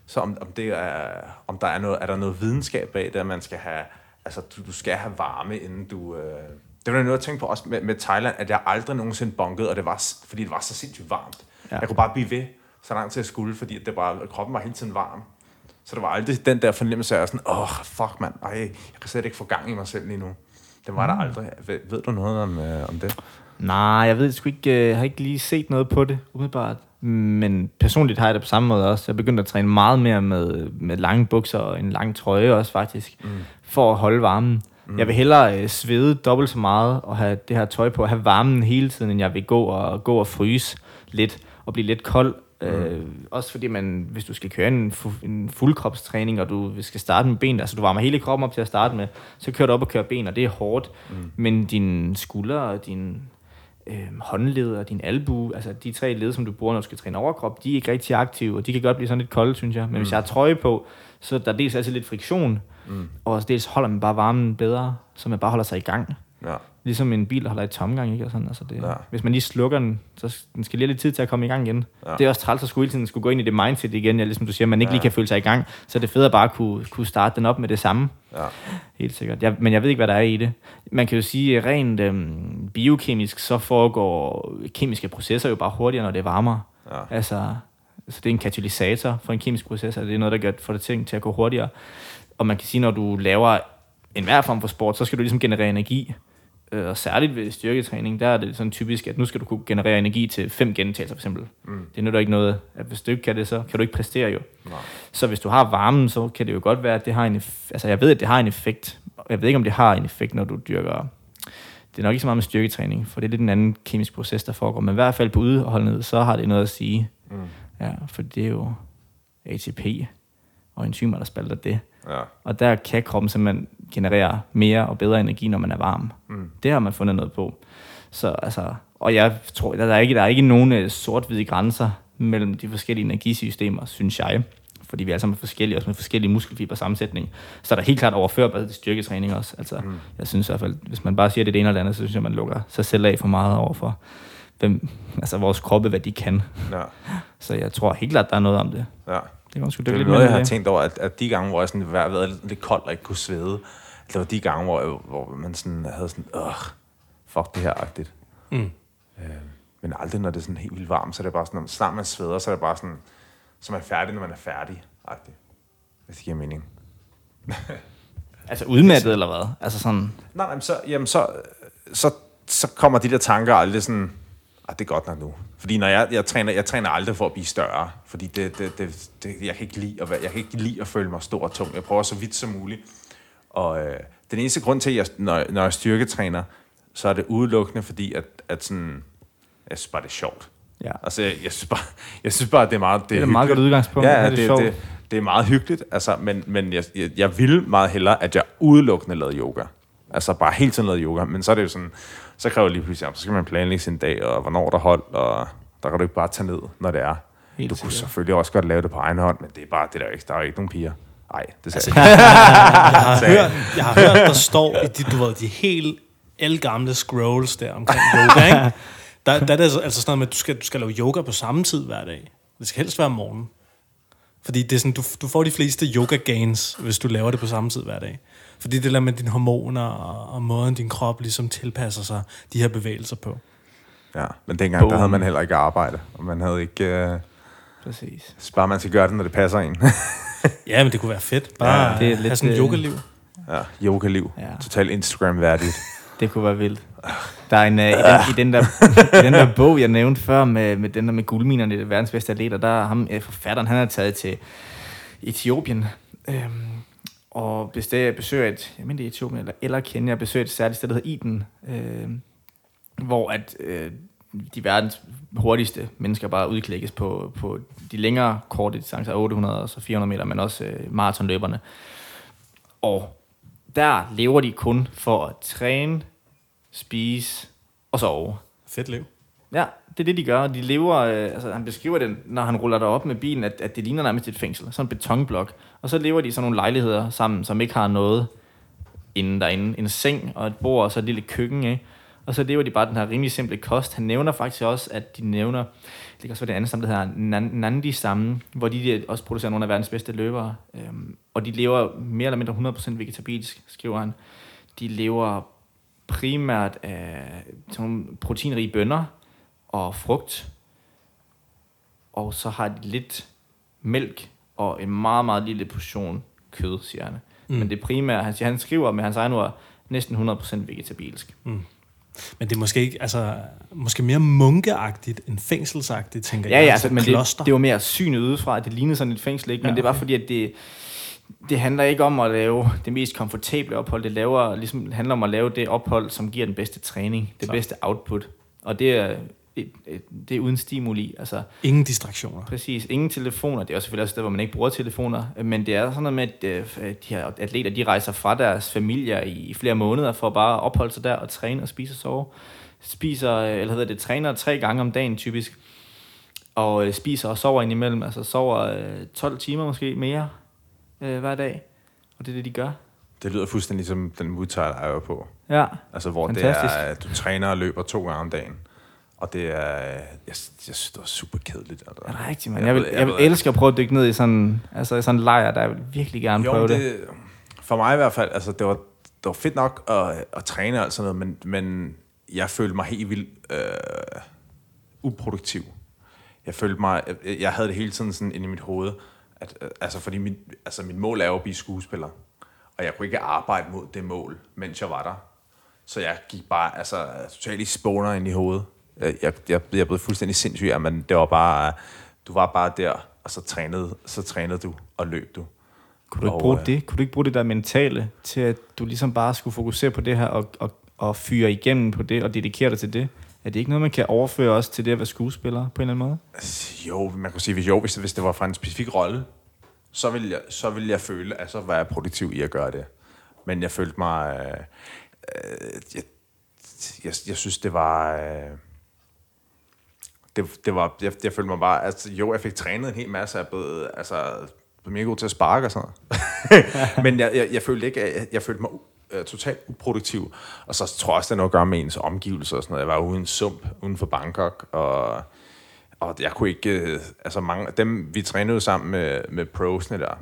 Så om, om, det er, om der er, noget, er der noget videnskab bag det, at man skal have, altså du, du skal have varme, inden du, øh, det var noget at tænke på også med, med Thailand, at jeg aldrig nogensinde bunkede, og det var, fordi det var så sindssygt varmt. Ja. Jeg kunne bare blive ved så langt til jeg skulle, fordi det bare, kroppen var hele tiden varm. Så det var aldrig den der fornemmelse af sådan, åh, oh, fuck mand, ej, jeg kan slet ikke få gang i mig selv lige nu. Det var mm. der aldrig. Ved, ved du noget om, øh, om det? Nej, jeg ved sgu ikke, jeg øh, har ikke lige set noget på det, umiddelbart. Men personligt har jeg det på samme måde også. Jeg begyndte at træne meget mere med, med lange bukser og en lang trøje også faktisk, mm. for at holde varmen. Mm. Jeg vil hellere øh, svede dobbelt så meget og have det her tøj på, og have varmen hele tiden, end jeg vil gå og, gå og fryse lidt og blive lidt kold. Mm. Øh, også fordi man, hvis du skal køre en, fu- en fuldkropstræning, og du skal starte med ben, altså du varmer hele kroppen op til at starte med, så kører du op og kører ben, og det er hårdt. Mm. Men dine skuldre og din øh, håndled og din albu, altså de tre led, som du bruger, når du skal træne overkrop, de er ikke rigtig aktive, og de kan godt blive sådan lidt kolde, synes jeg. Men mm. hvis jeg har trøje på, så er der dels altid lidt friktion, mm. og dels holder man bare varmen bedre, så man bare holder sig i gang. Ja. Ligesom en bil, der holder i tomgang, ikke? Og sådan, altså det, Ja. Hvis man lige slukker den, så den skal lige lidt tid til at komme i gang igen. Ja. Det er også træls at skulle hele tiden skulle gå ind i det mindset igen, ja, ligesom du siger, man ikke ja. lige kan føle sig i gang. Så er det federe bare at kunne, kunne starte den op med det samme. Ja. Helt sikkert. Jeg, men jeg ved ikke, hvad der er i det. Man kan jo sige, at rent øhm, biokemisk, så foregår kemiske processer jo bare hurtigere, når det er varmere. Ja. Altså, så det er en katalysator for en kemisk proces, altså det er noget, der gør, får det ting til at gå hurtigere. Og man kan sige, når du laver en hver form for sport, så skal du ligesom generere energi. Øh, Og særligt ved styrketræning, der er det sådan typisk, at nu skal du kunne generere energi til fem gentagelser for eksempel. Mm. Det nytter ikke noget, at hvis du ikke kan det, så kan du ikke præstere jo. Nej. Så hvis du har varmen, så kan det jo godt være, at det har en eff- altså jeg ved, at det har en effekt. Jeg ved ikke, om det har en effekt, når du dyrker... Det er nok ikke så meget med styrketræning, for det er lidt en anden kemisk proces, der foregår. Men i hvert fald på udholdenhed, så har det noget at sige. Mm. Ja, for det er jo ATP og enzymer, der spalter det. Ja. Og der kan kroppen simpelthen generere mere og bedre energi, når man er varm. Mm. Det har man fundet noget på. Så altså, og jeg tror, der er ikke, der er ikke nogen øh, sort-hvide grænser mellem de forskellige energisystemer, synes jeg. Fordi vi er alle sammen forskellige, også med forskellige muskelfibersammensætning. Så er der helt klart overførbarhed til styrketræning også. Altså, mm. Jeg synes i hvert fald, hvis man bare siger det, det ene eller det andet, så synes jeg, man lukker sig selv af for meget over for, hvem, altså vores kroppe, hvad de kan. Ja. Så jeg tror helt klart, der er noget om det. ja. Det man sgu Det dykke er lidt noget, jeg har i. tænkt over, at, at de gange, hvor jeg sådan har været lidt, kold og ikke kunne svede, det var de gange, hvor, hvor man sådan havde sådan, øh, fuck det her agtigt. Mm. Øh, men aldrig, når det er sådan helt vildt varmt, så er det bare sådan, når snart man sveder, så er det bare sådan, så er man færdig, når man er færdig, agtigt. Hvis det giver mening. [LAUGHS] Altså udmattet eller hvad? Altså sådan, Nej, nej, men så, jamen så, så, så kommer de der tanker aldrig sådan, ah, det er godt nok nu. Fordi når jeg, jeg, træner, jeg træner aldrig for at blive større, fordi det, det, det, det, jeg, kan ikke lide at være, jeg kan ikke lide at føle mig stor og tung. Jeg prøver så vidt som muligt. Og øh, den eneste grund til, at jeg, når, når jeg styrketræner, så er det udelukkende, fordi at, at sådan, jeg synes bare, det er sjovt. ja. Altså, jeg, jeg, synes bare, jeg synes bare, det er meget... Det er et meget hyggeligt. godt udgangspunkt. Ja, Ja, det er det, sjovt. det, det er meget hyggeligt, altså, men, men jeg, jeg, jeg vil meget hellere, at jeg udelukkende lavede yoga. Altså bare hele tiden lavede yoga, men så er det jo sådan, så kræver det lige pludselig, så skal man planlægge sin dag, og hvornår der hold, og der kan du ikke bare tage ned, når det er. Helt du kunne sikkert. selvfølgelig også godt lave det på egen hånd, men det er bare, det er der, ikke, der er ikke nogen piger. Nej, det Altså, sagde jeg. Jeg har, [LAUGHS] hørt, jeg har hørt, der står i de, du ved, de helt elgamle scrolls der omkring yoga, ikke? Der, der er det altså- altså sådan noget med, at du skal, du skal lave yoga på samme tid hver dag. Det skal helst være om morgenen. Fordi det er sådan, du, du får de fleste yoga gains, hvis du laver det på samme tid hver dag. Fordi det der med dine hormoner og, og måden, din krop ligesom tilpasser sig de her bevægelser på. Ja, men dengang, der Boom. havde man heller ikke arbejde, og man havde ikke... Øh, Præcis. bare man skal gøre det, når det passer en. [LAUGHS] Ja, men det kunne være fedt. Bare Ja, det er det have lidt, sådan et øh, yogaliv. ja, yoga-liv. Ja. Totalt Instagram-værdigt. [LAUGHS] Det kunne være vildt. [LAUGHS] Der er en, uh, i, den, i, den der, i den der bog, jeg nævnte før, med, med den der med guldminerne, det er verdens bedste atleter, der er ham, øh, forfatteren, han er taget til Etiopien, øhm, og besøger, besøger et, jeg mener det er Etiopien eller, eller Kenya, besøger et særligt sted, der hedder Eden, øh, hvor at øh, de verdens hurtigste mennesker bare udklikkes på, på de længere korte distancer, 800 og så 400 meter, men også øh, maratonløberne. Og der lever de kun for at træne, spise og sove. Fedt liv. Ja, det er det, de gør. De lever, øh, altså han beskriver det, når han ruller derop med bilen, at, at det ligner nærmest et fængsel. Sådan en betonblok. Og så lever de i sådan nogle lejligheder sammen, som ikke har noget inden derinde. En seng og et bord og så et lille køkken, ikke? Og så lever de bare den her rimelig simple kost. Han nævner faktisk også, at de nævner, det kan også være det andet samme, der hedder Nandi sammen, hvor de, også producerer nogle af verdens bedste løbere. Øhm, og de lever mere eller mindre 100% vegetabilsk, skriver han. De lever primært af sådan nogle proteinrige bønner og frugt. Og så har de lidt mælk og en meget, meget lille portion kød, siger han. Mm. Men det primære, han, siger, han skriver med hans egen ord, næsten 100% vegetabilsk. Men det er måske ikke, altså, måske mere munkeagtigt end fængselsagtigt, tænker Ja, jeg. ja, Altså altså, men kloster. det, det var mere synet udefra, at det lignede sådan et fængsel, ikke? Men Ja, det var okay. fordi, at det, det handler ikke om at lave det mest komfortable ophold. Det, laver, ligesom, det handler om at lave det ophold, som giver den bedste træning, det Så. bedste output. Og det er, det, det er uden stimuli. Altså, Ingen distraktioner. Præcis. Ingen telefoner. Det er selvfølgelig også der, hvor man ikke bruger telefoner. Men det er sådan noget med, at øh, de her atleter, de rejser fra deres familier i flere måneder for bare at opholde sig der og træne og spise og sove. Spiser, øh, eller hvad hedder det, træner tre gange om dagen typisk. Og øh, spiser og sover indimellem. Altså sover øh, 12 timer måske mere øh, hver dag. Og det er det, de gør. Det lyder fuldstændig som den modtager, jeg er på. Ja. Altså, hvor Fantastisk. det er, at du træner og løber to gange om dagen. Og det er, jeg, jeg synes, det var super kedeligt. Altså. Er det rigtigt, man? Jeg Jeg, vil, jeg, jeg vil elske at prøve at dykke ned i sådan, altså i sådan en lejr, der jeg vil virkelig gerne Jo, prøve det. det, for mig i hvert fald, altså det var, det var fedt nok at, at træne og sådan noget, men, men jeg følte mig helt vildt øh, uproduktiv. Jeg følte mig, jeg, jeg havde det hele tiden sådan inde i mit hoved, at, øh, altså fordi mit, altså mit mål er jo at blive skuespiller, og jeg kunne ikke arbejde mod det mål, mens jeg var der. Så jeg gik bare altså, totalt i spåner ind i hovedet. Jeg, jeg, jeg, jeg blev fuldstændig sindssyg, men det var bare, du var bare der, og så trænede, så trænede du og løb du. Kunne du ikke Og, bruge øh, det? Kunne du ikke bruge det der mentale til, at du ligesom bare skulle fokusere på det her og, og, og fyre igennem på det og dedikere dig til det? Er det ikke noget, man kan overføre også til det at være skuespiller på en eller anden måde? Altså, Jo, man kunne sige, hvis, jo, hvis, det, hvis det var fra en specifik rolle, så ville jeg, så ville jeg føle, at så var jeg produktiv i at gøre det. Men jeg følte mig... Øh, øh, jeg, jeg, jeg synes, det var... Øh, det, det var jeg, jeg følte mig bare... Altså, jo, jeg fik trænet en hel masse. Jeg blev, altså, blev mega god til at sparke og sådan noget. [LAUGHS] Men jeg, jeg, jeg følte ikke... Jeg, jeg følte mig uh, totalt uproduktiv. Og så tror jeg også, det er noget at gøre med ens omgivelser og sådan noget. Jeg var ude i en sump uden for Bangkok, og og jeg kunne ikke, øh, altså mange af dem, vi trænede sammen med, med prosene der,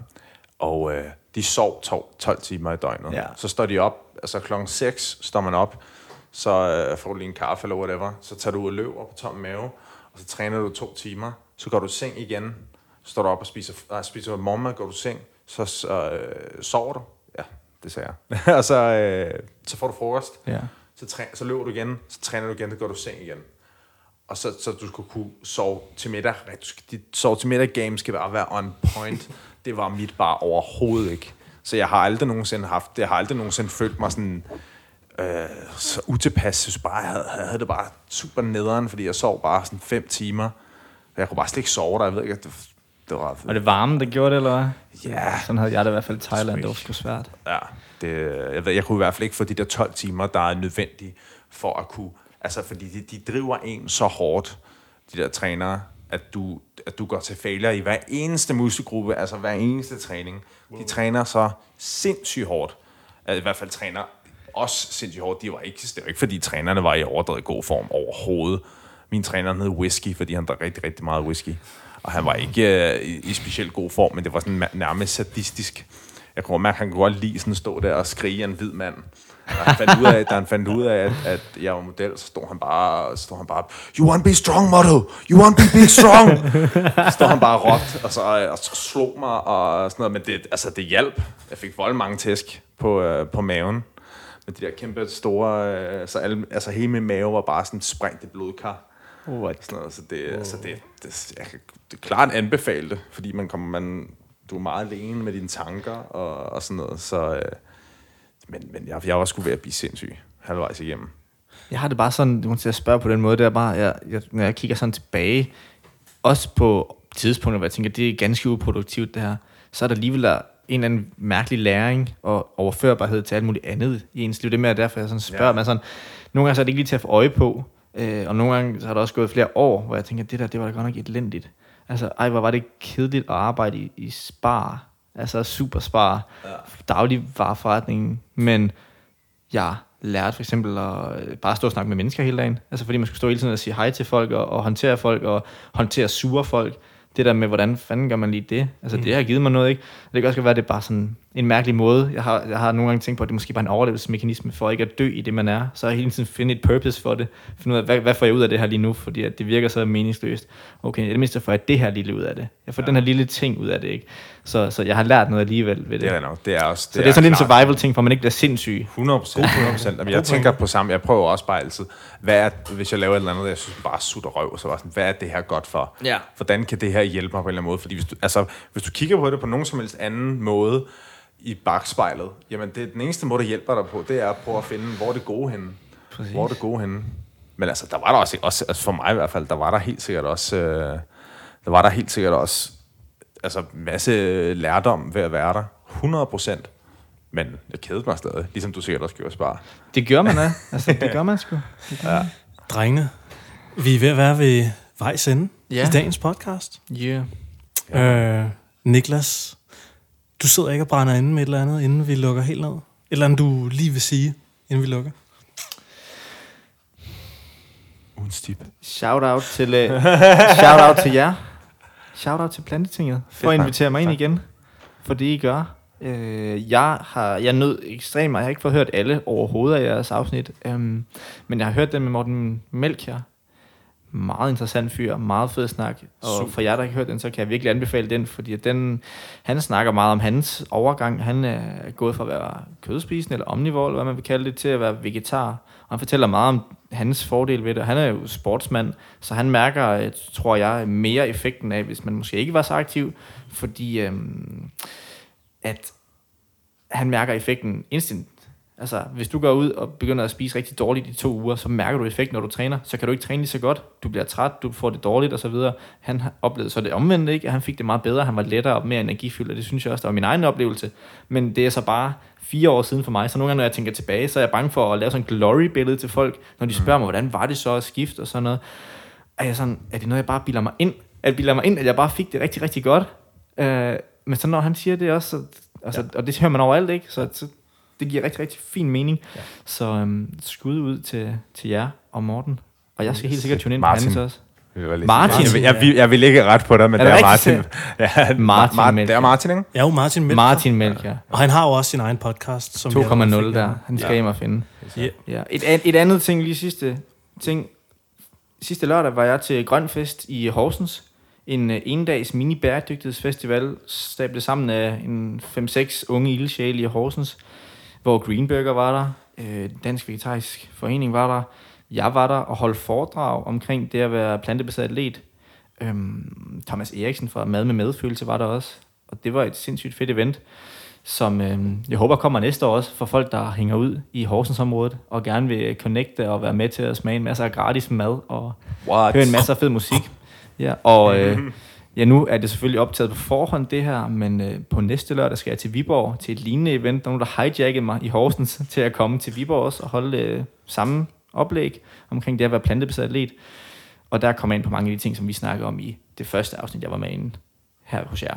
og øh, de sov 12, 12 timer i døgnet. Ja. Så står de op, altså klokken 6 står man op, så øh, får du lige en kaffe eller whatever, så tager du ud og løber på tom mave, og så træner du to timer, så går du i seng igen, så står du op og spiser, nej, spiser morgenmad, går du i seng, så, så øh, sover du, ja, det sagde jeg, [LAUGHS] og så, øh, så får du frokost, Ja. så, træ, så løber du igen, så træner du igen, så går du i seng igen. Og så, så du skulle kunne sove til middag. Dit sove til middag game skal bare være on point. [LAUGHS] Det var mit bare overhovedet ikke. Så jeg har aldrig nogensinde haft det. Jeg har aldrig nogensinde følt mig sådan øh, så utilpas. Jeg synes bare, jeg havde, jeg havde det bare super nederen, fordi jeg sov bare sådan fem timer. Jeg kunne bare slet ikke sove der. Jeg ved ikke, det, det var... Var det varmen, der gjorde det, eller hvad? Ja. Sådan havde jeg det i hvert fald i Thailand. Det var sgu svært. Ja, det, jeg, ved, jeg kunne i hvert fald ikke få de der 12 timer, der er nødvendige for at kunne... Altså, fordi de, de driver en så hårdt, de der trænere, at du, at du går til failure i hver eneste muskelgruppe, altså hver eneste træning. De træner så sindssygt hårdt. Altså, I hvert fald træner også sindssygt hårdt. De var ikke, det var ikke, fordi trænerne var i overdrevet god form overhovedet. Min træner hed Whisky, fordi han drak rigtig, rigtig meget whisky. Og han var ikke øh, i, i specielt god form, men det var sådan nærmest sadistisk. Jeg kunne mærke, at han kunne godt lide sådan stå der og skrige en hvid mand. Da han fandt ud af, da han fandt ud af at, at jeg var model, så stod han bare, så stod han bare, you want to be strong, model, you want to be big strong. så stod han bare råbt, og så, øh, og så slog mig, og sådan noget, men det, altså, det hjalp. Jeg fik vold mange tæsk på, øh, på maven. De der kæmpe store, øh, så alle, altså hele min mave var bare sådan sprængt i blodkar. Oh, Sådan noget, så det, oh. altså det, det, jeg kan det klart anbefale det, fordi man kommer, man, du er meget alene med dine tanker og, og sådan noget, så, øh, men, men jeg, jeg var sgu ved at blive sindssyg halvvejs igennem. Jeg har det bare sådan, du til at spørge på den måde, det er bare, jeg, jeg, når jeg kigger sådan tilbage, også på tidspunkter, hvor jeg tænker, det er ganske uproduktivt det her, så er der alligevel der en eller anden mærkelig læring og overførbarhed til alt muligt andet i ens liv. Det er mere derfor, jeg sådan spørger Ja. ja. mig sådan, nogle gange så er det ikke lige til at få øje på, øh, og nogle gange så har der også gået flere år, hvor jeg tænker, det der, det var da godt nok elendigt. Altså, ej, hvor var det kedeligt at arbejde i, i spar, altså super spar, ja. dagligvareforretningen, men jeg lærte for eksempel at øh, bare stå og snakke med mennesker hele dagen. Altså fordi man skulle stå hele tiden og sige hej til folk, og, og håndtere folk, og håndtere sure folk. Det der med, hvordan fanden gør man lige det? Altså mm. det har givet mig noget, ikke? Det kan også godt være, at det er bare sådan en mærkelig måde. Jeg har, jeg har nogle gange tænkt på, at det måske bare er en overlevelsesmekanisme for ikke at dø i det, man er. Så jeg hele tiden finde et purpose for det. Finde ud af, hvad, hvad får jeg ud af det her lige nu? Fordi at det virker så meningsløst. Okay, i det mindste får jeg det her lille ud af det. Jeg får ja. den her lille ting ud af det, ikke? Så, så jeg har lært noget alligevel ved det. Det er nok. Det er også, så det er, sådan lidt en survival-ting, for man ikke bliver sindssyg. 100 procent, 100 procent. Jeg tænker på samme, jeg prøver også bare altid, hvad er, hvis jeg laver et eller andet, jeg synes bare sutter røv, så var sådan, hvad er det her godt for? Ja. Hvordan kan det her hjælpe mig på en eller anden måde? Fordi hvis du, altså, hvis du kigger på det på nogen som helst anden måde i bagspejlet, jamen det, den eneste måde, der hjælper dig på, det er at prøve at finde, hvor er det gode henne. Præcis. Hvor er det gode henne. Men altså, der var der også, også altså for mig i hvert fald, der var der helt sikkert også, øh, der var der helt sikkert også, altså masse lærdom ved at være der. 100 procent. Men jeg kedede mig stadig, ligesom du sikkert også gjorde, Spar. Det gør man, ja. [LAUGHS] Altså, det gør man sgu. Det gør Ja. man. Drengene, vi er ved at være ved vejs ende Ja. i dagens podcast. Yeah. Ja. Øh, Niklas, du sidder ikke og brænder inde med et eller andet, inden vi lukker helt ned. Et eller andet, du lige vil sige, inden vi lukker. Ugens tip. Shout out til, uh, [LAUGHS] shout out til jer. Shout out til Plantetinget for at invitere mig ind Tak. igen. For det I gør. Uh, jeg har jeg nød ekstremt meget. Jeg har ikke fået hørt alle overhovedet af jeres afsnit. Um, men jeg har hørt den med Morten Mælk her. Meget interessant fyr, meget fed snak. Og Super. for jer, der har hørt den, så kan jeg virkelig anbefale den, fordi den, han snakker meget om hans overgang. Han er gået fra at være kødspisende, eller omnivore, eller hvad man vil kalde det, til at være vegetar. Og han fortæller meget om hans fordel ved det. Han er jo sportsmand, så han mærker, øh, tror jeg, mere effekten af, hvis man måske ikke var så aktiv, fordi øhm, at han mærker effekten instant. Altså, hvis du går ud og begynder at spise rigtig dårligt i to uger, så mærker du effekt, når du træner. Så kan du ikke træne lige så godt. Du bliver træt, du får det dårligt og så videre. Han har oplevet så det omvendte, ikke? At han fik det meget bedre. Han var lettere og mere energifyldt, og det synes jeg også, der var min egen oplevelse. Men det er så bare fire år siden for mig. Så nogle gange, når jeg tænker tilbage, så er jeg bange for at lave sådan en glory-billede til folk, når de spørger mig, hvordan var det så at skifte og sådan noget. Er, jeg sådan, er det noget, jeg bare bilder mig ind? Det bilder mig ind, at jeg bare fik det rigtig, rigtig godt? Øh, men så når han siger det også, så, altså, ja. og det hører man overalt, ikke? Så, så det giver rigtig, rigtig fin mening. Ja. Så øhm, skud ud til, til jer og Morten. Og jeg skal helt sikkert tune ind på Martin. hans også. Lidt- Martin. Jeg, vil- jeg, vil- jeg vil ikke ret på dig, men Er det det er? Martin. [LAUGHS] Ja, Martin Mar- Mælk. Det er Martin, ikke? Er jo Martin Mælk. Martin Mælk, ja. Og han har jo også sin egen podcast. Som vi 2,0 allerede fik der. Han skal Ja. hjem og finde. Ja. Ja. Et, et andet ting, lige sidste ting. Sidste lørdag var jeg til Grønfest i Horsens. En uh, endags mini bæredygtighedsfestival, stablet sammen af en 5-6 unge ildsjæle i Horsens, hvor Greenburger var der, øh, Dansk Vegetarisk Forening var der, jeg var der og holdt foredrag omkring det at være plantebaseret atlet. Øhm, Thomas Eriksen fra Mad med Medfølelse var der også, og det var et sindssygt fedt event, som øh, jeg håber kommer næste år også for folk, der hænger ud i Horsensområdet og gerne vil connecte og være med til at smage en masse af gratis mad og What? høre en masse af fed musik. Ja, og øh, [LAUGHS] ja, nu er det selvfølgelig optaget på forhånd det her, men øh, på næste lørdag skal jeg til Viborg til et lignende event. Der er nogen, der hijackede mig i Horsens [LAUGHS] til at komme til Viborg også og holde øh, samme oplæg omkring det at være plantebaseret atlet. Og der kommer jeg ind på mange af de ting, som vi snakker om i det første afsnit, jeg var med inde her hos jer.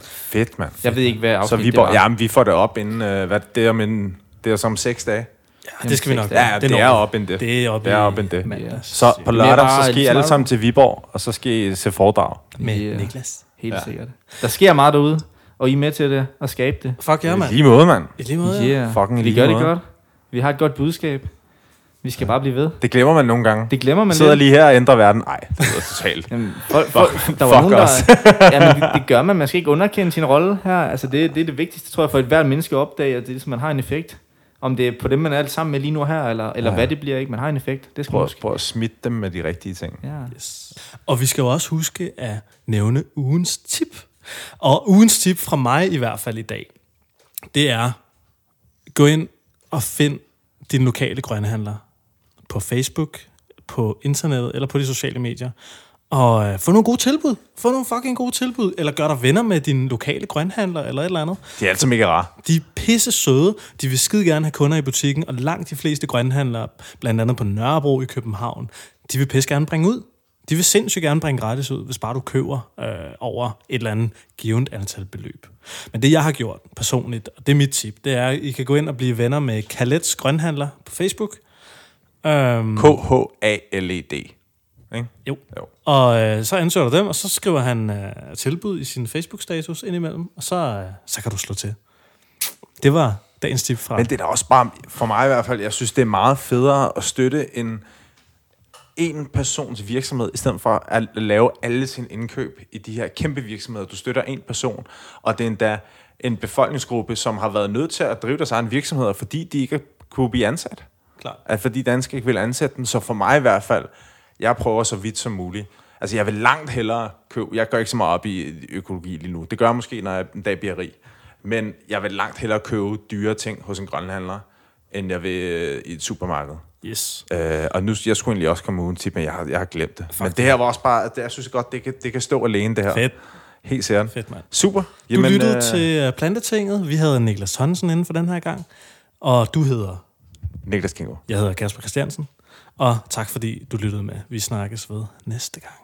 Fedt, mand. Jeg ved ikke, hvad Så afsnit vi, det bor, var. ja, men vi får det op inden, øh, hvad, det er om en, det er som seks dage. Ja, det skal vi nok. Ja, det, når er op inden det. Det er op Det er i op inden det. mandags. Så på lørdag, så skal I alle sammen til Viborg, og så skal I se foredrag. Med Ja. Niklas. Helt Ja. sikkert. Der sker meget derude, og I er med til det at skabe det. Fuck ja, I mand. lige måde, mand. I lige måde, ja. Yeah. Fucking i Vi lige gør det måde. godt. Vi har et godt budskab. Vi skal bare blive ved. Det glemmer man nogle gange. Det glemmer man Sidder lidt. lige her og ændrer verden. Nej, det er totalt. [LAUGHS] Jamen, folk, folk, der var fuck nogen, der, os. [LAUGHS] jamen, det, det gør man. Man skal ikke underkende sin rolle her. Altså, det, det er det vigtigste, tror jeg, for et hvert menneske at opdage, at det, er, som man har en effekt. Om det er på dem, man er alt sammen med lige nu her, eller, eller Ja. hvad det bliver, ikke? Man har en effekt. Det skal man Prøv, huske. prøv at smitte dem med de rigtige ting. Ja. Yes. Og vi skal jo også huske at nævne ugens tip. Og ugens tip fra mig i hvert fald i dag, det er, gå ind og find din lokale grønhandler på Facebook, på internettet eller på de sociale medier. Og øh, få nogle gode tilbud. Få nogle fucking gode tilbud. Eller gør dig venner med din lokale grønhandler eller et eller andet. De er altid mega rare. De er pisse søde. De vil skide gerne have kunder i butikken, og langt de fleste grønhandlere, blandt andet på Nørrebro i København, de vil pisse gerne bringe ud. De vil sindssygt gerne bringe gratis ud, hvis bare du køber øh, over et eller andet givet antal beløb. Men det, jeg har gjort personligt, og det er mit tip, det er, at I kan gå ind og blive venner med Kalets Grønhandler på Facebook. Øhm, K-H-A-L-E-D. Ikke? jo. Jo. Og øh, så ansøger du dem, og så skriver han øh, tilbud i sin Facebook-status indimellem, og så, øh, så kan du slå til. Det var dagens tip fra... Men det er da også bare, for mig i hvert fald, jeg synes, det er meget federe at støtte en en persons virksomhed, i stedet for at lave alle sine indkøb i de her kæmpe virksomheder. Du støtter en person, og det er endda en befolkningsgruppe, som har været nødt til at drive deres egen virksomheder, fordi de ikke kunne blive ansat. Klar. At fordi danske ikke vil ansætte dem, så for mig i hvert fald, jeg prøver så vidt som muligt. Altså jeg vil langt hellere købe, jeg går ikke så meget op i økologi lige nu. Det gør jeg måske, når jeg en dag bliver rig. Men jeg vil langt hellere købe dyre ting hos en grønlandhandler, end jeg vil øh, i et supermarked. Yes. Øh, og nu, jeg skulle egentlig også komme uden tip, men jeg har, jeg har glemt det. Men det her var også bare, det, jeg synes godt, det kan, det kan stå alene, det her. Fedt. Helt sikkert. Fedt, mand. Super. Du Jamen, lyttede øh... til Plantetinget. Vi havde Niklas Thomsen inden for den her gang. Og du hedder... Niklas Kingo. Jeg hedder Kasper Christiansen. Og tak fordi du lyttede med. Vi snakkes ved næste gang.